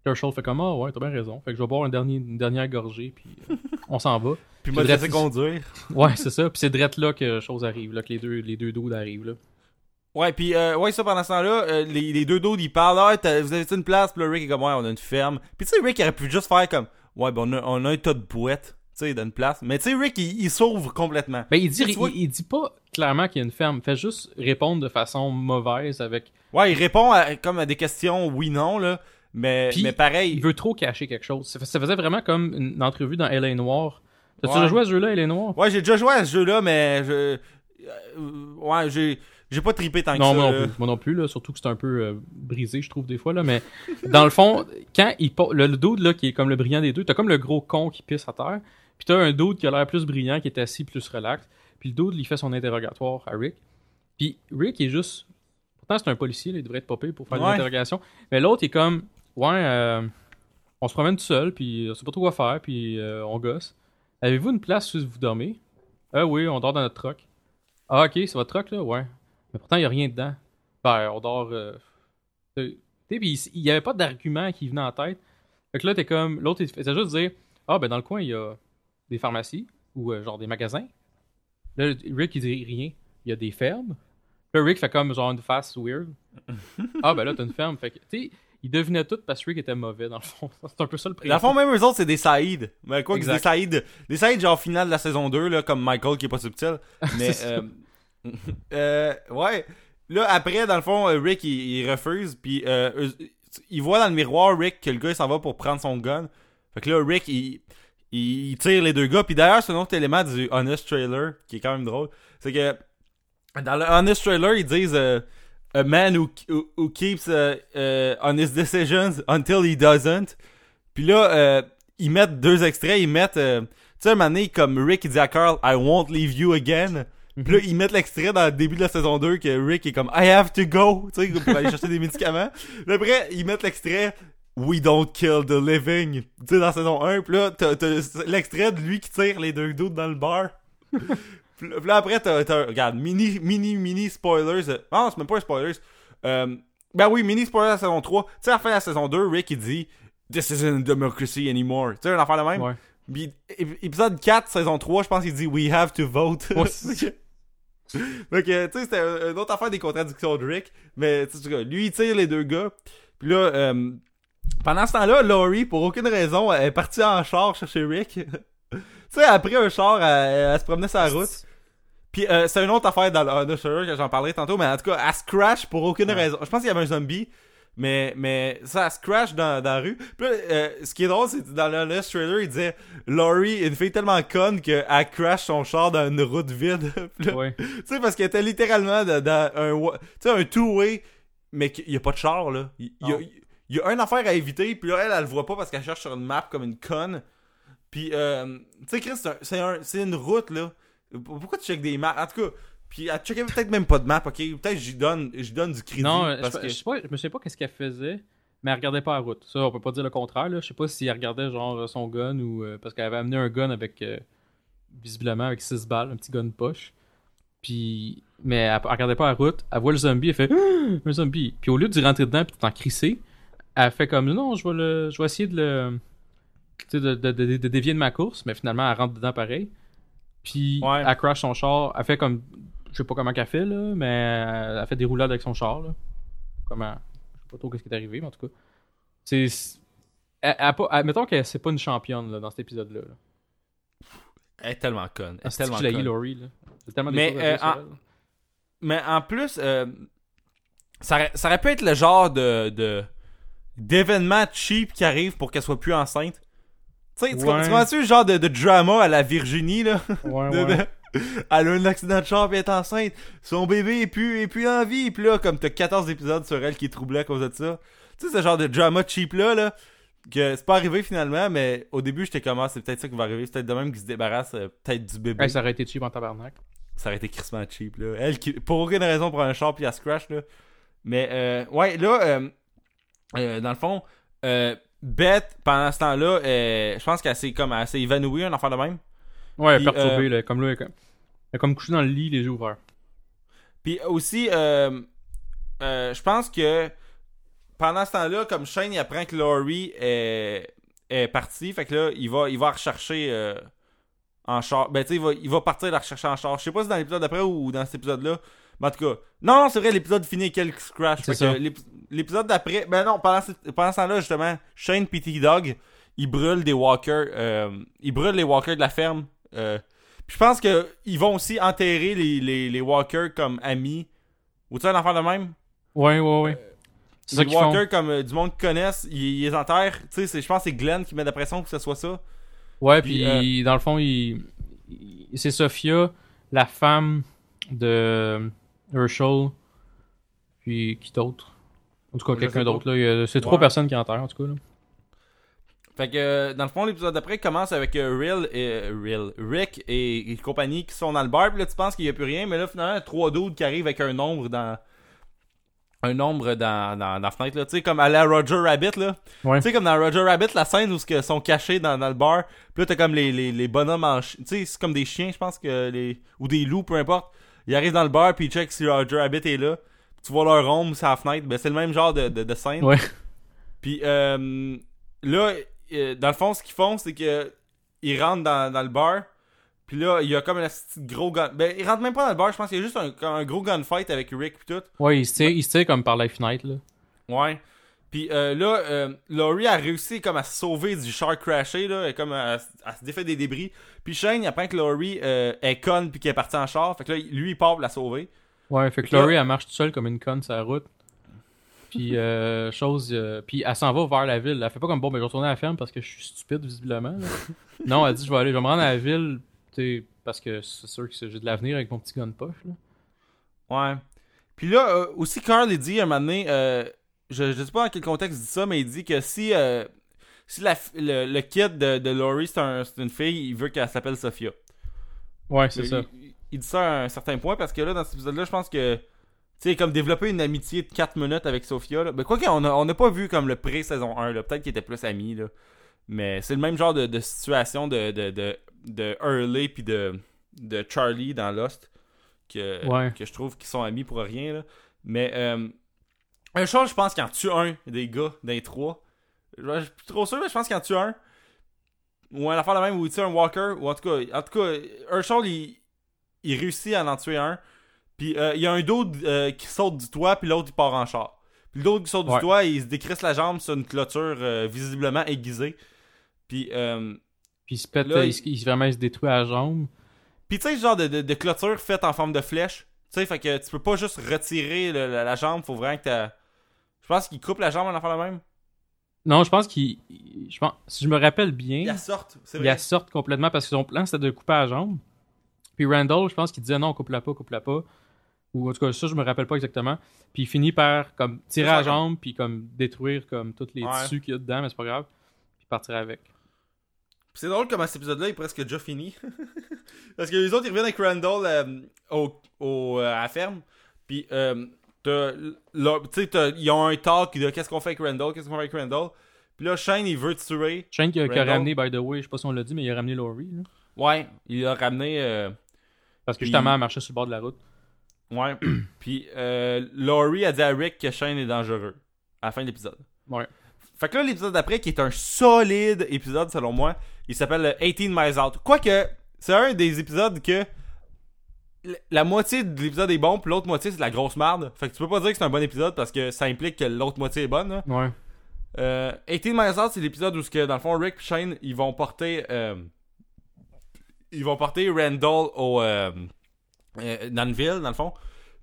Herschel fait comme ah ouais t'as bien raison fait que je vais boire un dernier, une dernière gorgée puis euh, on s'en va Puis Dredd- laissé conduire. ouais c'est ça puis c'est drette là que chose arrive là que les deux les deux doudes arrivent là Ouais, puis euh, ouais, ça pendant ce temps-là, euh, les, les deux dudes ils parlent, ah, vous avez une place, puis là, Rick est comme, ouais, on a une ferme. Puis tu sais, Rick il aurait pu juste faire comme, ouais, ben on a, on a un tas de boîtes, sais, d'une place. Mais tu sais, Rick il, il s'ouvre complètement. ben il dit vois- il, dit pas clairement qu'il y a une ferme il fait juste répondre de façon mauvaise avec Ouais, il répond à, comme à des questions oui-non, là. Mais, Puis, mais pareil. il veut trop cacher quelque chose ça, faisait vraiment comme une entrevue dans L.A. Noir t'as-tu Ouais. déjà joué à ce jeu-là L.A. Noir Ouais, j'ai déjà joué à ce jeu-là, mais je. euh, ouais, j'ai. J'ai pas trippé tant que non, ça. moi non plus. Moi non plus, là, surtout que c'est un peu euh, brisé, je trouve, des fois. Là, mais dans le fond, quand il le, le dude là, qui est comme le brillant des deux, t'as comme le gros con qui pisse à terre, puis t'as un dude qui a l'air plus brillant, qui est assis plus relax, puis le dude, il fait son interrogatoire à Rick. Puis Rick est juste... Pourtant, c'est un policier, là, il devrait être popé pour faire Ouais. l'interrogation. Mais l'autre est comme, ouais, euh, on se promène tout seul, puis on sait pas trop quoi faire, puis euh, on gosse. Avez-vous une place où vous dormez? Ah oui, on dort dans notre truck. Ah ok, c'est votre truck là? Ouais. Mais pourtant, il n'y a rien dedans. Ben, on dort. Euh... tu sais, puis il n'y avait pas d'argument qui venait en tête. Fait que là, t'es comme. L'autre, il faisait juste dire Ah, ben dans le coin, il y a des pharmacies ou euh, genre des magasins. Là, Rick, il dit rien. Il y a des fermes. Là, Rick fait comme genre une face weird. ah, ben là, t'as une ferme. Fait que, tu sais, il devinait tout parce que Rick était mauvais dans le fond. C'est un peu ça le Dans le fond, même eux autres, c'est des Saïd. Mais quoi que des Saïd. Des Saïd, genre finale de la saison 2, là, comme Michael qui est pas subtil. Mais, euh, euh, ouais. là, après, dans le fond, euh, Rick, il, il refuse. Puis euh, il voit dans le miroir, Rick, que le gars, il s'en va pour prendre son gun. Fait que là, Rick, il, il, il tire les deux gars. Puis d'ailleurs, c'est un autre élément du Honest Trailer qui est quand même drôle. C'est que dans le Honest Trailer, ils disent euh, A man who, who, who keeps uh, uh, on his decisions until he doesn't. Puis là, euh, ils mettent deux extraits. Ils mettent, euh, tu sais, un moment donné, comme Rick, il dit à Carl, I won't leave you again. Puis là, ils mettent l'extrait dans le début de la saison 2 que Rick est comme I have to go, tu sais, pour aller chercher des médicaments. Puis après, ils mettent l'extrait We don't kill the living, tu sais, dans saison 1. Puis là, t'as, l'extrait de lui qui tire les deux doutes dans le bar. Puis là, après, t'as, regarde, mini, mini, mini spoilers. euh, Non, c'est même pas un spoilers. Euh, ben oui, mini spoilers à la saison 3. Tu sais, à la fin de la saison 2, Rick, il dit This isn't a democracy anymore. Tu sais, un affaire de même. Ouais. Puis, épisode 4, saison 3, je pense qu'il dit We have to vote. Ouais. Tu sais, c'était un- une autre affaire des contradictions de Rick. Mais, tu sais, lui, il tire les deux gars. Puis là, euh, pendant ce temps-là, Laurie, pour aucune raison, elle est partie en char chercher Rick. tu sais, après un char, elle, elle se promenait sur la route. Puis euh, c'est une autre affaire dans le Trailer que j'en parlerai tantôt, mais en tout cas, elle se crash pour aucune Ouais. raison. Je pense qu'il y avait un zombie, mais, mais ça, elle se crash dans, dans la rue. Puis là, euh, ce qui est drôle, c'est que dans le Honest Trailer, il disait Laurie, une fille tellement conne qu'elle crash son char dans une route vide. Ouais. tu sais, parce qu'elle était littéralement dans, dans un, tu sais, un two-way, mais qu'il y a pas de char, là. Il il y a. il y a une affaire à éviter, puis là, elle, elle le voit pas parce qu'elle cherche sur une map comme une conne. Puis, euh, tu sais, Chris, c'est un- une route, là. Pourquoi tu checkes des maps? En tout cas, puis elle checkait peut-être même pas de map, ok? Peut-être j'y donne, j'y donne du crédit. Non, parce je, que... je sais pas, je me sais pas qu'est-ce qu'elle faisait, mais elle regardait pas la route. Ça, on peut pas dire le contraire. Là. Je sais pas si elle regardait genre son gun ou euh, parce qu'elle avait amené un gun avec euh, visiblement avec 6 balles, un petit gun de poche. Puis, mais elle, elle regardait pas la route. Elle voit le zombie, elle fait un zombie. Puis au lieu d'y rentrer dedans puis tout en crisser, elle fait comme non, je vais le, je vais essayer de le, tu sais, de, de, de- de dévier de ma course, mais finalement elle rentre dedans pareil. Puis Ouais. elle crash son char, elle fait comme, je sais pas comment qu'elle fait là, mais elle, elle fait des roulades avec son char là. Comment, je sais pas trop qu'est-ce qui est arrivé, mais en tout cas, c'est, elle, elle a pas, elle- mettons que c'est pas une championne là, dans cet épisode là. Elle est tellement conne. Elle est C'est tellement que je l'ai conne. Laurie là? Tellement Mais, euh, en- elle. Mais en plus, euh, ça, aurait- ça aurait pu être le genre de, de d'événement cheap qui arrive pour qu'elle soit plus enceinte. Tu sais, tu Ouais. tu comprends-tu le genre de, de drama à la Virginie, là? Ouais, De- ouais. de- Elle a un accident de char elle est enceinte. Son bébé est plus, est plus en vie. Puis là, comme t'as 14 épisodes sur elle qui est troublée à cause de ça. Tu sais, ce genre de drama cheap là, là. Que c'est pas arrivé finalement, mais au début, j'étais comme, ah, c'est peut-être ça qui va arriver. C'est peut-être de même qu'ils se débarrassent euh, peut-être du bébé. Hey, ça aurait été cheap en tabarnak. Ça aurait été crissement cheap, là. Elle, qui, pour aucune raison, pour un char, puis elle se crash, là. Mais, euh, ouais, là, euh, euh, dans le fond, euh, Beth, pendant ce temps-là, euh, je pense qu'elle s'est comme, elle s'est évanouie, un enfant de même. Ouais, Puis, perturbé là, comme là, elle est comme, elle est comme couchée dans le lit, les yeux ouverts. Puis aussi, euh, euh, je pense que pendant ce temps-là, comme Shane, il apprend que Laurie est, est partie, fait que là, il va, il va rechercher euh, en char. Ben, tu sais, il va, il va partir la rechercher en char. Je sais pas si dans l'épisode d'après ou dans cet épisode-là. Mais en tout cas, non, non, c'est vrai, l'épisode finit avec quelques l'ép- L'épisode d'après, ben non, pendant, ce- pendant ce temps-là, justement, Shane et T-Dog, ils brûlent des walkers, euh, ils brûlent les walkers de la ferme. Euh, puis je pense que ils vont aussi enterrer les, les, les walkers comme amis. Ou tu sais, un enfant de même? Ouais, ouais, ouais. C'est ça font. walkers comme euh, du monde qui connaissent, ils, ils les enterrent. Tu sais, je pense que c'est Glenn qui met la pression pour que ce soit ça. Ouais, Puis, puis dans le fond, il, il- c'est Sophia, la femme de Herschel, puis qui d'autre? En tout cas, quelqu'un d'autre. là. A- C'est trois personnes qui enterrent, en tout cas. Là. Fait que euh, dans le fond, l'épisode d'après commence avec euh, Real et euh, Real, Rick et, et compagnie qui sont dans le bar. Puis là, tu penses qu'il n'y a plus rien, mais là, finalement, trois dudes qui arrivent avec un nombre dans. Un nombre dans, dans, dans la fenêtre, là. Tu sais, comme à la Roger Rabbit, là. Ouais. Tu sais, comme dans Roger Rabbit, la scène où ils sont cachés dans, dans le bar. Puis là, t'as comme les, les, les bonhommes en. Tu sais, c'est comme des chiens, je pense que. les Ou des loups, peu importe. Ils arrivent dans le bar, puis ils checkent si Roger Rabbit est là. Puis tu vois leur ombre sur la fenêtre. Ben, c'est le même genre de, de, de scène. Ouais. Puis euh, là, euh, dans le fond, ce qu'ils font, c'est que ils rentrent dans, dans le bar. Puis là, il y a comme un gros gun. Ben, ils rentrent même pas dans le bar, je pense qu'il y a juste un, un gros gunfight avec Rick pis tout. Ouais, il se tire, il se tire comme par la fenêtre. Là. Ouais. Puis euh, là, euh, Laurie a réussi comme à se sauver du char crashé, là, et comme à, à se défaire des débris. Puis Shane, il apprend que Laurie euh, est conne puis qu'elle est partie en char. Fait que là, lui, il part pour la sauver. Ouais, fait que Fait que Laurie, elle marche toute seule comme une conne sur la route. Puis, euh, chose. euh, puis, elle s'en va vers la ville. Elle fait pas comme bon, ben, je vais retourner à la ferme parce que je suis stupide, visiblement. là. non, elle dit, je vais aller, je vais me rendre à la ville, tu sais, parce que c'est sûr que j'ai de l'avenir avec mon petit gun poche, là. Ouais. Puis là, euh, aussi, Carl, il dit un moment donné, euh, je, je sais pas dans quel contexte il dit ça, mais il dit que si, euh, si la le, le kid de, de Laurie, c'est un- une fille, il veut qu'elle s'appelle Sophia. Ouais, c'est ça. Il, il dit ça à un certain point parce que là, dans cet épisode-là, je pense que. Tu sais, comme développer une amitié de 4 minutes avec Sophia. Là. Ben, quoi qu'on a, on n'a pas vu comme le pré-saison 1. là. Peut-être qu'ils étaient plus amis. Là. Mais c'est le même genre de, de situation de, de, de, de Hurley puis de, de Charlie dans Lost que, Ouais. que je trouve qu'ils sont amis pour rien. Là. Mais euh, un chose, je pense qu'il en tue un des gars d'un trois. Je suis trop sûr, mais je pense qu'il en tue un. Ou un affaire de même où il tue un Walker. Ou en tout cas, en tout cas Herschel, il, il réussit à en tuer un. Puis euh, il y a un d'autre euh, qui saute du toit, puis l'autre il part en char. Puis l'autre qui saute Ouais. du toit, il se décrisse la jambe sur une clôture euh, visiblement aiguisée. Puis, euh, Puis, il se pète, Là, il- il, vraiment, il se détruit à la jambe. puis tu sais, ce genre de, de, de clôture faite en forme de flèche. Tu sais, fait que tu peux pas juste retirer le- la, la jambe, faut vraiment que t'as. Je pense qu'il coupe la jambe en affaire la même. Non, je pense qu'il. il- Je pense, si je me rappelle bien. Il la sorte, c'est il vrai. la sorte complètement parce que son plan c'était de couper la jambe. Puis Randall, je pense qu'il disait non, coupe-la pas, coupe-la pas. Ou en tout cas, ça, je me rappelle pas exactement. Puis il finit par comme tirer C'est la jambe, puis comme détruire comme tous les Ouais. tissus qu'il y a dedans, mais c'est pas grave. Puis partir avec. C'est drôle comment cet épisode-là est presque déjà fini. Parce que les autres, ils reviennent avec Randall euh, au, au, euh, à la ferme. Puis, euh, t'as- là, tu sais, t'as- ils ont un talk de qu'est-ce qu'on fait avec Randall, qu'est-ce qu'on fait avec Randall? Puis là, Shane, il veut tuer. Shane qui a, qui a Randall. ramené, by the way, je sais pas si on l'a dit, mais il a ramené Laurie. là. Ouais, il a ramené. euh, parce que justement, elle marchait sur le bord de la route. ouais. Puis, euh, Laurie a dit à Rick que Shane est dangereux. À la fin de l'épisode. Ouais. Fait que là, l'épisode d'après, qui est un solide épisode selon moi, il s'appelle euh, 18 Miles Out. Quoique, c'est un des épisodes que la moitié de l'épisode est bon, puis l'autre moitié c'est de la grosse merde. Fait que tu peux pas dire que c'est un bon épisode parce que ça implique que l'autre moitié est bonne. là. Ouais. Euh, 18 Miles Out, c'est l'épisode où, que, dans le fond, Rick et Shane, ils vont porter. euh, ils vont porter Randall au. euh, euh, dans une ville, dans le fond.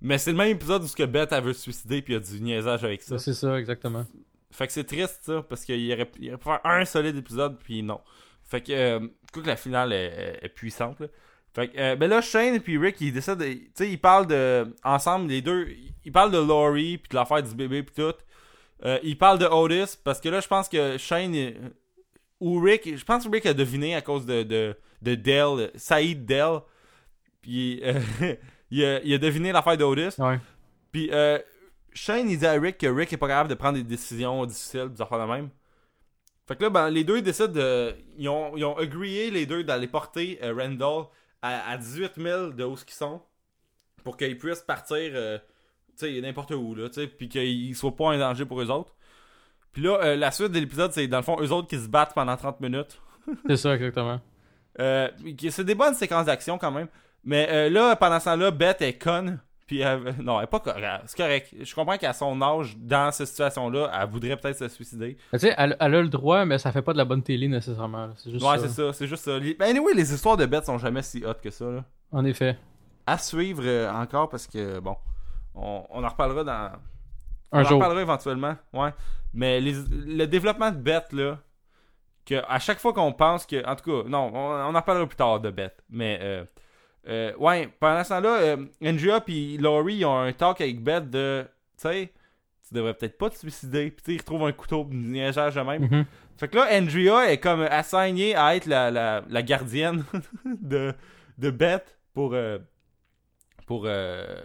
Mais c'est le même épisode où ce que Beth se suicider, puis il y a du niaisage avec ça. C'est ça, exactement. Fait que c'est triste, ça, parce qu'il aurait, il aurait pu faire un solide épisode, puis non. Fait que, euh, que la finale est, est puissante, là. Fait que, euh, ben là, Shane et puis Rick, ils décident, de- tu sais, ils parlent de, ensemble, les deux, ils parlent de Laurie, puis de l'affaire du bébé, puis tout. Euh, ils parlent de Otis, parce que là, je pense que Shane, est- ou Rick, je pense que Rick a deviné à cause de, de, de Dell, Saïd Dell, puis euh, il, a, il a deviné l'affaire d'Otis. Ouais. Puis euh, Shane, il dit à Rick que Rick est pas capable de prendre des décisions difficiles, des affaires de même. Fait que là, ben, les deux ils décident de. Ils ont, ils ont agreé, les deux, d'aller porter euh, Randall à, à 18 000 de où ce qu'ils sont. Pour qu'ils puissent partir, euh, n'importe où, là, puis qu'ils soient pas un danger pour eux autres. Puis là, euh, la suite de l'épisode, c'est dans le fond eux autres qui se battent pendant 30 minutes. C'est ça, exactement. Euh, c'est des bonnes séquences d'action quand même. Mais euh, là, pendant ce temps-là, Beth est conne. Puis elle- non, elle est pas correcte. C'est correct. Je comprends qu'à son âge, dans cette situation-là, elle voudrait peut-être se suicider. Mais Tu sais, elle, elle a le droit, mais ça fait pas de la bonne télé nécessairement. C'est juste ouais, ça. c'est ça. C'est juste ça. Les- Ben anyway, les histoires de Beth sont jamais si hot que ça. Là. En effet. À suivre euh, encore parce que, bon, on, on en reparlera dans... Un on en jour. reparlera éventuellement. Ouais. Mais les- le développement de Beth, là, que à chaque fois qu'on pense que. En tout cas, non, on, on en reparlera plus tard de Beth. Mais, euh, euh, ouais, pendant ce temps-là, euh, Andrea puis Laurie, ils ont un talk avec Beth de. Tu sais, tu devrais peut-être pas te suicider. Puis, tu sais, ils retrouvent un couteau de niaisage de même. Mhm. Fait que là, Andrea est comme assignée à être la, la, la gardienne de, de Beth pour. euh, pour. euh,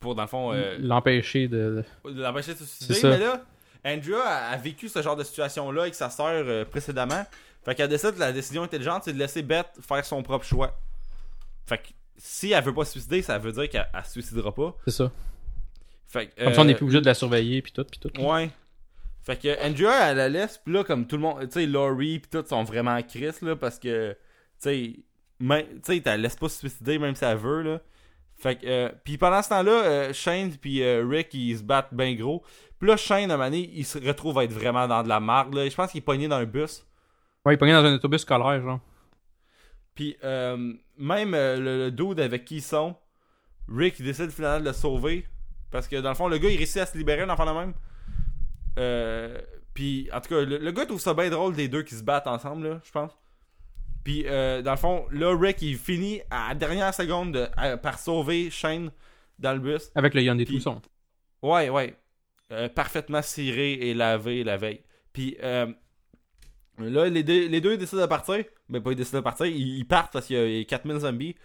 pour, dans le fond. L'empêcher de. l'empêcher de se suicider. Mais là, Andrea a, a vécu ce genre de situation-là avec sa sœur précédemment. Fait qu'elle décide que la décision intelligente, c'est de laisser Beth faire son propre choix. Fait que si elle veut pas se suicider, ça veut dire qu'elle elle se suicidera pas. C'est ça. Fait que, Comme ça, on euh, n'est plus obligé de la surveiller, puis tout, puis tout. Ouais. Fait que Andrea, elle la laisse, puis là, comme tout le monde, tu sais, Laurie pis tout sont vraiment Chris, là, parce que, tu sais, tu sais, t'as laisse pas se suicider même si elle veut, là. Fait que, euh, puis pendant ce temps-là, euh, Shane puis euh, Rick, ils se battent bien gros. Puis là, Shane, à un moment donné, il se retrouve à être vraiment dans de la marde, là. Je pense qu'il est pogné dans un bus. Ouais, il pognait dans un autobus scolaire, genre. Puis euh, même euh, le, le dude avec qui ils sont, Rick décide finalement de le sauver. Parce que dans le fond, le gars il réussit à se libérer dans le même. Euh, puis en tout cas, le, le gars trouve ça bien drôle des deux qui se battent ensemble, là, je pense. Puis euh, dans le fond, là, Rick il finit à la dernière seconde de- à- par sauver Shane dans le bus. Avec le Yann Puis- Tousson. Ouais, ouais. Euh, parfaitement ciré et lavé la veille. Puis euh, là, les deux, les deux décident de partir. Mais pas ils décident de partir, ils, partent parce qu'il y a- il y a 4000 zombies.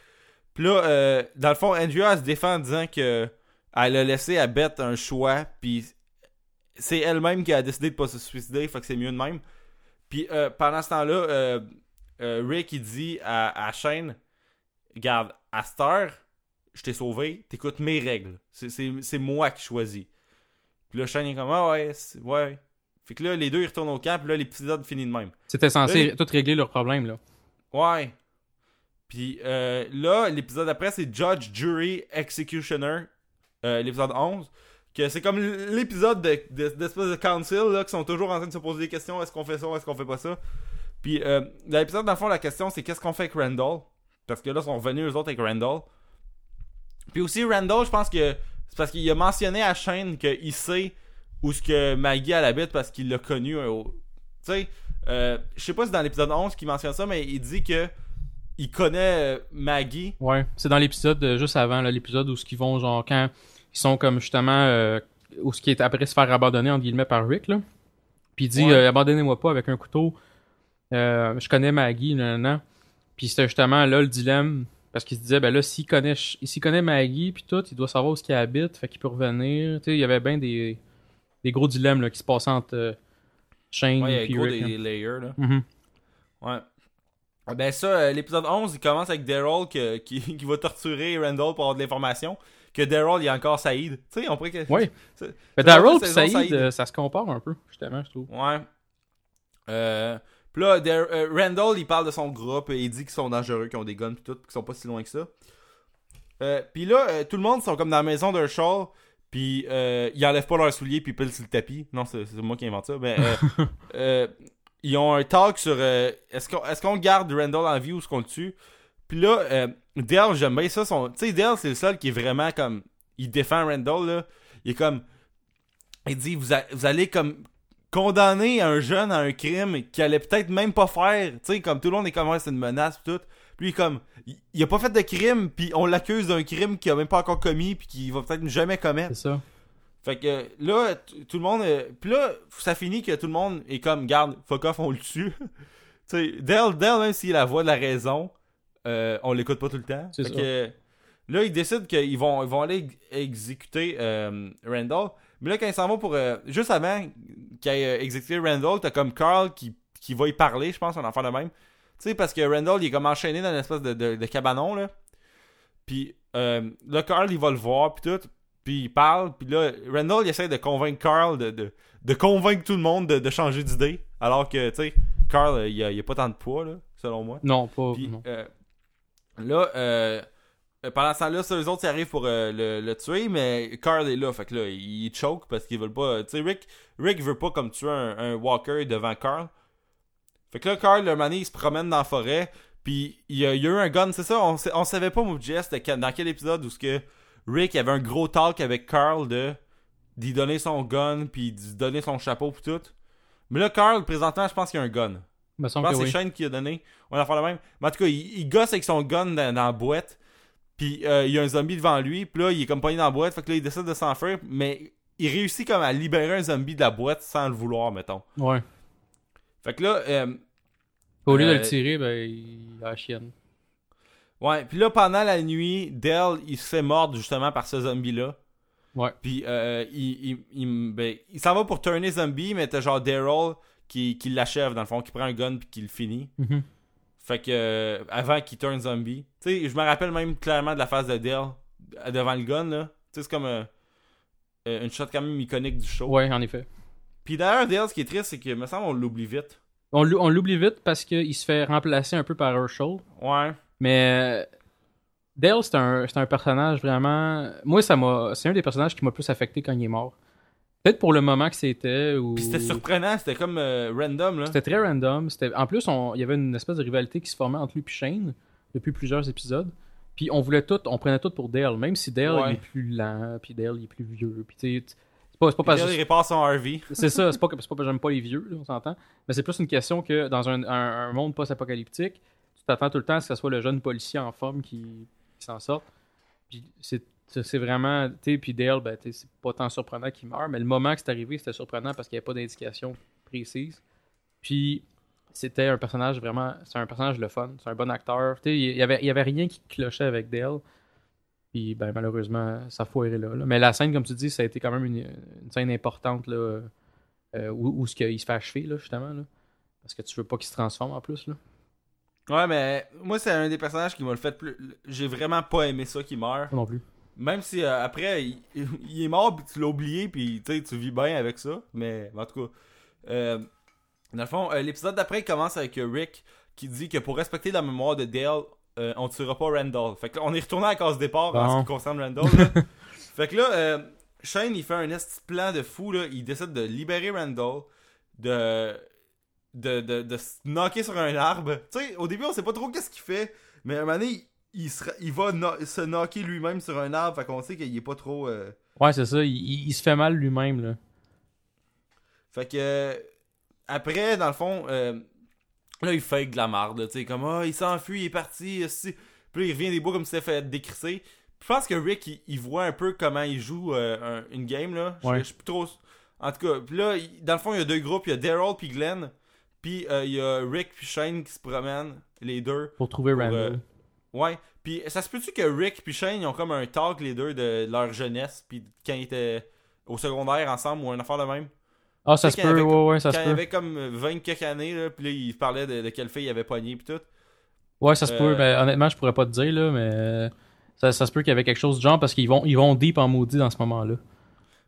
Puis là, euh, dans le fond, Andrea se défend en disant que elle a laissé à Beth un choix. Puis c'est elle-même qui a décidé de pas se suicider. Fait que c'est mieux de même. Puis euh, pendant ce temps-là, euh, euh, Rick il dit à, à Shane Regarde, à cette je t'ai sauvé, t'écoutes mes règles. C'est- moi qui choisis. Puis là, Shane est comme Ah ouais, ouais. Fait que là, les deux ils retournent au camp, puis là, l'épisode finit de même. C'était censé Là, tout régler leurs problèmes, là. Ouais. Puis euh, là, l'épisode après, c'est Judge, Jury, Executioner, euh, l'épisode 11. Que c'est comme l'épisode de- de- d'espèce de, council là, qui sont toujours en train de se poser des questions est-ce qu'on fait ça, est-ce qu'on fait pas ça? Puis euh, dans l'épisode, dans le fond, la question c'est qu'est-ce qu'on fait avec Randall? Parce que là, ils sont revenus eux autres avec Randall. Puis aussi, Randall, je pense que c'est parce qu'il a mentionné à Shane qu'il sait où ce que Maggie elle habite parce qu'il l'a connu. euh, Tu sais, euh, je sais pas si dans l'épisode 11 qu'il mentionne ça, mais il dit que il connaît euh, Maggie. Ouais. C'est dans l'épisode euh, juste avant, l'épisode où ce qu'ils vont, genre, quand ils sont comme justement. Où ce qui est après se faire abandonner, entre guillemets, par Rick, là. Puis il dit Ouais. Abandonnez-moi pas avec un couteau. Je connais Maggie, nan, nan. Puis c'était justement là le dilemme. Parce qu'il se disait, ben là, s'il connaît, s'il connaît Maggie, puis tout, il doit savoir où ce qu'il habite, fait qu'il peut revenir. Tu sais, il y avait bien des, des gros dilemmes là, qui se passaient entre euh, Shane Ouais, il y et a puis Rick. des là. layers là. Mhm. Ouais. Ah Ben ça, euh, l'épisode 11, il commence avec Daryl qui, qui va torturer Randall pour avoir de l'information. Que Daryl, il y a encore Saïd. Tu sais, on pourrait que... C'est- Mais c'est Daryl et Saïd, Saïd. euh, ça se compare un peu, justement, je trouve. Ouais. Euh, Puis là, Dar- euh, Randall, il parle de son groupe et il dit qu'ils sont dangereux, qu'ils ont des guns pis tout, qu'ils sont pas si loin que ça. Puis là, tout le monde sont comme dans la maison d'un puis euh, ils enlèvent pas leurs souliers puis ils pilent sur le tapis. Non, c'est moi qui invente ça. Mais euh, euh, ils ont un talk sur euh, est-ce qu'on est garde Randall en vie ou est-ce qu'on le tue? Puis là, euh, Dale, j'aime bien ça. Son... Tu sais, Dale, c'est le seul qui est vraiment comme. Il défend Randall, là. Il est comme. Il dit vous, a- vous allez comme condamner un jeune à un crime qu'il allait peut-être même pas faire. Tu sais, comme tout le monde est comme ouais, c'est une menace tout. Lui, comme, il, a pas fait de crime, puis on l'accuse d'un crime qu'il a même pas encore commis, puis qu'il va peut-être jamais commettre. C'est ça. Fait que là, tout le monde. euh, Puis là, ça finit que tout le monde est comme, garde, fuck off, on le tue. tu sais, Dale, Dale, même s'il a la voix de la raison, euh, on l'écoute pas tout le temps. C'est ça. que là, ils décident qu'ils vont, ils vont aller ex- exécuter euh, Randall. Mais là, quand ils s'en vont pour. euh, juste avant qu'ils aient euh, exécuté Randall, t'as comme Carl qui, qui va y parler, je pense, on en fait de même. Tu sais, parce que Randall, il est comme enchaîné dans une espèce de, de, de cabanon, là. Puis euh, là, Carl, il va le voir, puis tout. Puis il parle, puis là, Randall, il essaie de convaincre Carl, de, de, de convaincre tout le monde de, de changer d'idée. Alors que, tu sais, Carl, euh, il a, il a pas tant de poids, là, selon moi. Non, pas. Puis non. euh, là, euh, pendant ce temps-là, ça, eux autres, ils arrivent pour euh, le, le tuer, mais Carl est là. Fait que là, il, il choke parce qu'ils veulent pas. Tu sais, Rick, Rick veut pas comme tuer un, un Walker devant Carl. Fait que là, Carl, le mané, il se promène dans la forêt. Puis il y a, il y a eu un gun, c'est ça? On, savait pas, Jess, quel- dans quel épisode où ce que Rick avait un gros talk avec Carl de d'y donner son gun, puis d'y donner son chapeau, puis tout. Mais là, Carl, présentement, je pense qu'il y a un gun. me Je pense que oui. c'est Shane qui a donné. On va faire le même. Mais en tout cas, il, il gosse avec son gun dans, dans la boîte. Puis euh, il y a un zombie devant lui. Puis là, il est comme pogné dans la boîte. Fait que là, il décide de s'enfuir. Mais il réussit comme à libérer un zombie de la boîte sans le vouloir, mettons. Ouais. Fait que là, euh, Au lieu de Euh, le tirer, ben, il a la chienne. ouais. Puis là, pendant la nuit, Dell, il se fait mordre justement par ce zombie-là. Ouais. Puis euh, il, il, il, ben, il s'en va pour turner zombie. Mais t'as genre Daryl qui, qui l'achève, dans le fond, qui prend un gun puis qui le finit. Mhm. Fait que euh, avant qu'il turn zombie. Tu sais, je me rappelle même clairement de la phase de Dale euh, devant le gun là. Tu sais, c'est comme euh, euh, une shot quand même iconique du show. Ouais, en effet. Puis d'ailleurs, Dale, ce qui est triste, c'est que me semble on l'oublie vite. On l'ou- on l'oublie vite parce qu'il se fait remplacer un peu par Herschel. Ouais. Mais euh, Dale, c'est un, personnage vraiment. Moi, ça m'a. C'est un des personnages qui m'a plus affecté quand il est mort. Peut-être pour le moment que c'était. Ou... Puis c'était surprenant, c'était comme euh, random là. C'était très random. En plus, on... il y avait une espèce de rivalité qui se formait entre lui et Shane depuis plusieurs épisodes. Puis on voulait tout, on prenait tout pour Dale, même si Dale Ouais. il est plus lent, puis Dale il est plus vieux, puis tu sais, c'est pas, parce il répare son RV. c'est ça, c'est pas que que j'aime pas les vieux, là, on s'entend, mais c'est plus une question que dans un, un- un monde post-apocalyptique, tu t'attends tout le temps à ce que ce soit le jeune policier en forme qui, qui s'en sorte. Puis c'est vraiment, tu sais, puis Dale, ben, c'est pas tant surprenant qu'il meurt, mais le moment que c'est arrivé, c'était surprenant parce qu'il n'y avait pas d'indication précise. Puis c'était un personnage vraiment, c'est un personnage le fun, c'est un bon acteur. Tu sais, il y avait, y avait rien qui clochait avec Dale. Puis ben, malheureusement, ça foirait là, là. Mais la scène, comme tu dis, ça a été quand même une, une scène importante là, euh, où, où ce qu'il se fait achever, là, justement. Là. Parce que tu veux pas qu'il se transforme en plus. Là. Ouais, mais moi, c'est un des personnages qui m'a le fait plus. J'ai vraiment pas aimé ça qu'il meurt. Non plus. Même si euh, après, il, il est mort, puis tu l'as oublié, puis tu vis bien avec ça. Mais en tout cas, euh, dans le fond, l'épisode d'après il commence avec Rick qui dit que pour respecter la mémoire de Dale, euh, on tuera pas Randall. Fait que là, on est retourné à la case départ en ce qui concerne Randall. là. fait que là, euh, Shane, il fait un esti plan de fou. Là. Il décide de libérer Randall, de, de, de, de se knocker sur un arbre. Tu sais, au début, on sait pas trop qu'est-ce qu'il fait, mais à un moment donné, il, sera- il va no- se knocker lui-même sur un arbre. Fait qu'on sait qu'il est pas trop. euh, Ouais, c'est ça. Il, il- il se fait mal lui-même. là. Fait que euh, après, dans le fond, euh, là il fake de la marde, tu sais, comme ah, il s'enfuit, il est parti, si. Puis là, il revient des bois comme s'il s'était fait décrisser. Je pense que Rick, il, il voit un peu comment il joue euh, un- une game là. Je Ouais. je suis plus trop. En tout cas, puis là, il- dans le fond, il y a deux groupes, il y a Daryl puis Glenn, puis euh, il y a Rick puis Shane qui se promènent, les deux. Pour trouver Pour, Randall. euh, Ouais. Puis ça se peut-tu que Rick puis Shane ils ont comme un talk les deux de leur jeunesse, puis quand ils étaient au secondaire ensemble ou un affaire de même? Ah, ça se peut. avait Ouais, ouais, ça quand se il peut. avait comme 20 quelques années, là, puis là, il parlait de, de quelle fille il avait pogné, puis tout. Ouais, ça se Euh, peut. Ben, honnêtement, je pourrais pas te dire, là, mais euh, ça, ça se peut qu'il y avait quelque chose du genre parce qu'ils vont, ils vont deep en maudit dans ce moment-là.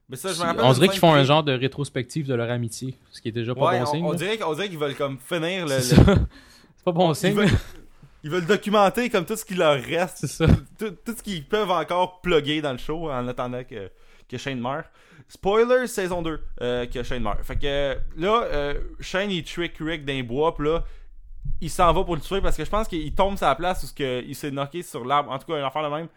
Mais ça, je. On dirait qu'ils font un genre de rétrospective de leur amitié, ce qui est déjà pas Ouais, bon on, signe. on dirait, on dirait qu'ils veulent comme finir le. C'est le- pas bon ils, signe. veulent, ils veulent documenter comme tout ce qui leur reste, C'est ça. tout, tout ce qu'ils peuvent encore plugger dans le show en attendant que, que Shane meurt. Spoiler saison 2 euh, que Shane meurt. Fait que là, euh, Shane il trick Rick d'un bois, puis là, il s'en va pour le tuer parce que je pense qu'il tombe la place où que il s'est knocké sur l'arbre. En tout cas, une affaire de même.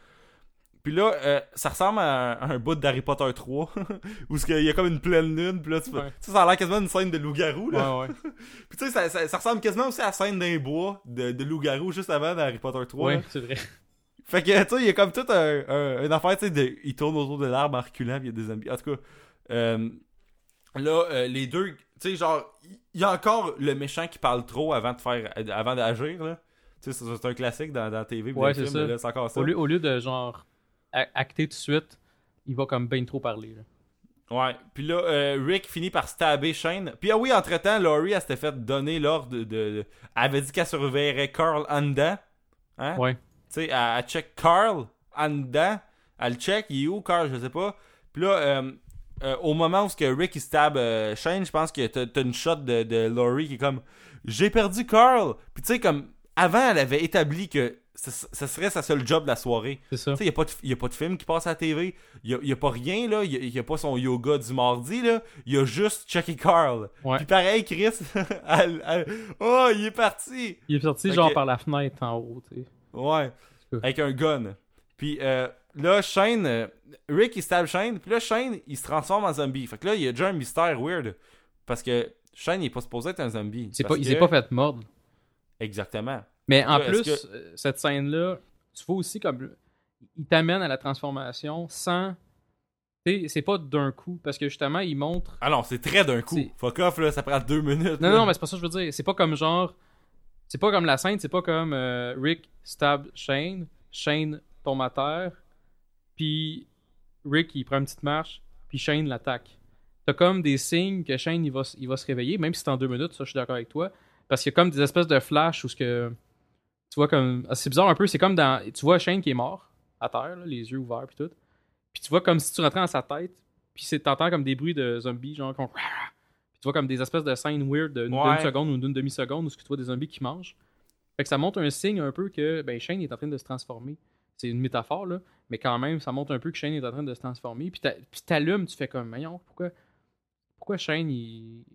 Puis là, euh, ça ressemble à un, à un bout d'Harry Potter 3 où qu'il y a comme une pleine lune. Puis là, tu fais- Ouais. ça, ça a l'air quasiment une scène de loup-garou. Là. Ouais, ouais. Puis tu sais, ça, ça- ça ressemble quasiment aussi à la scène d'un bois de, de loup-garou juste avant dans Harry Potter 3. là. Ouais, c'est vrai. Fait que, tu sais, il y a comme tout un, un- une affaire, tu sais, de- il tourne autour de l'arbre en reculant, puis il y a des zombies. En tout cas, euh, là, euh, les deux, tu sais, genre, il y a encore le méchant qui parle trop avant de faire, avant d'agir, là. Tu sais, c'est un classique dans, dans la TV, Ouais, c'est ça. là, encore ça. Au lieu, au lieu de genre acter tout de suite, il va comme ben trop parler. là. Ouais, puis là, euh, Rick finit par stabber Shane. Puis ah oui, entre-temps, Laurie, elle s'était fait donner l'ordre de, de- Elle avait dit qu'elle surveillerait Carl dedans. Hein? Ouais. Tu sais, elle, elle check Carl en dedans. Elle le check, il est où Carl, je sais pas. Puis là, euh, euh, au moment où ce que Rick il stab euh, Shane, je pense que t'as une shot de, de Laurie qui est comme J'ai perdu Carl. Puis tu sais, comme avant, elle avait établi que ce, serait sa seule job de la soirée. C'est ça. Tu sais, il n'y a, pas de- y a pas de film qui passe à la TV. Il n'y a, pas rien, là. Il n'y a, pas son yoga du mardi, là. Il y a juste Chucky Carl. Ouais. Puis pareil, Chris, elle- elle- oh, il est parti. Il est sorti Fait genre par la fenêtre en haut, tu sais. Ouais. Avec un gun. Puis euh, là, Shane, euh, Rick, il stab Shane. Puis là, Shane, il se transforme en zombie. Fait que là, il y a déjà un mystère weird. Parce que Shane, il est pas supposé être un zombie. C'est pas, il s'est pas fait mordre. Exactement. Mais en Là, plus, euh, cette scène-là, tu vois aussi comme. Il t'amène à la transformation sans. C'est pas d'un coup. Parce que justement, il montre. Ah non, c'est très d'un coup. Fuck off, là, ça prend deux minutes. Non, là. non, mais c'est pas ça que je veux dire. C'est pas comme genre. C'est pas comme la scène, c'est pas comme euh, Rick stab Shane, Shane tombe à terre, puis Rick il prend une petite marche, puis Shane l'attaque. T'as comme des signes que Shane il va, il va se réveiller, même si c'est en deux minutes, ça je suis d'accord avec toi. Parce qu'il y a comme des espèces de flash où ce que. Tu vois comme. ah, C'est bizarre un peu, c'est comme dans. Tu vois Shane qui est mort à terre, les yeux ouverts puis tout. Puis tu vois comme si tu rentrais dans sa tête, puis t'entends comme des bruits de zombies, genre. Tu vois comme des espèces de scènes weird d'une Ouais. seconde ou d'une demi-seconde où ce que tu vois des zombies qui mangent. Fait que ça montre un signe un peu que ben, Shane est en train de se transformer. C'est une métaphore, là, mais quand même, ça montre un peu que Shane est en train de se transformer. Puis t'a- puis t'allumes, tu fais comme, voyons, pourquoi, pourquoi Shane, il... tu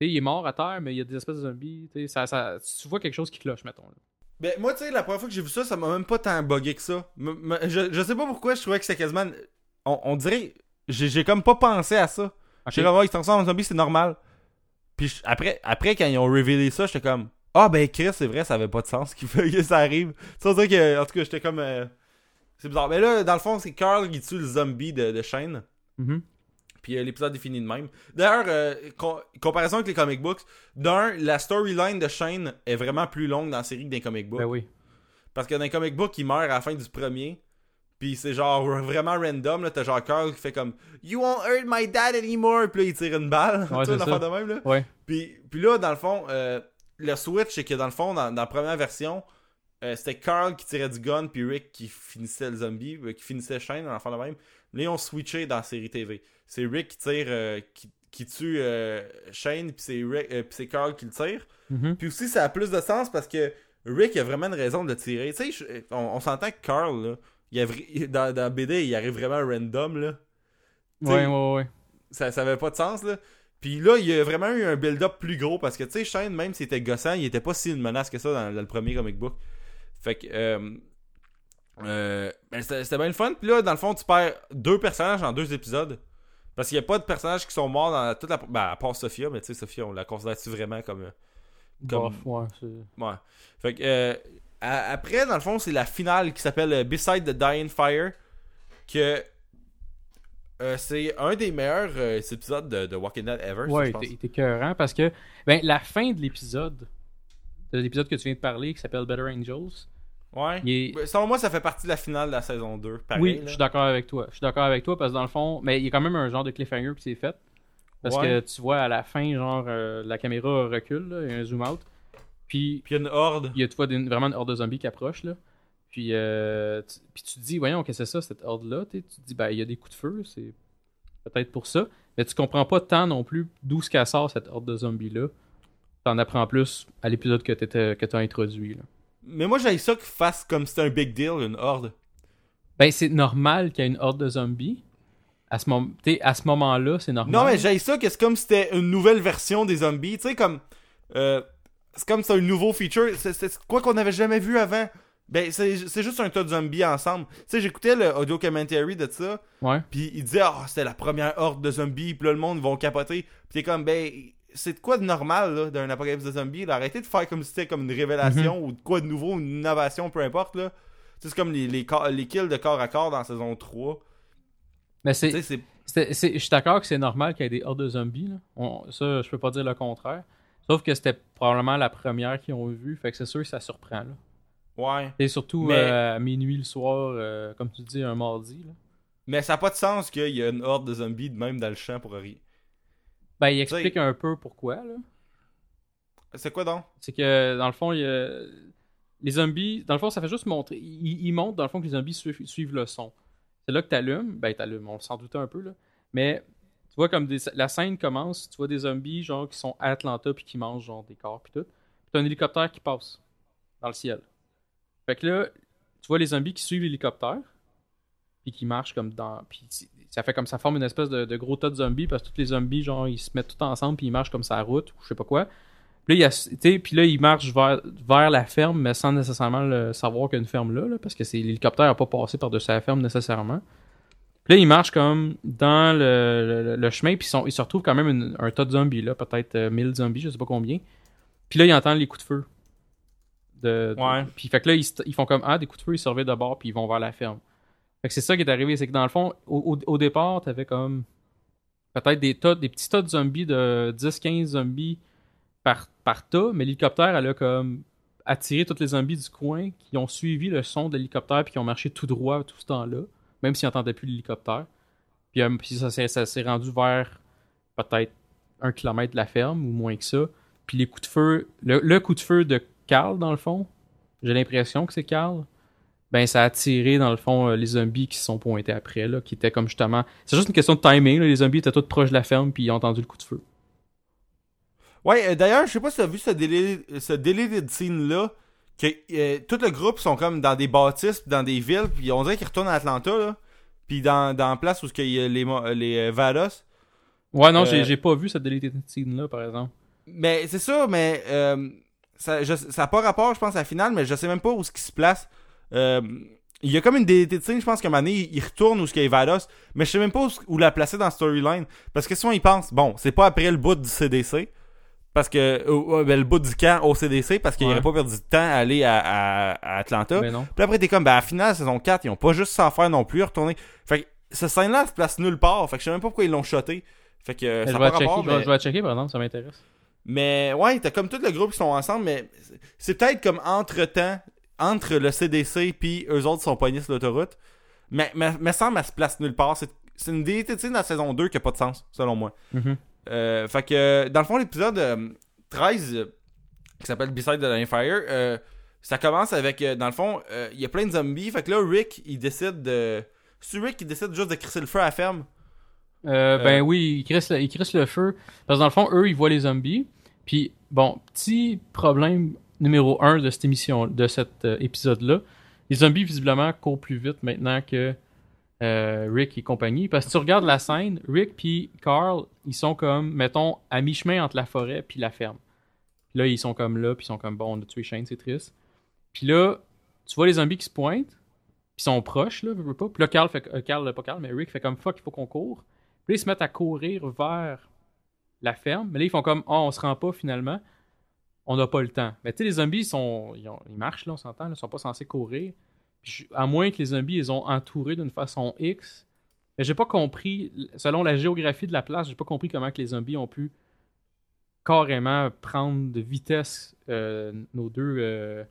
sais, il est mort à terre, mais il y a des espèces de zombies. tu sais, Ça, ça, tu vois quelque chose qui cloche, mettons. là. Ben, moi, tu sais, la première fois que j'ai vu ça, ça m'a même pas tant bugué que ça. M- je, je sais pas pourquoi, je trouvais que c'était quasiment. On, on dirait. J'ai j'ai comme pas pensé à ça. J'ai comme, ah, il se transforme en zombie, c'est normal. Puis je- après, après, quand ils ont révélé ça, j'étais comme, ah, ben, Chris, c'est vrai, ça avait pas de sens qu'il fait que ça arrive. On dirait que, en tout cas, j'étais comme. euh, c'est bizarre. Mais là, dans le fond, c'est Carl qui tue le zombie de, de Shane. Mhm. Puis euh, l'épisode est fini de même. D'ailleurs, euh, com- comparaison avec les comic books, d'un, la storyline de Shane est vraiment plus longue dans la série que dans les comic books. Ben oui. Parce que dans les comic books, il meurt à la fin du premier. Puis c'est genre vraiment random, là. T'as genre Carl qui fait comme You won't hurt my dad anymore. Puis là, il tire une balle. Ouais, tu de même, là. Ouais. Puis, puis là, dans le fond, euh, le switch, c'est que dans le fond, dans, dans la première version, euh, c'était Carl qui tirait du gun, puis Rick qui finissait le zombie, euh, qui finissait Shane, dans l'enfant de même. Là, ils ont switché dans la série TV. C'est Rick qui tire, euh, qui, qui tue Shane, puis c'est Rick- puis c'est Carl qui le tire. Mhm. Puis aussi, ça a plus de sens parce que Rick a vraiment une raison de le tirer. Tu sais, on, on s'entend que Carl, là, il dans, dans BD, il arrive vraiment random, là. Tu sais, Ouais, ouais, ouais. ça, ça avait pas de sens, là. Puis là, il y a vraiment eu un build-up plus gros parce que, tu sais, Shane, même s'il était gossant, il était pas si une menace que ça dans, dans le premier comic book. Fait que, euh, euh, ben, c'était bien le fun. Puis là, dans le fond, tu perds deux personnages en deux épisodes. Parce qu'il y a pas de personnages qui sont morts dans toute la. Ben, à part Sophia, mais tu sais, Sophia, on la considère-tu vraiment comme. euh, Comme- Bof, ouais, c'est- Ouais. Fait que, euh, après, dans le fond, c'est la finale qui s'appelle euh, Beside the Dying Fire. Que euh, c'est un des meilleurs euh, épisodes de, de Walking Dead ever. Ouais, il était- écœurant parce que ben, la fin de l'épisode, de l'épisode que tu viens de parler, qui s'appelle Better Angels, Ouais. est- Ouais, Selon moi, ça fait partie de la finale de la saison 2. Pareil, oui, là. je suis d'accord avec toi. Je suis d'accord avec toi parce que dans le fond, mais il y a quand même un genre de cliffhanger qui s'est fait. Parce Ouais. que tu vois à la fin, genre, euh, la caméra recule, là, il y a un zoom out. Puis Puis il y a une horde. il y a vraiment une horde de zombies qui approche, là. Puis, euh, tu, puis tu te dis, voyons, qu'est-ce que c'est ça, cette horde-là? Tu te dis, ben, il y a des coups de feu, c'est peut-être pour ça. Mais tu comprends pas tant non plus d'où ce qu'elle sort, cette horde de zombies-là. T'en apprends plus à l'épisode que t'as introduit, là. Mais moi, j'ai ça qu'ils fassent comme si c'était un big deal, une horde. Ben, c'est normal qu'il y ait une horde de zombies. À ce, mom- t'sais, à ce moment-là, c'est normal. Non, mais j'ai ça que c'est comme si c'était une nouvelle version des zombies. Tu sais, comme. euh, c'est comme c'était un nouveau feature. C'est quoi qu'on n'avait jamais vu avant? Ben, c'est c'est juste un tas de zombies ensemble. Tu sais, j'écoutais le audio commentary de ça. Ouais. Puis il disait, ah, c'était la première horde de zombies. Puis là, le monde vont capoter. Puis t'es comme, ben, c'est de quoi de normal, là, d'un apocalypse de zombies. là? Arrêtez de faire comme si c'était comme une révélation Mhm. ou de quoi de nouveau, une innovation, peu importe, là. C'est comme les, les, kills de corps à corps dans saison 3. Mais Tu c'est, sais, c'est. c'est- c'est- je suis d'accord que c'est normal qu'il y ait des hordes de zombies. Là. On- ça, je peux pas dire le contraire. Sauf que c'était probablement la première qu'ils ont vue. Fait que c'est sûr que ça surprend. Là. Ouais. Et surtout Mais- euh, à minuit le soir, euh, comme tu dis, un mardi. Là. Mais ça n'a pas de sens qu'il y a une horde de zombies de même dans le champ pour rien. Ben, il explique un peu pourquoi. Là. C'est quoi donc? C'est que dans le fond, il y a... les zombies, dans le fond, ça fait juste montrer. Ils, ils montrent dans le fond que les zombies suivent, suivent le son. C'est là que t'allumes. Ben, t'allumes, on s'en doutait un peu, là. Mais tu vois, comme la scène commence, tu vois des zombies, genre, qui sont à Atlanta puis qui mangent, genre, des corps puis tout. Puis t'as un hélicoptère qui passe dans le ciel. Fait que là, tu vois les zombies qui suivent l'hélicoptère puis qui marchent comme dans. Puis ça fait comme ça forme une espèce de, gros tas de zombies parce que tous les zombies, genre, ils se mettent tout ensemble puis ils marchent comme ça la route ou je sais pas quoi. Puis là, il puis là, ils marchent vers, vers la ferme, mais sans nécessairement savoir qu'il y a une ferme là, là, parce que c'est l'hélicoptère n'a pas passé par-dessus la ferme nécessairement. Puis là, ils marchent comme dans le, le- le chemin, puis ils, sont- ils se retrouvent quand même une- un tas de zombies, là, peut-être euh, 1000 zombies, je sais pas combien. Puis là, ils entendent les coups de feu. De, de- Ouais. Puis fait que là, ils, font comme Ah, des coups de feu, ils se revirent de bord, puis ils vont vers la ferme. Fait que c'est ça qui est arrivé, c'est que dans le fond, au, au, au départ, t'avais comme peut-être des tas, des petits tas de zombies de 10-15 zombies par, par tas, mais l'hélicoptère, elle a comme attiré tous les zombies du coin qui ont suivi le son de l'hélicoptère puis qui ont marché tout droit tout ce temps-là, même s'ils n'entendaient plus l'hélicoptère. Puis, euh, ça, s'est- rendu vers peut-être un kilomètre de la ferme ou moins que ça. Puis les coups de feu, le, coup de feu de Carl, dans le fond, j'ai l'impression que c'est Carl. Ben, ça a attiré, dans le fond, euh, les zombies qui se sont pointés après, là, qui étaient comme justement. C'est juste une question de timing, là, les zombies étaient tous proches de la ferme, puis ils ont entendu le coup de feu. Ouais, euh, d'ailleurs, je sais pas si t'as vu ce délai, ce deleted scene-là, que euh, tout le groupe sont comme dans des bâtisses, dans des villes, puis on dirait qu'ils retournent à Atlanta, là. Puis dans, dans la place où il y a les, les euh, Vados. Ouais, non, Euh, j'ai pas vu cette deleted scene-là, par exemple. Mais c'est ça, mais euh, ça, je- ça a pas rapport, je pense, à la finale, mais je sais même pas où ce qui se place. Euh, il y a comme une DDT de signe, je pense qu'à un moment donné, il retourne où ce qu'il y a Vados, mais je sais même pas où, où la placer dans la storyline. Parce que souvent, ils pensent, bon, c'est pas après le bout du CDC, parce que, ben, le bout du camp au CDC, parce qu'il Ouais. aurait pas perdu de temps à aller à, à- à Atlanta. Ben non. Puis après, t'es comme, ben, à la finale, saison 4, ils ont pas juste sans faire non plus, retourner. Fait que, ce scène-là, elle se place nulle part. Fait que je sais même pas pourquoi ils l'ont shoté. Fait que, je, ça vais checker, rapport, je, vais, mais... je vais checker, par exemple, ça m'intéresse. Mais ouais, t'as comme tout le groupe qui sont ensemble, mais c'est- peut-être comme entre-temps, entre le CDC puis eux autres sont pognés sur l'autoroute. Mais, mais, mais semble elle se place nulle part. C'est une DTT dans la saison 2 qui a pas de sens, selon moi. Mhm. Euh, fait que, dans le fond, l'épisode euh, 13, euh, qui s'appelle Beside the Dying Fire, euh, ça commence avec, euh, dans le fond, il y a plein de zombies. Fait que là, Rick, il décide de... C'est Rick qui décide juste de crisser le feu à la ferme? Ben oui, le, ils crissent le feu. Parce que dans le fond, eux, ils voient les zombies. Puis, bon, petit problème numéro un de cette émission, de cet épisode-là. Les zombies, visiblement, courent plus vite maintenant que euh, Rick et compagnie. Parce que tu regardes la scène, Rick puis Carl, ils sont comme, mettons, à mi-chemin entre la forêt puis la ferme. Là, ils sont comme là, puis ils sont comme, bon, on a tué Shane, c'est triste. Puis là, tu vois les zombies qui se pointent, puis sont proches, là, veux, pas. Puis là, Carl fait, euh, pas Carl, mais Rick fait comme, fuck, il faut qu'on court. Puis là, ils se mettent à courir vers la ferme. Mais là, ils font comme, oh, on se rend pas finalement. On n'a pas le temps. Mais tu sais, les zombies, ils, ils, marchent, là, on s'entend, ils sont pas censés courir. Je- à moins que les zombies, ils ont entouré d'une façon X. Mais j'ai pas compris, selon la géographie de la place, j'ai pas compris comment que les zombies ont pu carrément prendre de vitesse euh, nos deux. euh,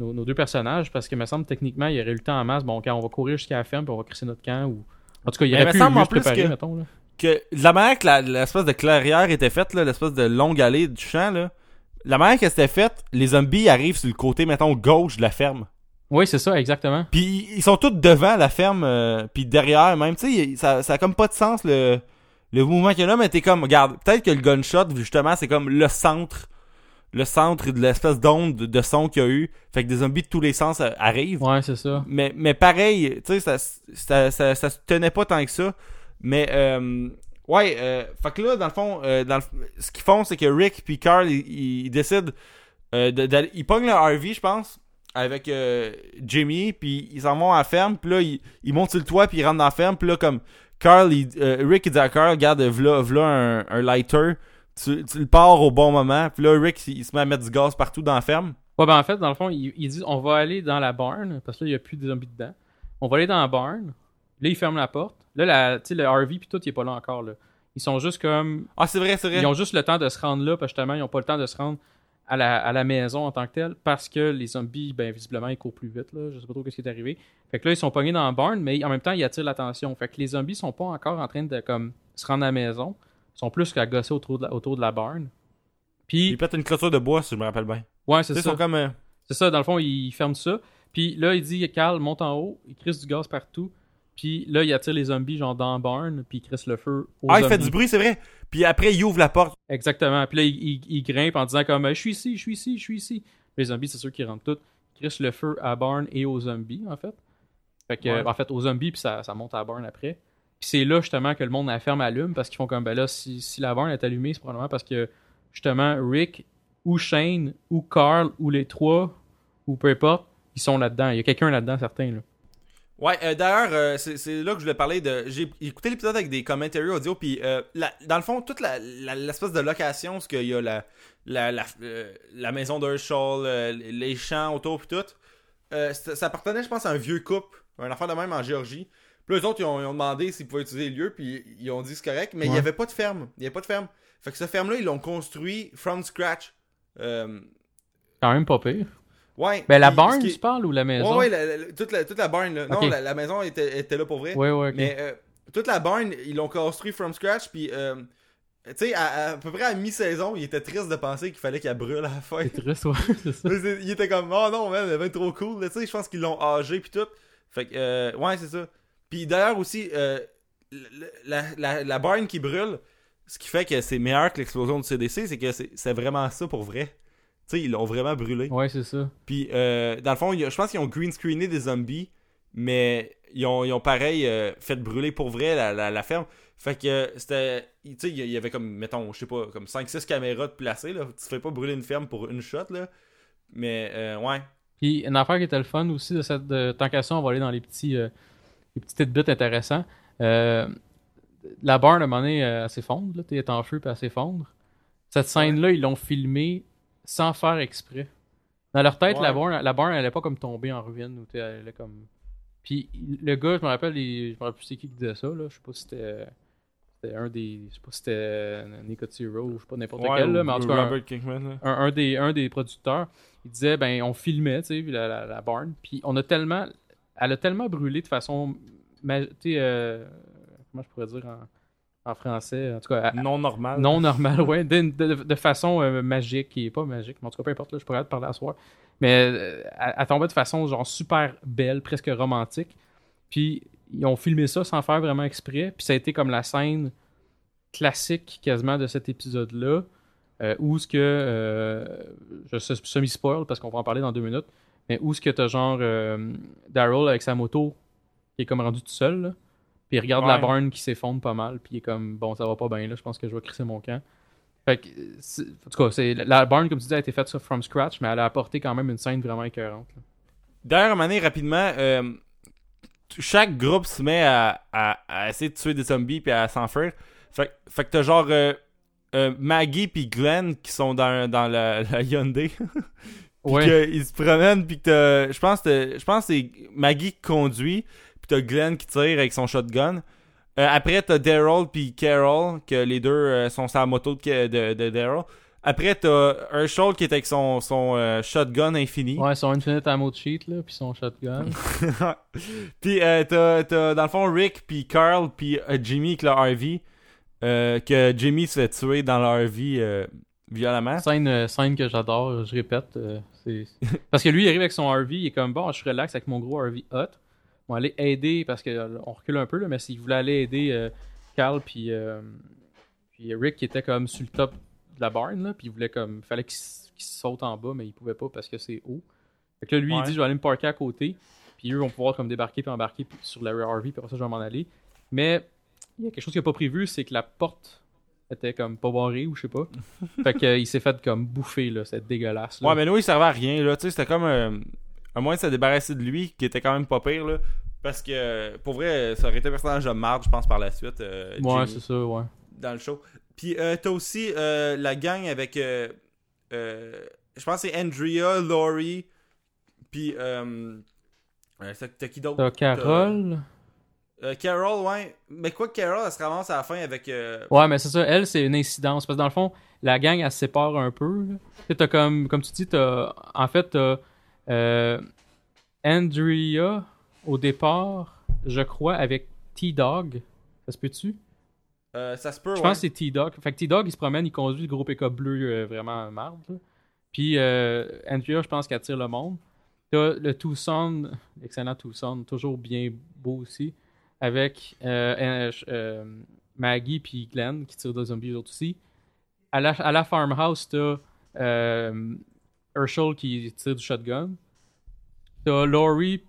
nos, nos deux personnages parce que me semble techniquement il y aurait eu le temps en masse bon quand on va courir jusqu'à la ferme puis on va crisser notre camp ou en tout cas il y Mais aurait pu mieux se préparer que- mettons là. que de la manière que l'espèce de clairière était faite, l'espèce de longue allée du champ, là, la manière que c'était faite, les zombies arrivent sur le côté, mettons, gauche de la ferme. Oui, c'est ça, exactement. Puis ils sont tous devant la ferme, euh, puis derrière même. Tu sais, ça, ça a comme pas de sens le, le mouvement qu'il y a là, mais t'es comme, regarde, peut-être que le gunshot, justement, c'est comme le centre, le centre de l'espèce d'onde de, son qu'il y a eu. Fait que des zombies de tous les sens euh, arrivent. Ouais, c'est ça. Mais, mais pareil, tu sais, ça, ça, ça, ça se tenait pas tant que ça. Mais, euh, ouais, euh, fait que là, dans le fond, euh, dans le- ce qu'ils font, c'est que Rick puis Carl, ils, ils décident euh, de- d'aller. Ils pognent le RV, je pense, avec euh, Jimmy, puis ils s'en vont à la ferme, puis là, ils, ils montent sur le toit, puis ils rentrent dans la ferme, puis là, comme Carl, il- euh, Rick, il dit à Carl, regarde, v'là, v'là un, un lighter, tu, tu le pars au bon moment, puis là, Rick, il, il se met à mettre du gaz partout dans la ferme. Ouais, ben en fait, dans le fond, ils il disent on va aller dans la barn parce que là, il n'y a plus de zombies dedans. On va aller dans la barn. Là, ils ferment la porte. Là, la, tu sais, le RV puis tout, il est pas là encore. Là. Ils sont juste comme. Ah, c'est vrai, c'est vrai. Ils ont juste le temps de se rendre là parce que justement, ils n'ont pas le temps de se rendre à la, à la maison en tant que telle parce que les zombies, ben, visiblement, ils courent plus vite. Là. Je sais pas trop ce qui est arrivé. Fait que là, ils sont pognés dans la barn, mais en même temps, ils attirent l'attention. Fait que les zombies sont pas encore en train de comme se rendre à la maison. Ils sont plus qu'à gosser autour de la, autour de la barn. Puis, Ils pètent une clôture de bois, si je me rappelle bien. ouais, c'est ils ça. sont comme. euh, C'est ça, dans le fond, il ferme ça. Puis là, il dit Carl, monte en haut, il crisse du gaz partout. Puis là, il attire les zombies, genre dans le barn, puis il crisse le feu aux Ah, il zombies. fait du bruit, c'est vrai. Puis après, il ouvre la porte. Exactement. Puis là, il, il- il grimpe en disant comme Je suis ici, je suis ici, je suis ici. Les zombies, c'est sûr qu'ils rentrent tous. Ils crissent le feu à barn et aux zombies, en fait. Fait que, Ouais. en fait, aux zombies, puis ça, ça monte à barn après. Puis c'est là, justement, que le monde à la ferme allume, parce qu'ils font comme Ben là, si, si la barn est allumée, c'est probablement parce que, justement, Rick ou Shane ou Carl ou les trois, ou peu importe, ils sont là-dedans. Il y a quelqu'un là-dedans, certain. Là. Ouais, euh, d'ailleurs, euh, c'est là que je voulais parler de. J'ai écouté l'épisode avec des commentaries audio, puis euh, dans le fond, toute la- la- l'espèce de location, ce qu'il y a la, la, la, euh, la maison d'Herschel, euh, les champs autour, puis tout, euh, ça ça appartenait, je pense, à un vieux couple, un affaire de même en Géorgie. Puis eux autres, ils ont, ils ont demandé s'ils pouvaient utiliser le lieu, puis ils ont dit c'est correct, mais il n'y avait pas de ferme. Il n'y avait pas de ferme. Fait que cette ferme-là, ils l'ont construit from scratch. Quand même pas pire. Ouais. Ben, la barn, qui- tu parles, ou la maison? Ouais, ouais, la- la- toute, la, toute la barn, là. Non, la, la maison était, était là pour vrai. Ouais, ouais, ok. Mais euh, toute la barn, ils l'ont construit from scratch, puis euh, tu sais, à, à peu près à mi-saison, il était triste de penser qu'il fallait qu'elle brûle à la fin. Triste, ouais, c'est ça. Il était comme, oh non, man, elle va être trop cool. Tu sais, je pense qu'ils l'ont âgé, puis tout. Fait que, euh, ouais, c'est ça. Puis d'ailleurs aussi, euh, la, la, la barn qui brûle, ce qui fait que c'est meilleur que l'explosion du CDC, c'est que c'est vraiment ça pour vrai. Tu sais, ils l'ont vraiment brûlé. Ouais, c'est ça. Puis, euh, dans le fond, je pense qu'ils ont green screené des zombies, mais ils ont, ils ont pareil euh, fait brûler pour vrai la, la, la ferme. Fait que c'était. Tu sais, il y avait comme, mettons, je sais pas, comme 5-6 caméras de placées, là. Tu fais pas brûler une ferme pour une shot, là. Mais, euh, ouais. Puis une affaire qui était le fun aussi de cette de, tant qu'à ça, on va aller dans les petits euh, les petits tidbits intéressants. La barre à un moment donné elle s'effondre, là, t'es en feu puis elle s'effondre. Cette scène-là, ils l'ont filmée sans faire exprès. Dans leur tête, la Ouais. barre, la barre, elle est pas comme tombée en ruine ou elle est comme. Puis le gars, je me rappelle, il- je me rappelle plus c'est qui qui disait ça là. Je sais pas si c'était c'était un des, je sais pas si c'était Nico Tiro ou je sais pas n'importe Ouais, quel là, mais en tout ou cas un- Robert là. un, un des, un des producteurs, il disait ben on filmait, tu sais, la, la, la barn, puis on a tellement, elle a tellement brûlé de façon, tu sais, euh, comment je pourrais dire en, en français, en tout cas, à- Non normal. non normale, ouais, de, de, de façon euh, magique, qui est pas magique, mais en tout cas peu importe, là, je pourrais te parler à soir, mais euh, elle, elle tombait de façon genre super belle, presque romantique, puis ils ont filmé ça sans faire vraiment exprès, puis ça a été comme la scène classique quasiment de cet épisode-là, euh, où ce que, euh, je sais semi-spoil parce qu'on va en parler dans deux minutes, mais où ce que t'as genre euh, Daryl avec sa moto qui est comme rendu tout seul, là, puis il regarde la barn qui s'effondre pas mal, puis il est comme, bon, ça va pas bien, là, je pense que je vais crisser mon camp. Fait que, en tout cas, la barn, comme tu dis, a été faite ça from scratch, mais elle a apporté quand même une scène vraiment écœurante. D'ailleurs, Mané, rapidement, euh, chaque groupe se met à, à- à essayer de tuer des zombies puis à s'enfuir. Fait, fait que t'as genre euh, euh, Maggie puis Glenn qui sont dans, dans la, la Hyundai. Puis Ouais. qu'ils se promènent puis que t'as- je pense que je pense que c'est Maggie qui conduit puis t'as Glenn qui tire avec son shotgun. Euh, après t'as Daryl puis Carol que les deux euh, sont sur la moto de, de, de Daryl. Après t'as Herschel qui est avec son, son euh, shotgun infini. Ouais, son Infinite Ammo Cheat, là, puis son shotgun. puis t'as, t'as, dans le fond Rick puis Carl puis Jimmy avec leur RV que Jimmy se fait tuer dans leur RV violemment. scène, scène que j'adore, je répète. c'est... Parce que lui, il arrive avec son RV, il est comme bon, je suis relax avec mon gros RV hot. On va aller aider, parce que euh, on recule un peu, là, mais s'il voulait aller aider euh, Carl puis, euh, puis Rick qui était comme sur le top de la barn, là, puis il voulait comme. fallait qu'il, saute en bas, mais il pouvait pas parce que c'est haut. Fait que là, lui, Ouais. il dit je vais aller me parker à côté, puis eux vont pouvoir comme débarquer puis embarquer puis- sur la RV, puis après ça, je vais m'en aller. Mais il y a quelque chose qu'il n'a pas prévu, c'est que la porte était comme pas barrée ou je sais pas. fait qu'il s'est fait comme bouffer, là, c'est dégueulasse. Là. Ouais, mais nous, il servait à rien, là. Tu sais, c'était comme euh, un moyen de se débarrasser de lui, qui était quand même pas pire, là. Parce que, pour vrai, ça aurait été un personnage de marde, je pense, par la suite. euh, Ouais, c'est ça, ouais. dans le show. Puis, euh, t'as aussi euh, la gang avec. euh, je pense que c'est Andrea, Laurie, puis. T'as qui d'autre? T'as Carole? Euh, Carol, ouais. Mais quoi que Carol, elle se ramasse à la fin avec. euh, Ouais, mais c'est ça, elle, c'est une incidence. Parce que dans le fond, la gang, elle se sépare un peu. là. T'as comme, comme tu dis, t'as. En fait, t'as. Euh, Andrea, au départ, je crois, avec T-Dog. Ça se peut-tu? euh, ça se peut, Je ouais. pense que c'est T-Dog. Fait que T-Dog, il se promène, il conduit le gros pick-up bleu euh, vraiment marde. là. Puis Andrea, je pense qu'elle tire le monde. T'as le Tucson, l'excellent Tucson, toujours bien beau aussi, avec Maggie puis Glenn qui tirent des zombies autres aussi. À la, à la farmhouse, t'as euh, Herschel qui tire du shotgun. T'as Laurie,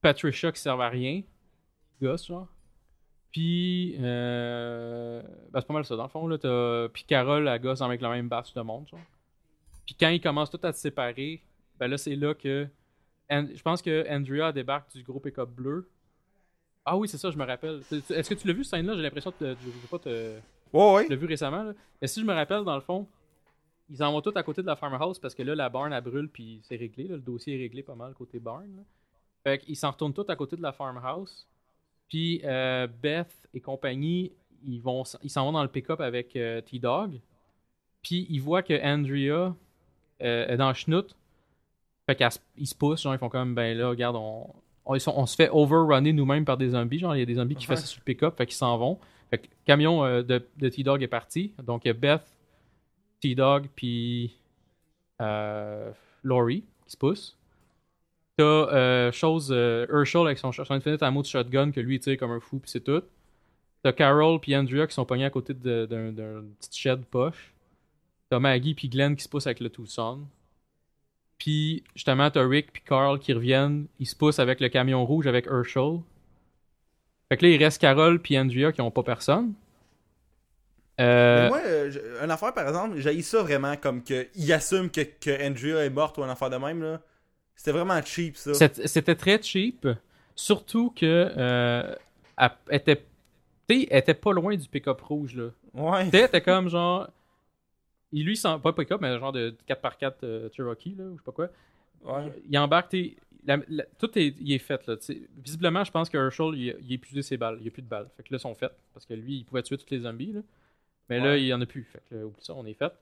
Patricia qui servent à rien. Gosse, genre. Puis, euh, ben, c'est pas mal ça, dans le fond. Là, t'as... Puis Carole, la gosse avec la même batch de monde, genre. Puis quand ils commencent tous à se séparer, ben là, c'est là que. And- Je pense que Andrea débarque du gros pick-up bleu. Ah oui, c'est ça, je me rappelle. Est-ce que tu l'as vu, cette scène-là? J'ai l'impression que te- je sais pas te. Ouais, ouais. Tu l'as vu récemment, là. Mais si je me rappelle, dans le fond, ils en vont tous à côté de la farmhouse parce que là, la barn, elle brûle, puis c'est réglé. là. Le dossier est réglé pas mal côté barn. là. Fait qu'ils s'en retournent tous à côté de la farmhouse. Puis euh, Beth et compagnie, ils vont, ils s'en vont dans le pick-up avec euh, T-Dog. Puis ils voient que Andrea euh, est dans le schnout. Fait qu'ils se poussent, genre ils font comme, ben là, regarde, on, on, ils sont- on se fait overrunner nous-mêmes par des zombies. Genre, il y a des zombies qui Ouais. font ça sur le pick-up, fait qu'ils s'en vont. Fait que le camion de, de T-Dog est parti. Donc, Beth, T-Dog, puis euh, Laurie qui se poussent. T'as euh, chose, euh, Herschel avec son, son Infinite Ammo de shotgun que lui il tire comme un fou, puis c'est tout. T'as Carol puis Andrea qui sont pognés à côté d'un petit shed poche. T'as Maggie puis Glenn qui se poussent avec le Tucson. Puis justement, t'as Rick puis Carl qui reviennent. Ils se poussent avec le camion rouge avec Herschel. Fait que là, il reste Carol puis Andrea qui ont pas personne. Euh, Mais moi, euh, une affaire par exemple, j'ai ça vraiment comme que il assume que, que Andrea est morte ou une affaire de même là. C'était vraiment cheap ça. C'était très cheap. Surtout que euh, elle était, elle était pas loin du pick-up rouge. Là. Ouais. Elle était comme genre. Il lui, sent pas pick-up, mais genre de 4x4 euh, Cherokee, là, ou je sais pas quoi. Ouais. Il embarque, t'es- la- la- tout est, il est fait. Là. Visiblement, je pense que Herschel, il, a- il a épuisé ses balles. Il a plus de balles. Fait que là, ils sont faites. Parce que lui, il pouvait tuer tous les zombies. Là. Mais là, il y en a plus. Fait que là, oublie ça, on est fait.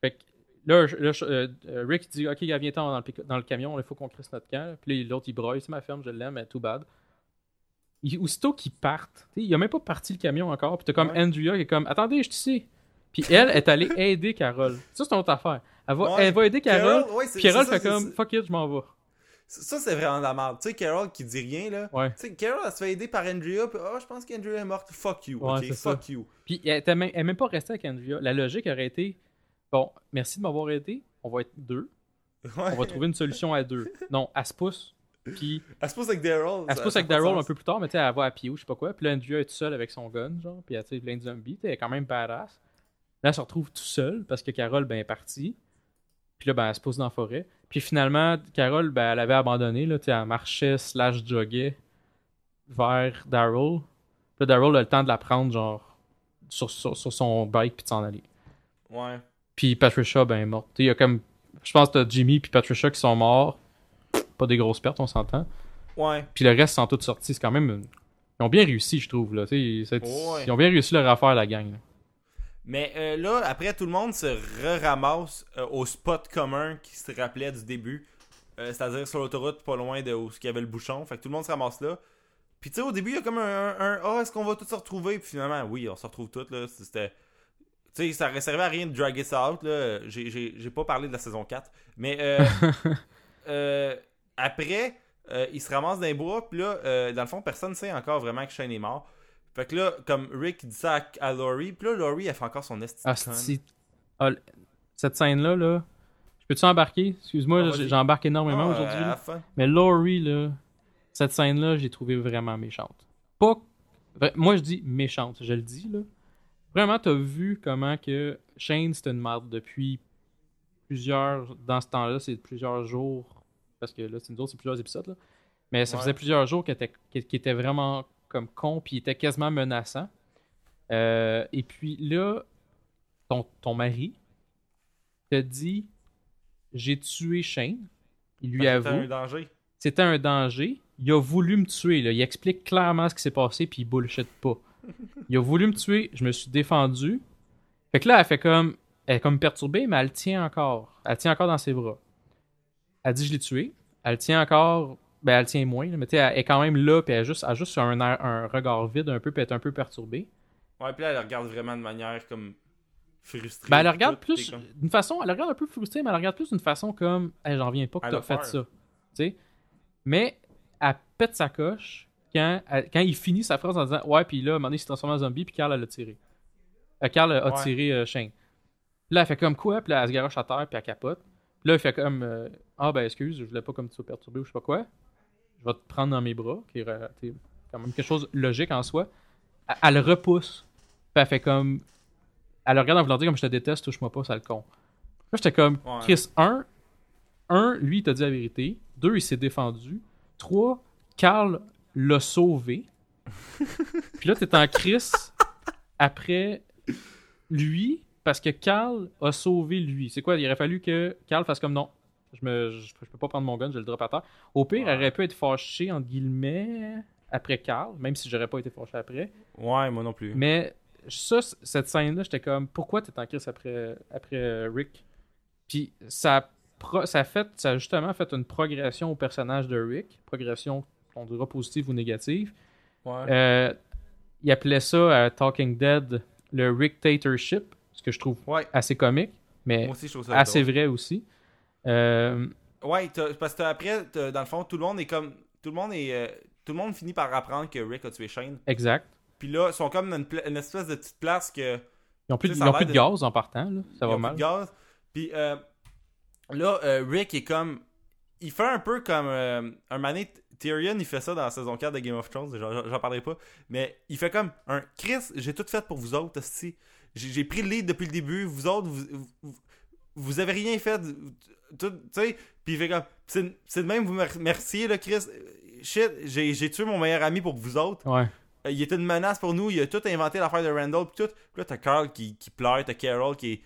Fait que là, euh, euh, Rick dit Ok, gars, viens-t'en dans le, dans le camion, il faut qu'on crisse notre camp. Puis là, l'autre, il broye. C'est ma ferme, je l'aime, mais too bad. Il- aussitôt qu'ils partent, il a même pas parti le camion encore. Puis t'as comme Ouais. Andrea qui est comme Attendez, je te sais. Puis elle est allée aider Carole. Ça, c'est une autre affaire. Elle va, Ouais. elle va aider Carole. ouais, c'est- Puis Carole ça, fait comme Fuck it, je m'en vais. Ça, c'est vraiment de la merde. Tu sais, Carol qui dit rien, là. Ouais. Tu sais, Carol, elle se fait aider par Andrea, puis oh, je pense qu'Andrea est morte. Fuck you, Ouais, ok? ça. Fuck you. Puis elle était même, pas restée avec Andrea. La logique aurait été Bon, merci de m'avoir aidé. On va être deux. Ouais. On va trouver une solution à deux. Non, elle se pousse. Puis Elle se pousse avec Daryl. elle se pousse avec Daryl un peu plus tard, mais tu sais, elle va à pied ou je sais pas quoi. Puis là, Andrea est tout seul avec son gun, genre. Puis elle tire plein de zombies. Elle est quand même badass. Là, elle se retrouve tout seul parce que Carole, ben, est partie. Puis là, ben, elle se pousse dans la forêt. Puis finalement, Carole, ben, elle avait abandonné. Là, elle marchait slash joguait vers Daryl. Puis Daryl a le temps de la prendre, genre, sur, sur, sur son bike puis de s'en aller. Ouais. Puis Patricia, ben, est morte. Il y a comme. Je pense que t'as Jimmy puis Patricia qui sont morts. Pas des grosses pertes, on s'entend. Ouais. Puis le reste sont tous sortis. C'est quand même. une- Ils ont bien réussi, je trouve. Là. Ouais. Ils ont bien réussi leur affaire, la gang. là. Mais euh, là, après, tout le monde se re-ramasse euh, au spot commun qui se rappelait du début. Euh, C'est-à-dire sur l'autoroute, pas loin de où il y avait le bouchon. Fait que tout le monde se ramasse là. Puis tu sais, au début, il y a comme un. un Ah, est-ce qu'on va tous se retrouver? Puis finalement, oui, on se retrouve tous. là. C'était. Tu sais, ça servait à rien de drag ça out. là. J'ai- pas parlé de la saison 4. Mais euh, après, il se ramasse dans les bois. Puis là, euh, dans le fond, personne ne sait encore vraiment que Shane est mort. Fait que là, comme Rick dit ça à, à Laurie, puis là, Laurie, elle fait encore son esti Ah, c'est- ah, cette scène-là, là. Je peux-tu embarquer? Excuse-moi, Ah, j'embarque énormément Ah, aujourd'hui. Mais Laurie, là, cette scène-là, j'ai trouvé vraiment méchante. Pas. Moi, je dis méchante, je le dis, là. Vraiment, t'as vu comment que Shane, c'était une merde depuis plusieurs. Dans ce temps-là, c'est plusieurs jours. Parce que là, c'est nous autres, c'est plusieurs épisodes, là. Mais ça Ouais. faisait plusieurs jours qu'il était, qu'il était vraiment comme con, puis il était quasiment menaçant. Euh, et puis là, ton, ton mari te dit J'ai tué Shane. Il lui que c'était avoue un danger. c'était un danger. Il a voulu me tuer. Là. Il explique clairement ce qui s'est passé, puis il bullshit pas. Il a voulu me tuer, je me suis défendu. Fait que là, elle fait comme. Elle est comme perturbée, mais elle tient encore. Elle tient encore dans ses bras. Elle dit Je l'ai tué. Elle tient encore. Ben, elle tient moins, mais tu sais, elle est quand même là, puis elle a juste, elle juste un, air- un regard vide un peu, puis elle est un peu perturbée. Ouais, puis là, elle regarde vraiment de manière comme frustrée. Ben, elle regarde tout, plus comme- d'une façon, elle regarde un peu frustrée, mais elle regarde plus d'une façon comme, Hey, j'en reviens pas que Elle t'as fait peur. ça, tu sais? Mais elle pète sa coche quand, elle- quand il finit sa phrase en disant, ouais, puis là, à un moment donné, il s'est transformé en zombie, puis Carl elle l'a tiré. Euh, Carl a Ouais. tiré euh, Shane. Puis là, elle fait comme quoi, puis là, elle se garoche à terre, puis elle capote. Puis là, il fait comme, euh, ah ben excuse, je voulais pas comme tu sois perturbé ou je sais pas quoi. Je vais te prendre dans mes bras, qui est quand même quelque chose de logique en soi. Elle, elle le repousse. Puis elle fait comme. Elle le regarde en voulant dire comme je te déteste, touche-moi pas, sale con. Là, j'étais comme, Ouais. Chris, un, un, lui, il t'a dit la vérité. Deux, il s'est défendu. Trois, Carl l'a sauvé. Puis là, t'es en Chris après lui, parce que Carl a sauvé lui. C'est quoi? Il aurait fallu que Carl fasse comme non. Je, me, je, je peux pas prendre mon gun, je le drop à terre. Au pire, Ouais. elle aurait pu être fâché, entre guillemets, après Carl, même si j'aurais pas été fâché après. Ouais, moi non plus. Mais ça, cette scène-là, j'étais comme, pourquoi t'es en crise après, après euh, Rick? Puis ça ça, a fait, ça a justement fait une progression au personnage de Rick, progression, on dira positive ou négative. Ouais. Euh, il appelait ça à Talking Dead le Rick Tatership, ce que je trouve ouais. assez comique, mais aussi, je assez drôle. vrai aussi. Euh, Ouais, parce que après, dans le fond, tout le monde est comme. Tout le monde est. euh, tout le monde finit par apprendre que Rick a tué Shane. exact. Puis là, ils sont comme dans une, espèce de petite place que. Ils ont plus, ils ont plus de de- gaz en partant, là. ça ils va ont mal. plus de gaz. Puis euh, là, Rick est comme. Il fait un peu comme. un mané. Tyrion, il fait ça dans la saison 4 de Game of Thrones. J'en parlerai pas. Mais il fait comme un Chris, j'ai tout fait pour vous autres, j'ai j'ai pris le lead depuis le début. Vous autres, vous, vous, vous avez rien fait. Tout, tu sais, puis il fait comme. C'est de même, vous me remerciez, là, Chris. Shit, j'ai tué mon meilleur ami pour vous autres. Ouais. Euh, il était une menace pour nous. Il a tout inventé l'affaire de Randall. Pis tout. Puis là, t'as Carl qui, qui pleure. T'as Carol qui est.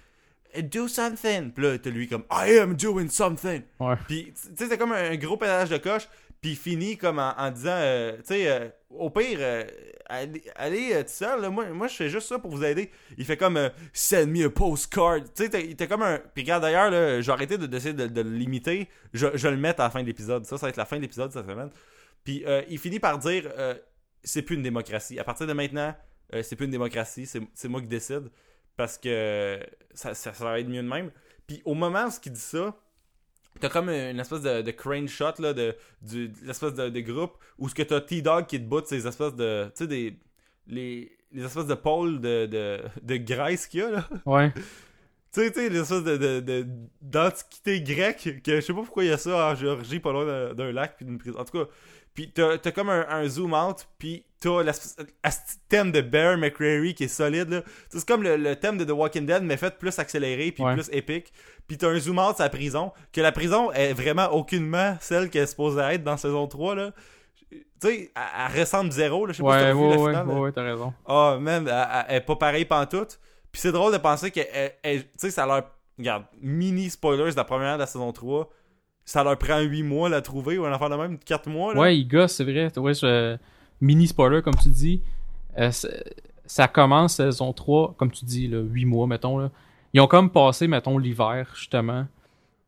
"Eh, Do something. Puis là, t'as lui comme I am doing something. Ouais. Puis, tu sais, c'est comme un gros pédalage de coche. Il finit comme en, disant, euh, tu sais, euh, au pire, euh, allez, allez euh, tout seul. là. moi, moi je fais juste ça pour vous aider. Il fait comme Send me a postcard. Tu sais, t'es- t'es comme un. Puis regarde d'ailleurs, vais arrêter de- de, de limiter. Je, le mettre à la fin de l'épisode. Ça, ça va être la fin de l'épisode cette semaine. Puis il finit par dire C'est plus une démocratie. À partir de maintenant, c'est plus une démocratie. C'est moi qui décide. Parce que ça, ça, ça va être mieux de même. Puis au moment où il dit ça, T'as comme une espèce de, de crane shot là, de, du, de l'espèce de, de groupe où ce que t'as T-Dog qui te botte ces espèces de. Tu sais, des. Les, les espèces de pôles de, de, de graisse qu'il y a là. Ouais. Tu sais, tu sais, les espèces de, d'antiquité grecque que je sais pas pourquoi il y a ça en Géorgie, pas loin d'un, d'un lac puis d'une prison. En tout cas, puis t'as, t'as comme un, un zoom out, puis t'as l'asti thème de Bear McCreary qui est solide là. Tu sais, C'est comme le, le thème de The Walking Dead mais fait plus accéléré puis Ouais. plus épique. Puis t'as un zoom out la prison, que la prison est vraiment aucunement celle qu'elle est supposée être dans saison 3 là. Tu sais, elle, elle ressemble zéro là. Je sais pas si Ouais, t'as vu ouais, la ouais, finale. ouais, ouais, t'as raison. Ah, man, elle, est pas pareille pantoute. Puis c'est drôle de penser que, tu sais, ça leur. Regarde, mini spoilers de la première de la saison 3. Ça leur prend 8 mois à la trouver, ou un enfant de même, 4 mois, là. Ouais, il gosse, c'est vrai. Ouais, je- Mini spoiler, comme tu dis. Euh, ça commence saison 3, comme tu dis, là, 8 mois, mettons. Là. Ils ont comme passé, mettons, l'hiver, justement,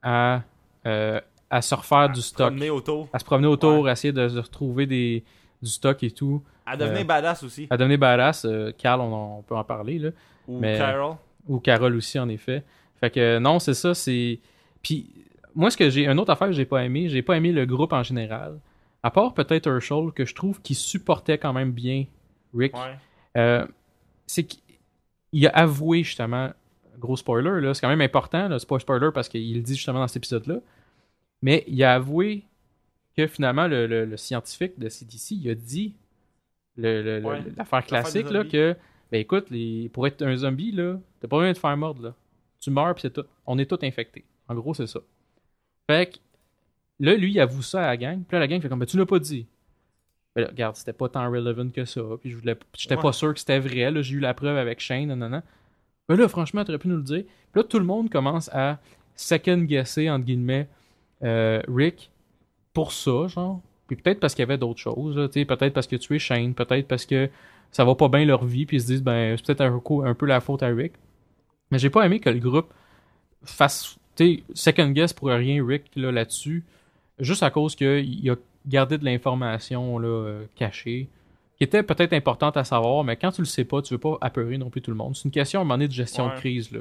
à, euh, à se refaire du stock. Promener autour. À se promener autour, à essayer de, de retrouver des, du stock et tout. À devenir Euh, badass aussi. À devenir badass. euh, Carl, on, peut en parler, là. Ou mais- Carol. Ou Carole aussi, en effet. Fait que non, c'est ça, c'est. Puis, moi, ce que j'ai. Une autre affaire que j'ai pas aimé, j'ai pas aimé le groupe en général. À part peut-être Herschel, que je trouve qu'il supportait quand même bien Rick. Ouais. Euh, c'est qu'il a avoué justement, gros spoiler, là, c'est quand même important, là, c'est pas spoiler parce qu'il le dit justement dans cet épisode-là, mais il a avoué que finalement le, le- le scientifique de CDC, il a dit le- Ouais. l'affaire classique là, que ben écoute, les, pour être un zombie, là, t'as pas besoin de te faire mordre là. Tu meurs pis c'est tout. On est tous infectés. En gros, c'est ça. Fait que là, lui, il avoue ça à la gang. Puis là, la gang fait comme ben tu l'as pas dit. Ben là, regarde, c'était pas tant relevant que ça. Puis je voulais, j'étais Ouais. pas sûr que c'était vrai. Là, j'ai eu la preuve avec Shane, nanana. Ben là, franchement, t'aurais pu nous le dire. Puis là, tout le monde commence à second-guesser, entre guillemets, euh, Rick pour ça, genre. Puis peut-être parce qu'il y avait d'autres choses. là, tu sais, Peut-être parce que tu es Shane. Peut-être parce que ça va pas bien leur vie. Puis ils se disent, ben, c'est peut-être un, un peu la faute à Rick. Mais j'ai pas aimé que le groupe fasse, tu sais, second-guess pour rien Rick là, là-dessus. Juste à cause qu'il a gardé de l'information euh, cachée qui était peut-être importante à savoir, mais quand tu le sais pas, tu veux pas apeurer non plus tout le monde. C'est une question à un moment donné de gestion Ouais. de crise. Là.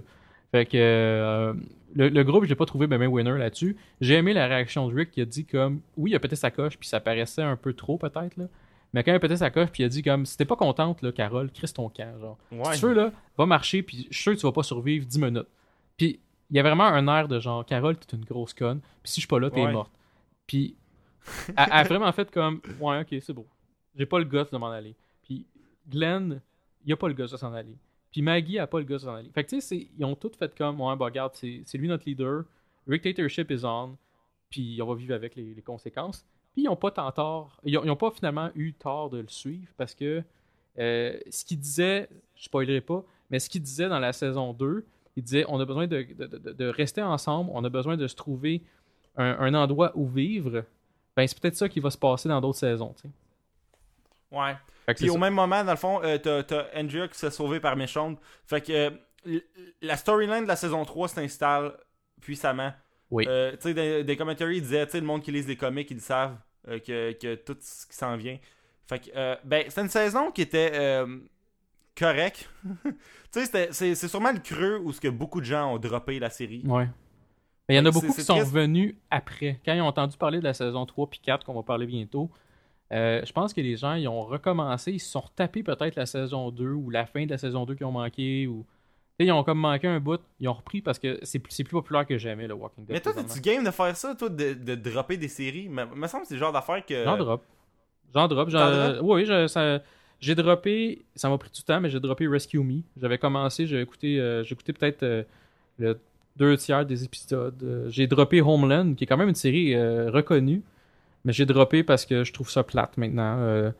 Fait que euh, le, le groupe, je l'ai pas trouvé ben, ben winner là-dessus. J'ai aimé la réaction de Rick qui a dit comme oui, il a pété sa coche, puis ça paraissait un peu trop peut-être là. Mais quand il a pété sa coche, puis il a dit comme si t'es pas contente là, Carole, crisse ton camp, genre. Ouais. Si tu veux là, va marcher, puis je suis sûr que tu vas pas survivre 10 minutes. Puis il y a vraiment un air de genre Carole, t'es une grosse conne, puis si je suis pas là, t'es Ouais. morte. Puis elle a vraiment fait comme ouais, ok, c'est beau. J'ai pas le goût de m'en aller. Puis Glenn, il a pas le goût de s'en aller. Puis Maggie a pas le goût de s'en aller. Fait que tu sais, ils ont tous fait comme ouais, bah regarde, c'est lui notre leader. Dictatorship is on. Puis on va vivre avec les, les conséquences. Puis ils ont pas tant tort. Ils ont, ils ont pas finalement eu tort de le suivre parce que euh, ce qu'il disait, je spoilerai pas, mais ce qu'il disait dans la saison 2, il disait on a besoin de, de- de- de rester ensemble, on a besoin de se trouver un, un endroit où vivre. Ben, c'est peut-être ça qui va se passer dans d'autres saisons. tu sais. Ouais. Puis au ça. même moment, dans le fond, euh, t'as, t'as Andrea qui s'est sauvée par Méchante. Fait que euh, la storyline de la saison 3 s'installe puissamment. Oui. Euh, tu sais, des, des commentaires, ils disaient, tu sais, le monde qui lise les comics, ils savent, euh, que, que tout ce qui s'en vient. Fait que, euh, ben, c'est une saison qui était correcte. tu sais, c'est, sûrement le creux où ce que beaucoup de gens ont droppé la série. Ouais. Mais il y en a beaucoup qui sont triste. revenus après. Quand ils ont entendu parler de la saison 3 puis 4, qu'on va parler bientôt, euh, je pense que les gens, ils ont recommencé, ils se sont retapés peut-être la saison 2 ou la fin de la saison 2 qui ont manqué. ou Ils ont comme manqué un bout, ils ont repris parce que c'est plus, plus populaire que jamais, le Walking Dead. Mais toi, t'es-tu game de faire ça, toi, de, de dropper des séries? Mais me semble que c'est le genre d'affaire que. J'en drop. J'en drop. j'en-? Oui, je, ça- J'ai droppé, ça m'a pris du temps, mais j'ai droppé Rescue Me. J'avais commencé, j'ai écouté, euh, écouté peut-être euh, le deux tiers des épisodes. Euh, j'ai droppé Homeland, qui est quand même une série reconnue, mais j'ai droppé parce que je trouve ça plate maintenant.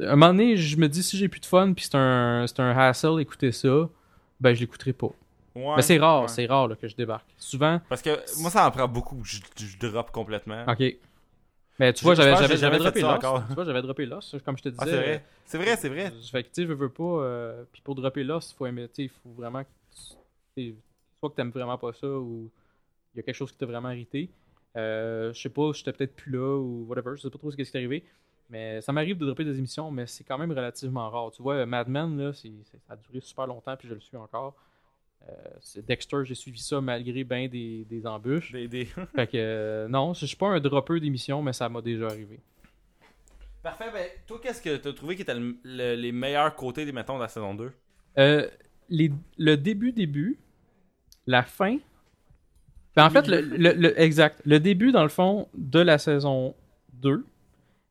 À un moment donné, je me dis si j'ai plus de fun, puis c'est un, c'est un hassle d'écouter ça, ben je l'écouterai pas. Ouais, mais c'est rare, ouais. c'est rare là, que je débarque. Souvent, Parce que moi, ça en prend beaucoup que je, je drop complètement. ok. Mais tu vois, j'avais, j'avais, jamais droppé Lost. encore. Tu vois, j'avais droppé Lost, comme je te disais. Ah, c'est vrai. C'est vrai, c'est vrai. Fait que, tu sais, je veux pas. euh, puis pour dropper Lost, il faut aimer. Il faut vraiment. que Soit que t'aimes vraiment pas ça ou il y a quelque chose qui t'a vraiment irrité. Euh, je sais pas, j'étais peut-être plus là ou whatever. Je sais pas trop ce qui est arrivé. Mais ça m'arrive de dropper des émissions, mais c'est quand même relativement rare. Tu vois, Mad Men, là, ça a duré super longtemps, puis je le suis encore. Euh, c'est Dexter, j'ai suivi ça malgré bien des, des embûches. Des- des- Fait que euh, non, je suis pas un dropper d'émissions, mais ça m'a déjà arrivé. Parfait, ben, toi, qu'est-ce que t'as trouvé qui était le- le- les meilleurs côtés, des mettons, de la saison 2 Euh, les- le début, début, la fin. Ben, en fait, le, le- le- exact. Le début, dans le fond, de la saison 2.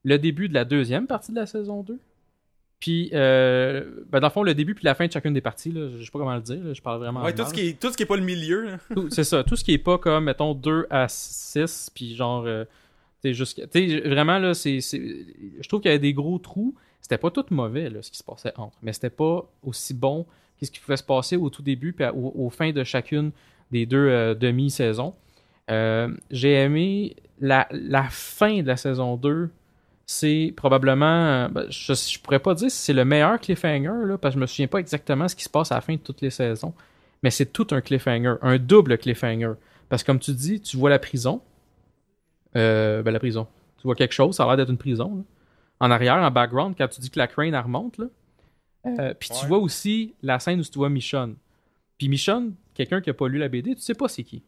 Le début de la deuxième partie de la saison 2. Puis, euh, ben, dans le fond, le début puis la fin de chacune des parties. Là, je sais pas comment le dire. là, je parle vraiment. Ouais, tout mal. ce, qui est, tout ce qui est pas le milieu. C'est ça. Tout ce qui est pas comme, mettons, 2 à 6, puis genre, euh, jusqu'à- sais, vraiment, là, c'est, je trouve qu'il y avait des gros trous. C'était pas tout mauvais, là, ce qui se passait entre, mais c'était pas aussi bon que ce qui pouvait se passer au tout début, puis au, au fin de chacune des deux euh, demi-saisons. Euh, j'ai aimé la, la fin de la saison 2. C'est probablement. euh, ben, je, je pourrais pas dire si c'est le meilleur cliffhanger, là, parce que je me souviens pas exactement ce qui se passe à la fin de toutes les saisons mais c'est tout un cliffhanger, un double cliffhanger. Parce que comme tu dis, tu vois la prison. Euh, ben la prison. Tu vois quelque chose, ça a l'air d'être une prison. là. En arrière, en background, quand tu dis que la crane elle remonte, là. Euh, Puis tu Ouais. vois aussi la scène où tu vois Michonne. Puis Michonne, quelqu'un qui a pas lu la BD, tu sais pas c'est qui.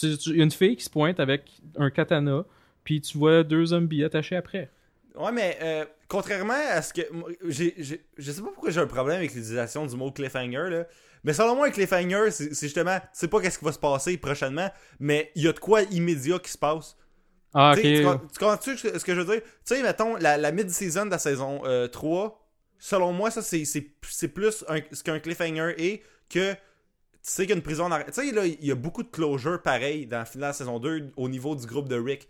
Tu- tu- une fille qui se pointe avec un katana, puis tu vois deux zombies attachés après. Ouais, mais euh, contrairement à ce que. j'ai- j'ai- je sais pas pourquoi j'ai un problème avec l'utilisation du mot cliffhanger, là. Mais selon moi, un cliffhanger, c'est c'est justement. Tu sais pas qu'est-ce qui va se passer prochainement, mais il y a de quoi immédiat qui se passe. Ah, ok. Tu, com- tu comprends-tu ce que je veux dire? Tu sais, mettons, la, la mid-season de la saison euh, 3, selon moi, ça, c'est- c'est c'est plus un- ce qu'un cliffhanger est que tu sais qu'il y a une prison en. Tu sais, là, il y a beaucoup de closure pareil dans la la saison 2 au niveau du groupe de Rick.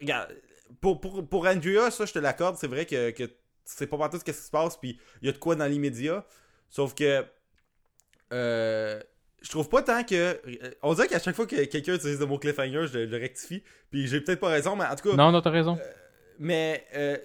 Regarde, pour, pour, pour Andrea, ça, je te l'accorde, c'est vrai que, que c'est pas partout ce qui se passe, puis il y a de quoi dans l'immédiat. Sauf que. Euh, je trouve pas tant que. euh, On dirait qu'à chaque fois que quelqu'un utilise le mot cliffhanger, je, le- rectifie. Puis j'ai peut-être pas raison, mais en tout cas. Non, non, t'as raison. Mais, euh,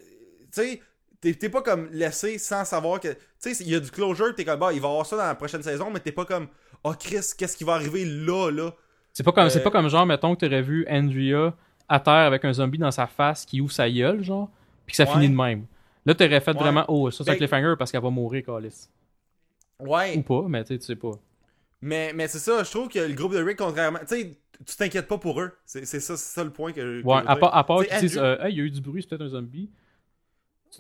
tu sais, t'es t'es pas comme laissé sans savoir que. Tu sais, il y a du closure, t'es comme, bah, il va y avoir ça dans la prochaine saison, mais t'es pas comme, oh Chris, qu'est-ce qui va arriver là, là? C'est pas comme, c'est Euh, pas comme genre, mettons que t'aurais vu Andrea à terre avec un zombie dans sa face qui ouvre sa gueule, genre, puis que ça Ouais. finit de même. Là, t'aurais fait Ouais. vraiment, oh, ça c'est un Ben- cliffhanger parce qu'elle va mourir, Calis. Ouais. Ou pas, mais tu sais, pas. Mais, mais c'est ça, je trouve que le groupe de Rick, contrairement. Tu sais, tu t'inquiètes pas pour eux. C'est ça, c'est ça le point que. que Ouais, je à part, à part qu'ils disent, euh, hey, il y a eu du bruit, c'est peut-être un zombie.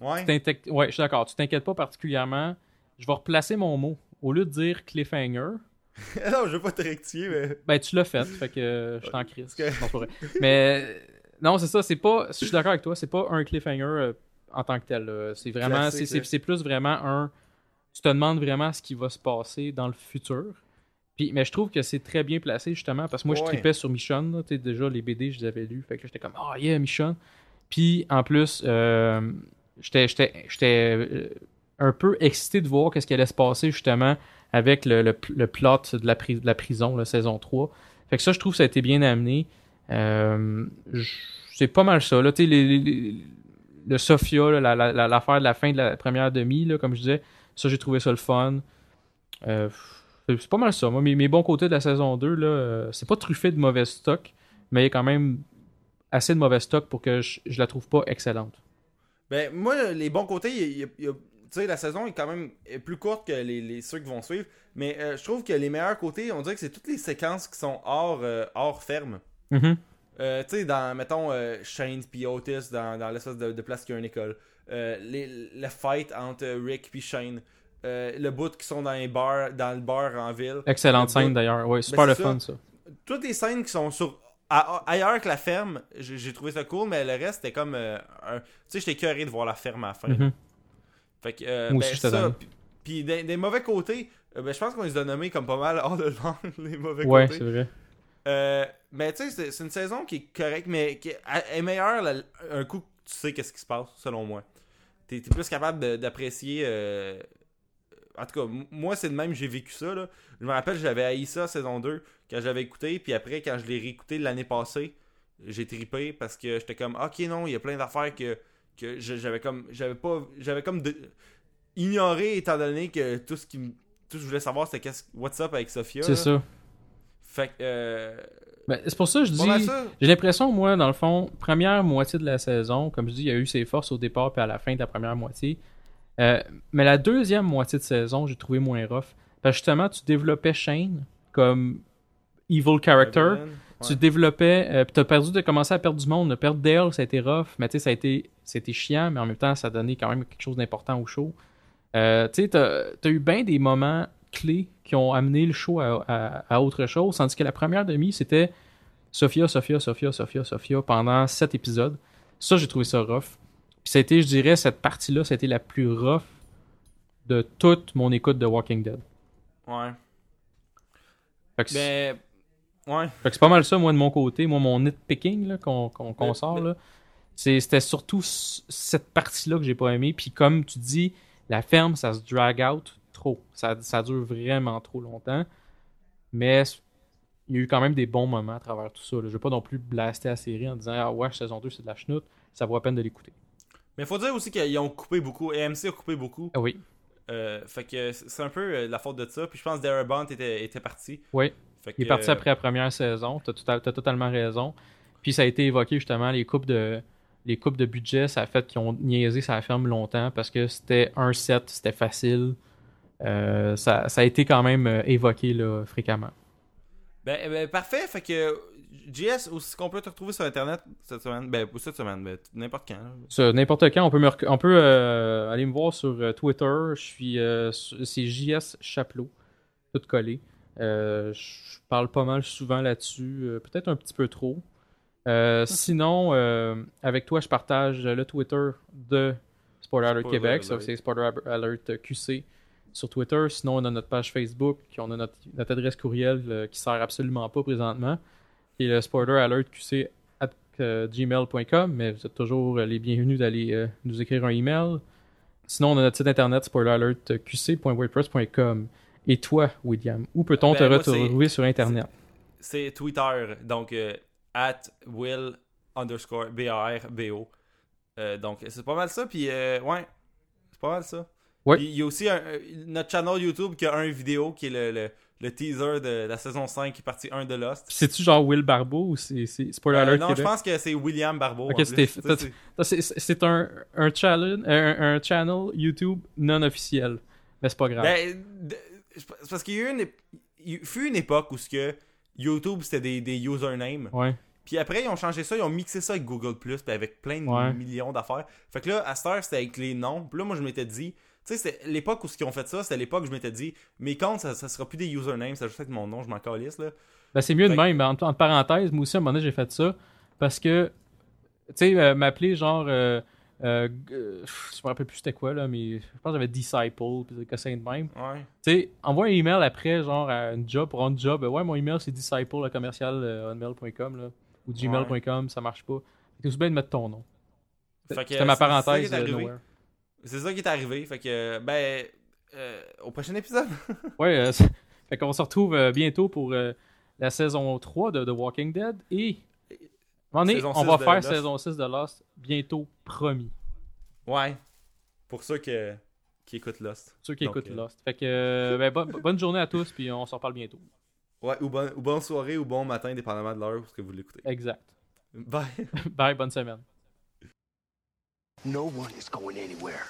Ouais. Ouais, je suis d'accord, tu t'inquiètes pas particulièrement. Je vais replacer mon mot. Au lieu de dire cliffhanger, non, je veux pas te rectifier, mais. ben tu l'as fait, fait que euh, je t'en crie. que- Non, pas vrai. Mais euh, non, c'est ça, c'est pas. Je suis d'accord avec toi, c'est pas un cliffhanger euh, en tant que tel. C'est vraiment. C'est- plus vraiment un. Tu te demandes vraiment ce qui va se passer dans le futur. Puis, mais je trouve que c'est très bien placé justement parce que moi je tripais sur Michonne. là. Déjà les BD je les avais lus. Fait que j'étais comme Oh yeah, Michonne. Puis en plus, euh, j'étais un peu excité de voir qu'est-ce qui allait se passer justement avec le, le, plot de la, de la prison, la saison 3. Fait que ça, je trouve que ça a été bien amené. Euh, c'est pas mal ça. Là, les- le Sophia, là, la- l'affaire de la fin de la première demi, là, comme je disais, ça, j'ai trouvé ça le fun. Euh, c'est pas mal ça. Moi, mes, bons côtés de la saison 2, là, euh, c'est pas truffé de mauvais stock, mais il y a quand même assez de mauvais stock pour que je, je la trouve pas excellente. Ben, moi, les bons côtés, il y y a- tu sais, la saison est quand même plus courte que les, les ceux qui vont suivre. Mais euh, je trouve que les meilleurs côtés, on dirait que c'est toutes les séquences qui sont hors, euh, hors ferme. Mhm. Euh, tu sais, dans, mettons, Shane puis Otis dans, dans l'espèce de, de place qui a une école. Les, le fight entre Rick puis Shane. Le bout qui sont dans, les bars, dans le bar en ville. Excellente Le scène d'ailleurs. Ouais, super Ben, le c'est fun ça. Toutes les scènes qui sont sur à- ailleurs que la ferme, j'ai trouvé ça cool, mais le reste, c'était comme. euh, un- Tu sais, j'étais curé de voir la ferme à la fin. Mhm. Fait que, euh, Moi ben, aussi, j'étais ça, puis- des, des mauvais côtés, euh, ben, je pense qu'on les a nommés comme pas mal hors de vent, les mauvais Ouais, côtés. c'est vrai. Euh, mais tu sais, c'est- une saison qui est correcte, mais qui est, meilleure un coup que tu sais qu'est-ce qui se passe, selon moi. T'es es plus capable d'apprécier. euh, En tout cas, moi, c'est de même, j'ai vécu ça. Là. Je me rappelle, j'avais haï ça, saison 2, quand j'avais écouté, puis après, quand je l'ai réécouté l'année passée, j'ai tripé parce que j'étais comme, ok, non, il y a plein d'affaires que, que j'avais comme. J'avais pas. J'avais comme. de- ignoré, étant donné que tout ce qui Tout ce que je voulais savoir, c'était qu'est-ce- what's up avec Sophia. C'est ça. Fait que. euh, Ben, c'est pour ça que je dis. ça. J'ai l'impression, moi, dans le fond, première moitié de la saison, comme je dis, il y a eu ses forces au départ puis à la fin de la première moitié. Euh, mais la deuxième moitié de saison, j'ai trouvé moins rough. Parce que justement, tu développais Shane comme evil character. Ouais. Tu développais, euh, puis t'as perdu de commencer à perdre du monde. De perdre Dale, ça a été rough, mais tu sais, ça a été, c'était chiant, mais en même temps, ça donné quand même quelque chose d'important au show. Euh, tu sais, t'as as eu bien des moments clés qui ont amené le show à, à- à autre chose, tandis que la première demi, c'était Sophia, Sophia, Sophia, Sophia, Sophia pendant sept épisodes. Ça, j'ai trouvé ça rough. Puis ça a été, je dirais, cette partie-là, ça a été la plus rough de toute mon écoute de Walking Dead. Ouais. Ben. Ouais. fait que c'est pas mal ça, moi, de mon côté. Moi, mon nitpicking là, qu'on qu'on- sort, là, c'est- c'était surtout cette partie-là que j'ai pas aimé. Puis comme tu dis, la ferme, ça se drag out trop. Ça, ça dure vraiment trop longtemps. Mais il y a eu quand même des bons moments à travers tout ça. Là. Je vais pas non plus blaster la série en disant Ah ouais, saison 2, c'est de la chenoute. Ça vaut la peine de l'écouter. Mais faut dire aussi qu'ils ont coupé beaucoup. AMC a coupé beaucoup. Ah oui. Euh, fait que c'est un peu euh, la faute de ça. Puis je pense que Darabont était, était parti. Oui. Fait Il est parti euh, après la première saison. T'as tout- t'as totalement raison. Puis ça a été évoqué justement, les coupes de les coupes de budget, ça a fait qu'ils ont niaisé sa ferme longtemps parce que c'était un set, c'était facile. Euh, ça, ça a été quand même euh, évoqué là, fréquemment. Ben, ben, parfait. Fait que JS, où est-ce qu'on peut te retrouver sur internet cette semaine? Ben, pas cette semaine, ben, n'importe quand. n'importe quand, on peut, me on peut euh, aller me voir sur Twitter. Je suis euh, c'est JS Chapelot, tout collé. Euh, je parle pas mal souvent là-dessus, euh, peut-être un petit peu trop. Euh, sinon, avec toi, je partage le Twitter de Sport Alert Spoiler Québec, ça c'est Sport Alert QC sur Twitter. Sinon, on a notre page Facebook, on a notre, notre adresse courriel qui sert absolument pas présentement, qui est le Spoiler Alert QC at gmail.com, mais vous êtes toujours les bienvenus d'aller nous écrire un email. Sinon, on a notre site internet spoileralertqc.wordpress.com. Et toi, William, où peut-on Ben, te retrouver sur internet? C'est Twitter. Donc, euh, at will underscore B-A-R-B-O. Euh, donc, c'est pas mal ça. Puis, euh, ouais. C'est pas mal ça. Ouais. Il y a aussi un- euh, notre channel YouTube qui a un vidéo qui est le, le, le teaser de la saison 5 qui est partie 1 de Lost. C'est-tu genre Will Barbeau ou c'est Spoiler Alert non, je pense que c'est William Barbeau. Ok, c'est- un, un, challenge, un, un channel YouTube non officiel. Mais c'est pas grave. Ben, c'est parce qu'il y a eu une, il fut une époque où ce que YouTube c'était des, des usernames. ouais. Puis après, ils ont changé ça, ils ont mixé ça avec Google Plus, puis avec plein de Ouais. millions d'affaires. Fait que là, à cette heure, c'était avec les noms. Puis là, moi, je m'étais dit, tu sais, c'est l'époque où ce qu'ils ont fait ça, c'était l'époque où je m'étais dit, mes comptes, ça, ça sera plus des usernames, ça juste avec mon nom, je m'en calisse, là. Ben, c'est mieux de même. Entre, entre parenthèses, moi aussi, à un moment donné, j'ai fait ça. Parce que, tu sais, euh, m'appeler genre. Euh, euh, euh, je me rappelle plus c'était quoi, là, mais je pense que j'avais Disciple, puis des cossins de même. Ouais. Tu sais, envoie un email après, genre, à une job, pour un job. Ouais, mon email, c'est disciple, le commercial, euh, là, ou gmail.com, ça marche pas. T'es aussi bien de mettre ton nom. C'était ma c'est- c'est ça parenthèse. C'est ça qui est arrivé. Fait que, ben, euh, au prochain épisode. Ouais, euh, fait qu'on se retrouve bientôt pour la saison 3 de The Walking Dead et donné, on 6 va de faire Lost. saison 6 de Lost bientôt, promis. ouais. Pour ceux que, qui écoutent Lost. Ceux qui Donc, écoutent euh, Lost. Fait que euh, ben, bo- bonne journée à tous puis on s'en reparle bientôt. Ouais, ou, bon, ou bonne soirée ou bon matin, dépendamment de l'heure où ce que vous l'écoutez. Exact. Bye. Bye, bonne semaine. No one is going anywhere.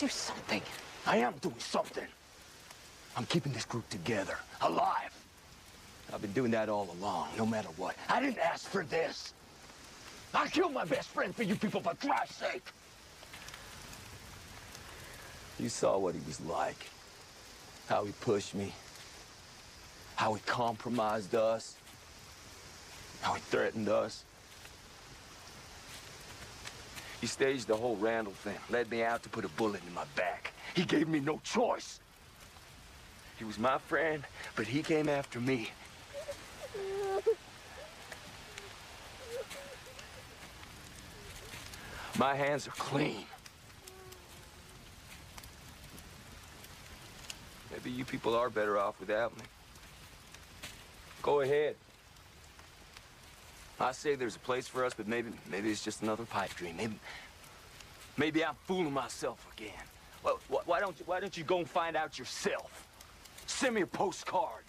Do something. I am doing something. I'm keeping this group together, alive. I've been doing that all along, no matter what. I didn't ask for this. I killed my best friend for you people, for Christ's sake. You saw what he was like. How he pushed me. How he compromised us. How he threatened us. He staged the whole Randall thing, led me out to put a bullet in my back. He gave me no choice. He was my friend, but he came after me. My hands are clean. Maybe you people are better off without me. Go ahead. I say there's a place for us, but maybe maybe it's just another pipe dream. Maybe maybe I'm fooling myself again. Well, wh- why don't you why don't you go and find out yourself? Send me a postcard.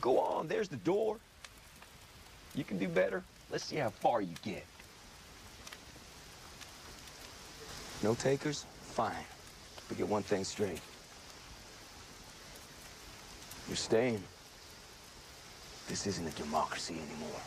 Go on, there's the door. You can do better. Let's see how far you get. No takers? Fine. But get one thing straight. You're staying. This isn't a democracy anymore.